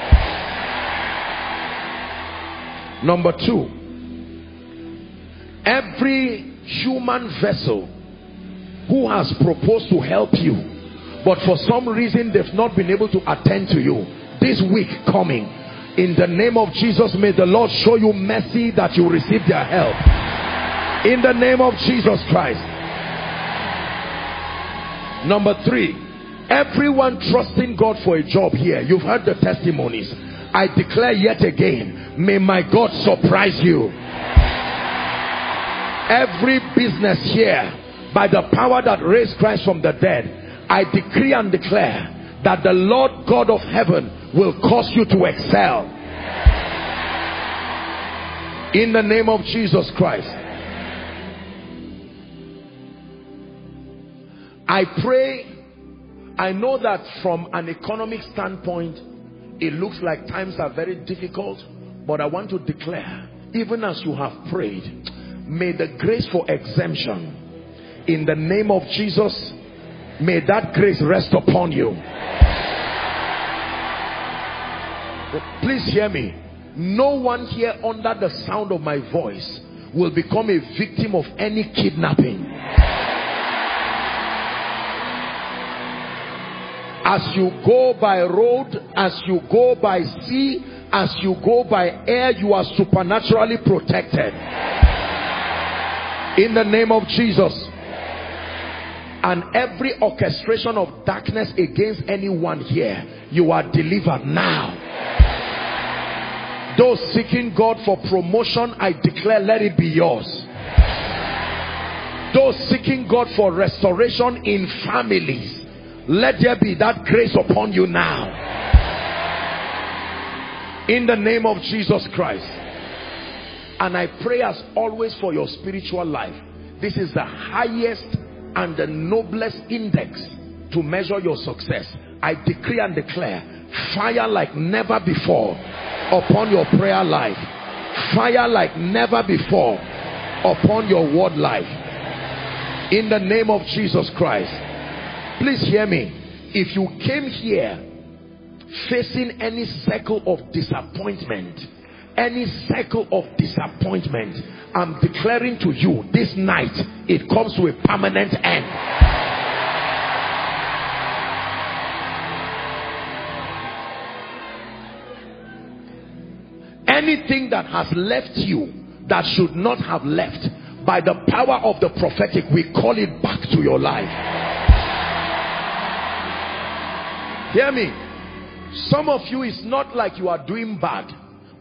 Number two, every human vessel who has proposed to help you but for some reason they've not been able to attend to you this week coming in the name of Jesus may the Lord show you mercy that you receive their help. In the name of Jesus Christ. Number three everyone trusting God for a job here. You've heard the testimonies. I declare yet again may my God surprise you. Every business here by the power that raised Christ from the dead, I decree and declare that the Lord God of heaven will cause you to excel. In the name of Jesus Christ. I pray, I know that from an economic standpoint, it looks like times are very difficult, but I want to declare, even as you have prayed, may the grace for exemption in the name of Jesus May that grace rest upon you. Please hear me. No one here under the sound of my voice will become a victim of any kidnapping. As you go by road, as you go by sea, as you go by air, you are supernaturally protected. In the name of Jesus and every orchestration of darkness against anyone here you are delivered now. Those seeking God for promotion I declare let it be yours. Those seeking God for restoration in families let there be that grace upon you now. In the name of Jesus Christ. And I pray as always for your spiritual life. This is the highest and the noblest index to measure your success. I decree and declare fire like never before upon your prayer life. Fire like never before upon your word life. In the name of Jesus Christ. Please hear me. If you came here facing any circle of disappointment any cycle of disappointment i'm declaring to you this night it comes to a permanent end. Anything that has left you that should not have left by the power of the prophetic we call it back to your life. Hear me. Some of you is not like you are doing bad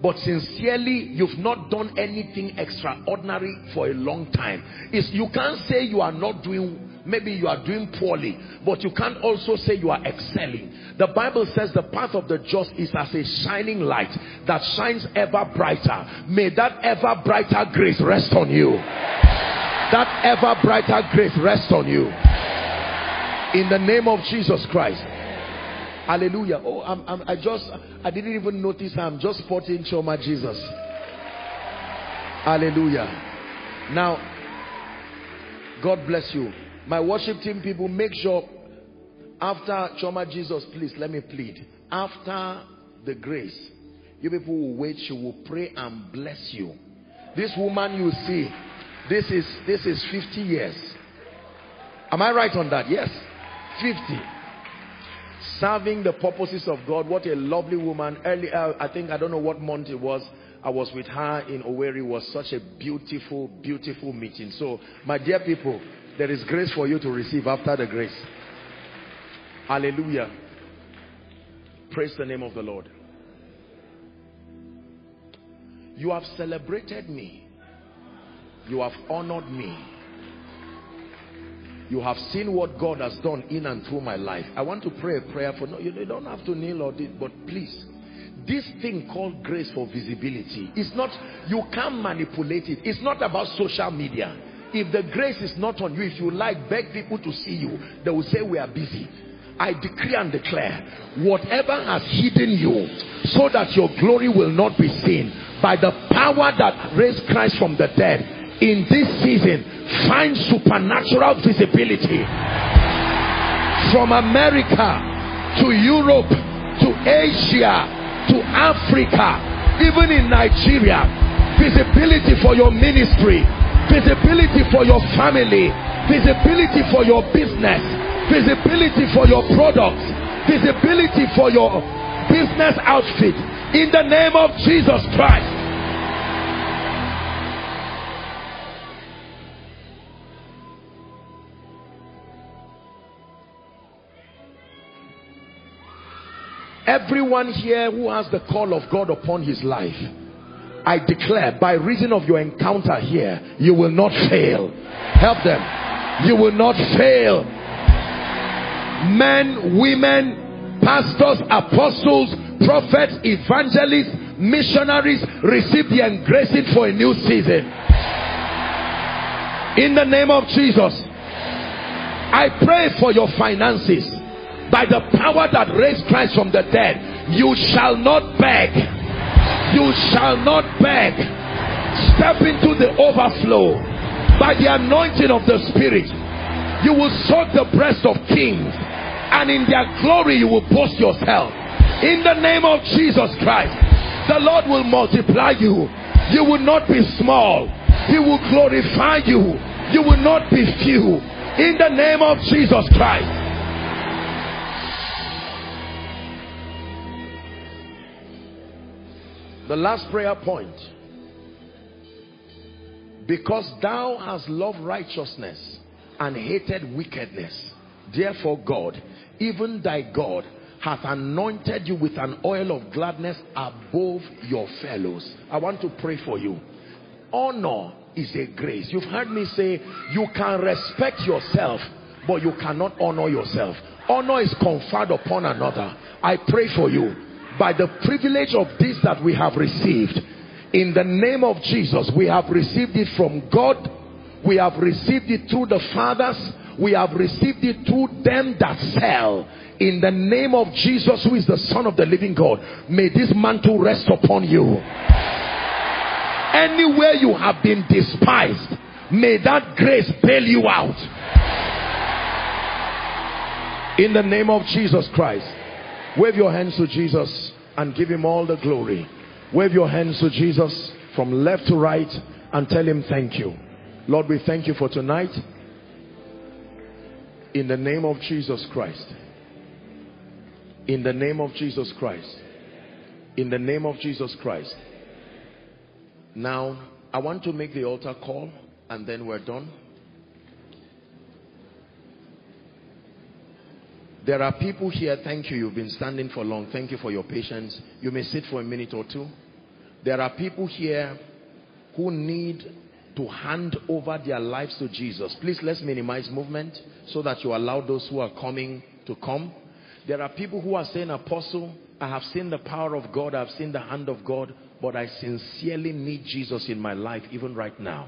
but sincerely you've not done anything extraordinary for a long time. Is you can't say you are not doing maybe you are doing poorly but you can't also say you are excelling. The bible says the path of the just is as a shining light that shines ever brighter. May that ever brighter grace rest on you. That ever brighter grace rest on you. In the name of jesus christ Hallelujah. Oh, I'm, I'm, i just, I didn't even notice I'm just sporting Chioma Jesus. Hallelujah. Now, God bless you. My worship team people, make sure after Chioma Jesus, please let me plead. After the grace, you people will wait, she will pray and bless you. This woman you see, this is this is 50 years. Am I right on that? Yes. 50 serving the purposes of God. What a lovely woman. Earlier, uh, I think, I don't know what month it was. I was with her in Owerri. It was such a beautiful, beautiful meeting. So, my dear people, there is grace for you to receive after the grace. Hallelujah. Praise the name of the Lord. You have celebrated me. You have honored me you have seen what God has done in and through my life. I want to pray a prayer for no, you don't have to kneel or this, but please. This thing called grace for visibility is not, you can't manipulate it. It's not about social media. If the grace is not on you, if you like, beg people to see you, they will say we are busy. I decree and declare, whatever has hidden you so that your glory will not be seen by the power that raised Christ from the dead in this season, find supernatural visibility. From America to Europe to Asia to Africa even in Nigeria visibility for your ministry visibility for your family visibility for your business visibility for your products visibility for your business outfit. In the name of Jesus Christ Everyone here who has the call of God upon his life, I declare by reason of your encounter here, you will not fail. Help them. You will not fail. Men, women, pastors, apostles, prophets, evangelists, missionaries receive the engracing for a new season. In the name of Jesus, I pray for your finances by the power that raised Christ from the dead, you shall not beg. You shall not beg. Step into the overflow by the anointing of the Spirit. You will suck the breast of kings, and in their glory you will boast yourself. In the name of Jesus Christ, the Lord will multiply you. You will not be small. He will glorify you. You will not be few. In the name of Jesus Christ. The last prayer point. Because thou hast loved righteousness and hated wickedness, therefore God, even thy God, hath anointed you with an oil of gladness above your fellows. I want to pray for you. Honor is a grace. You've heard me say you can respect yourself, but you cannot honor yourself. Honor is conferred upon another. I pray for you by the privilege of this that we have received. In the name of Jesus, we have received it from God. We have received it through the fathers. We have received it through them that sell in the name of Jesus who is the son of the living God may this mantle rest upon you anywhere you have been despised may that grace bail you out in the name of Jesus Christ wave your hands to Jesus and give him all the glory wave your hands to Jesus from left to right and tell him thank you Lord we thank you for tonight in the name of Jesus Christ in the name of Jesus Christ. In the name of Jesus Christ. Now, I want to make the altar call and then we're done. There are people here, thank you, you've been standing for long. Thank you for your patience. You may sit for a minute or two. There are people here who need to hand over their lives to Jesus. Please let's minimize movement so that you allow those who are coming to come. There are people who are saying, Apostle, I have seen the power of God, I have seen the hand of God, but I sincerely need Jesus in my life, even right now.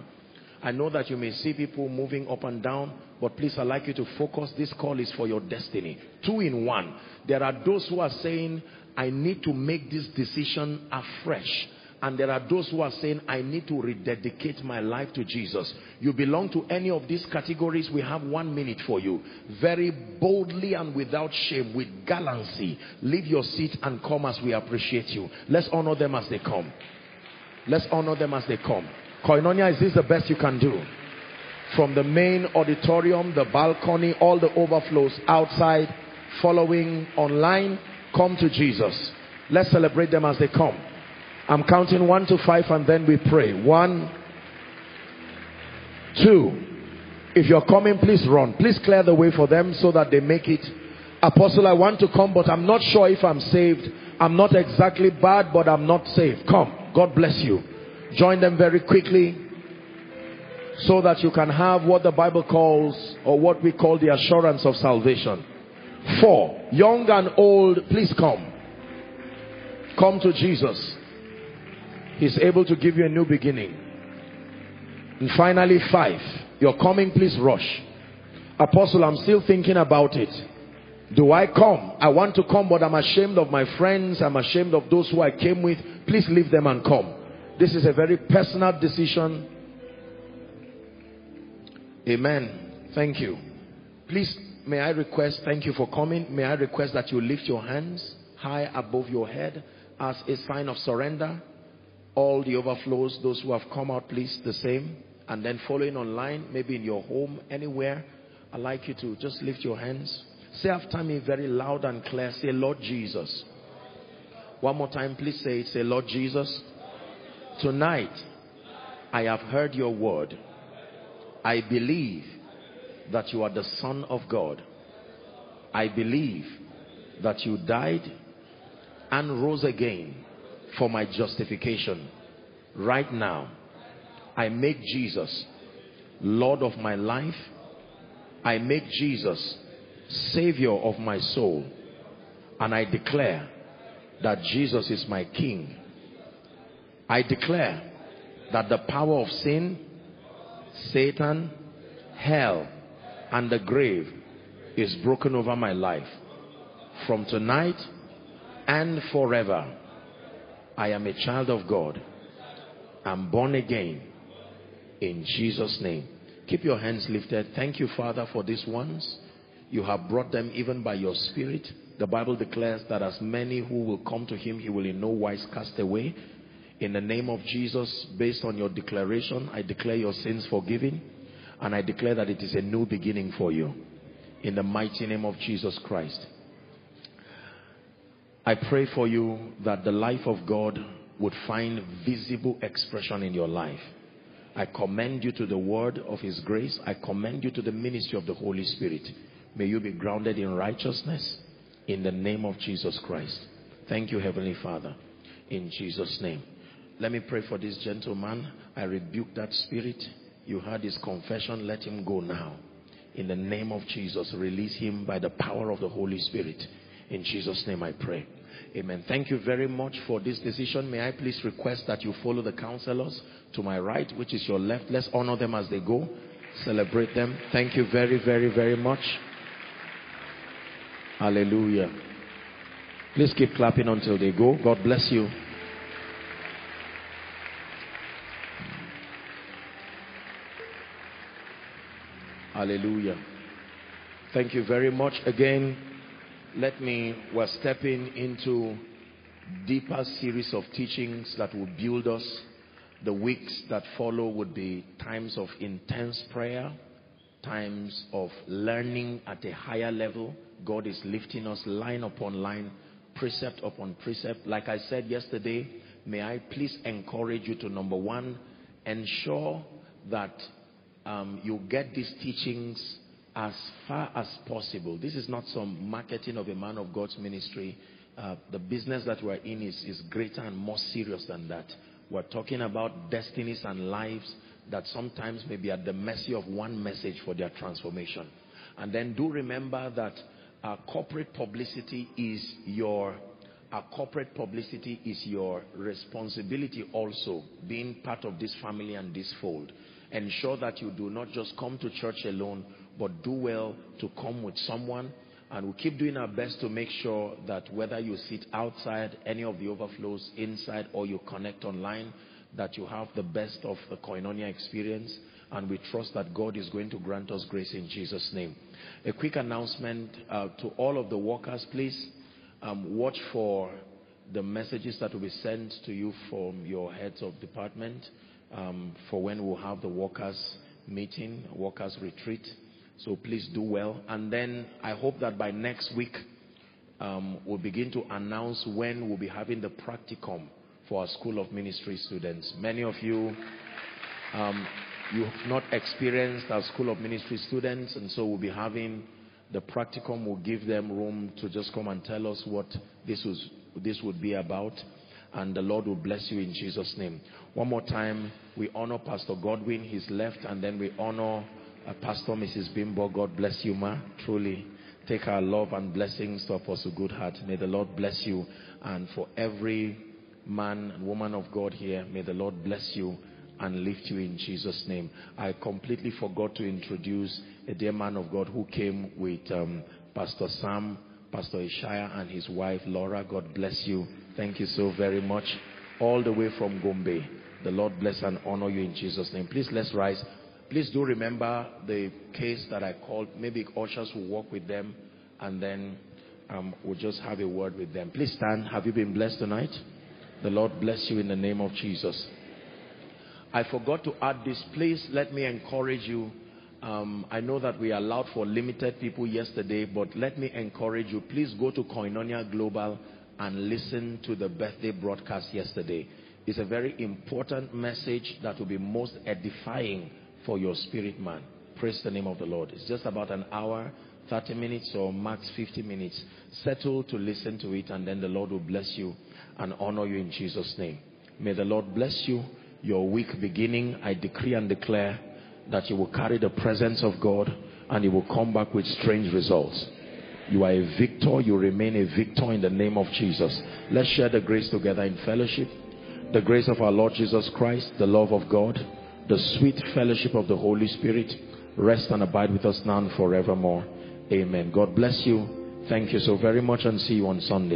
I know that you may see people moving up and down, but please, I'd like you to focus. This call is for your destiny. Two in one. There are those who are saying, I need to make this decision afresh. And there are those who are saying, I need to rededicate my life to Jesus. You belong to any of these categories. We have one minute for you. Very boldly and without shame, with gallancy, leave your seat and come as we appreciate you. Let's honor them as they come. Let's honor them as they come. Koinonia, is this the best you can do? From the main auditorium, the balcony, all the overflows outside, following online, come to Jesus. Let's celebrate them as they come. I'm counting one to five and then we pray. One, two. If you're coming, please run. Please clear the way for them so that they make it. Apostle, I want to come, but I'm not sure if I'm saved. I'm not exactly bad, but I'm not saved. Come. God bless you. Join them very quickly so that you can have what the Bible calls or what we call the assurance of salvation. Four, young and old, please come. Come to Jesus. He's able to give you a new beginning. And finally, five, you're coming, please rush. Apostle, I'm still thinking about it. Do I come? I want to come, but I'm ashamed of my friends. I'm ashamed of those who I came with. Please leave them and come. This is a very personal decision. Amen. Thank you. Please, may I request, thank you for coming. May I request that you lift your hands high above your head as a sign of surrender all the overflows those who have come out please the same and then following online maybe in your home anywhere i'd like you to just lift your hands say after me very loud and clear say lord jesus one more time please say it say lord jesus tonight i have heard your word i believe that you are the son of god i believe that you died and rose again for my justification. Right now, I make Jesus Lord of my life. I make Jesus Savior of my soul. And I declare that Jesus is my King. I declare that the power of sin, Satan, hell, and the grave is broken over my life. From tonight and forever. I am a child of God. I'm born again in Jesus' name. Keep your hands lifted. Thank you, Father, for these ones. You have brought them even by your spirit. The Bible declares that as many who will come to him, he will in no wise cast away. In the name of Jesus, based on your declaration, I declare your sins forgiven. And I declare that it is a new beginning for you. In the mighty name of Jesus Christ. I pray for you that the life of God would find visible expression in your life. I commend you to the word of his grace. I commend you to the ministry of the Holy Spirit. May you be grounded in righteousness in the name of Jesus Christ. Thank you, Heavenly Father. In Jesus' name. Let me pray for this gentleman. I rebuke that spirit. You heard his confession. Let him go now. In the name of Jesus, release him by the power of the Holy Spirit. In Jesus' name I pray. Amen. Thank you very much for this decision. May I please request that you follow the counselors to my right, which is your left. Let's honor them as they go. Celebrate them. Thank you very, very, very much. Hallelujah. Please keep clapping until they go. God bless you. Hallelujah. Thank you very much again let me, we're stepping into deeper series of teachings that will build us. The weeks that follow would be times of intense prayer, times of learning at a higher level. God is lifting us line upon line, precept upon precept. Like I said yesterday, may I please encourage you to number one, ensure that um, you get these teachings as far as possible. This is not some marketing of a man of God's ministry. Uh, the business that we're in is, is greater and more serious than that. We're talking about destinies and lives that sometimes may be at the mercy of one message for their transformation. And then do remember that our corporate publicity is your our corporate publicity is your responsibility also being part of this family and this fold ensure that you do not just come to church alone but do well to come with someone. And we'll keep doing our best to make sure that whether you sit outside any of the overflows inside or you connect online that you have the best of the koinonia experience. And we trust that God is going to grant us grace in Jesus name. A quick announcement uh, to all of the workers please um, watch for the messages that will be sent to you from your heads of department for when we'll have the workers meeting workers retreat so please do well. And then I hope that by next week, um, we'll begin to announce when we'll be having the practicum for our School of Ministry students. Many of you, um, you have not experienced our School of Ministry students, and so we'll be having the practicum. We'll give them room to just come and tell us what this, was, this would be about. And the Lord will bless you in Jesus' name. One more time, we honor Pastor Godwin. He's left, and then we honor uh, Pastor Mrs. Bimbo, God bless you, ma. Truly, take our love and blessings to Apostle Goodheart. May the Lord bless you. And for every man and woman of God here, may the Lord bless you and lift you in Jesus' name. I completely forgot to introduce a dear man of God who came with um, Pastor Sam, Pastor Ishaya, and his wife Laura. God bless you. Thank you so very much. All the way from Gombe. The Lord bless and honor you in Jesus' name. Please let's rise. Please do remember the case that I called. Maybe ushers will work with them and then um, we'll just have a word with them. Please stand. Have you been blessed tonight? The Lord bless you in the name of Jesus. I forgot to add this. Please let me encourage you. Um, I know that we allowed for limited people yesterday, but let me encourage you. Please go to Koinonia Global and listen to the birthday broadcast yesterday. It's a very important message that will be most edifying for your spirit man. Praise the name of the Lord. It's just about an hour, 30 minutes or max 50 minutes. Settle to listen to it and then the Lord will bless you and honor you in Jesus' name. May the Lord bless you. Your week beginning, I decree and declare that you will carry the presence of God and you will come back with strange results. You are a victor. You remain a victor in the name of Jesus. Let's share the grace together in fellowship. The grace of our Lord Jesus Christ, the love of God, the sweet fellowship of the Holy Spirit rest and abide with us now and forevermore. Amen. God bless you. Thank you so very much and see you on Sunday.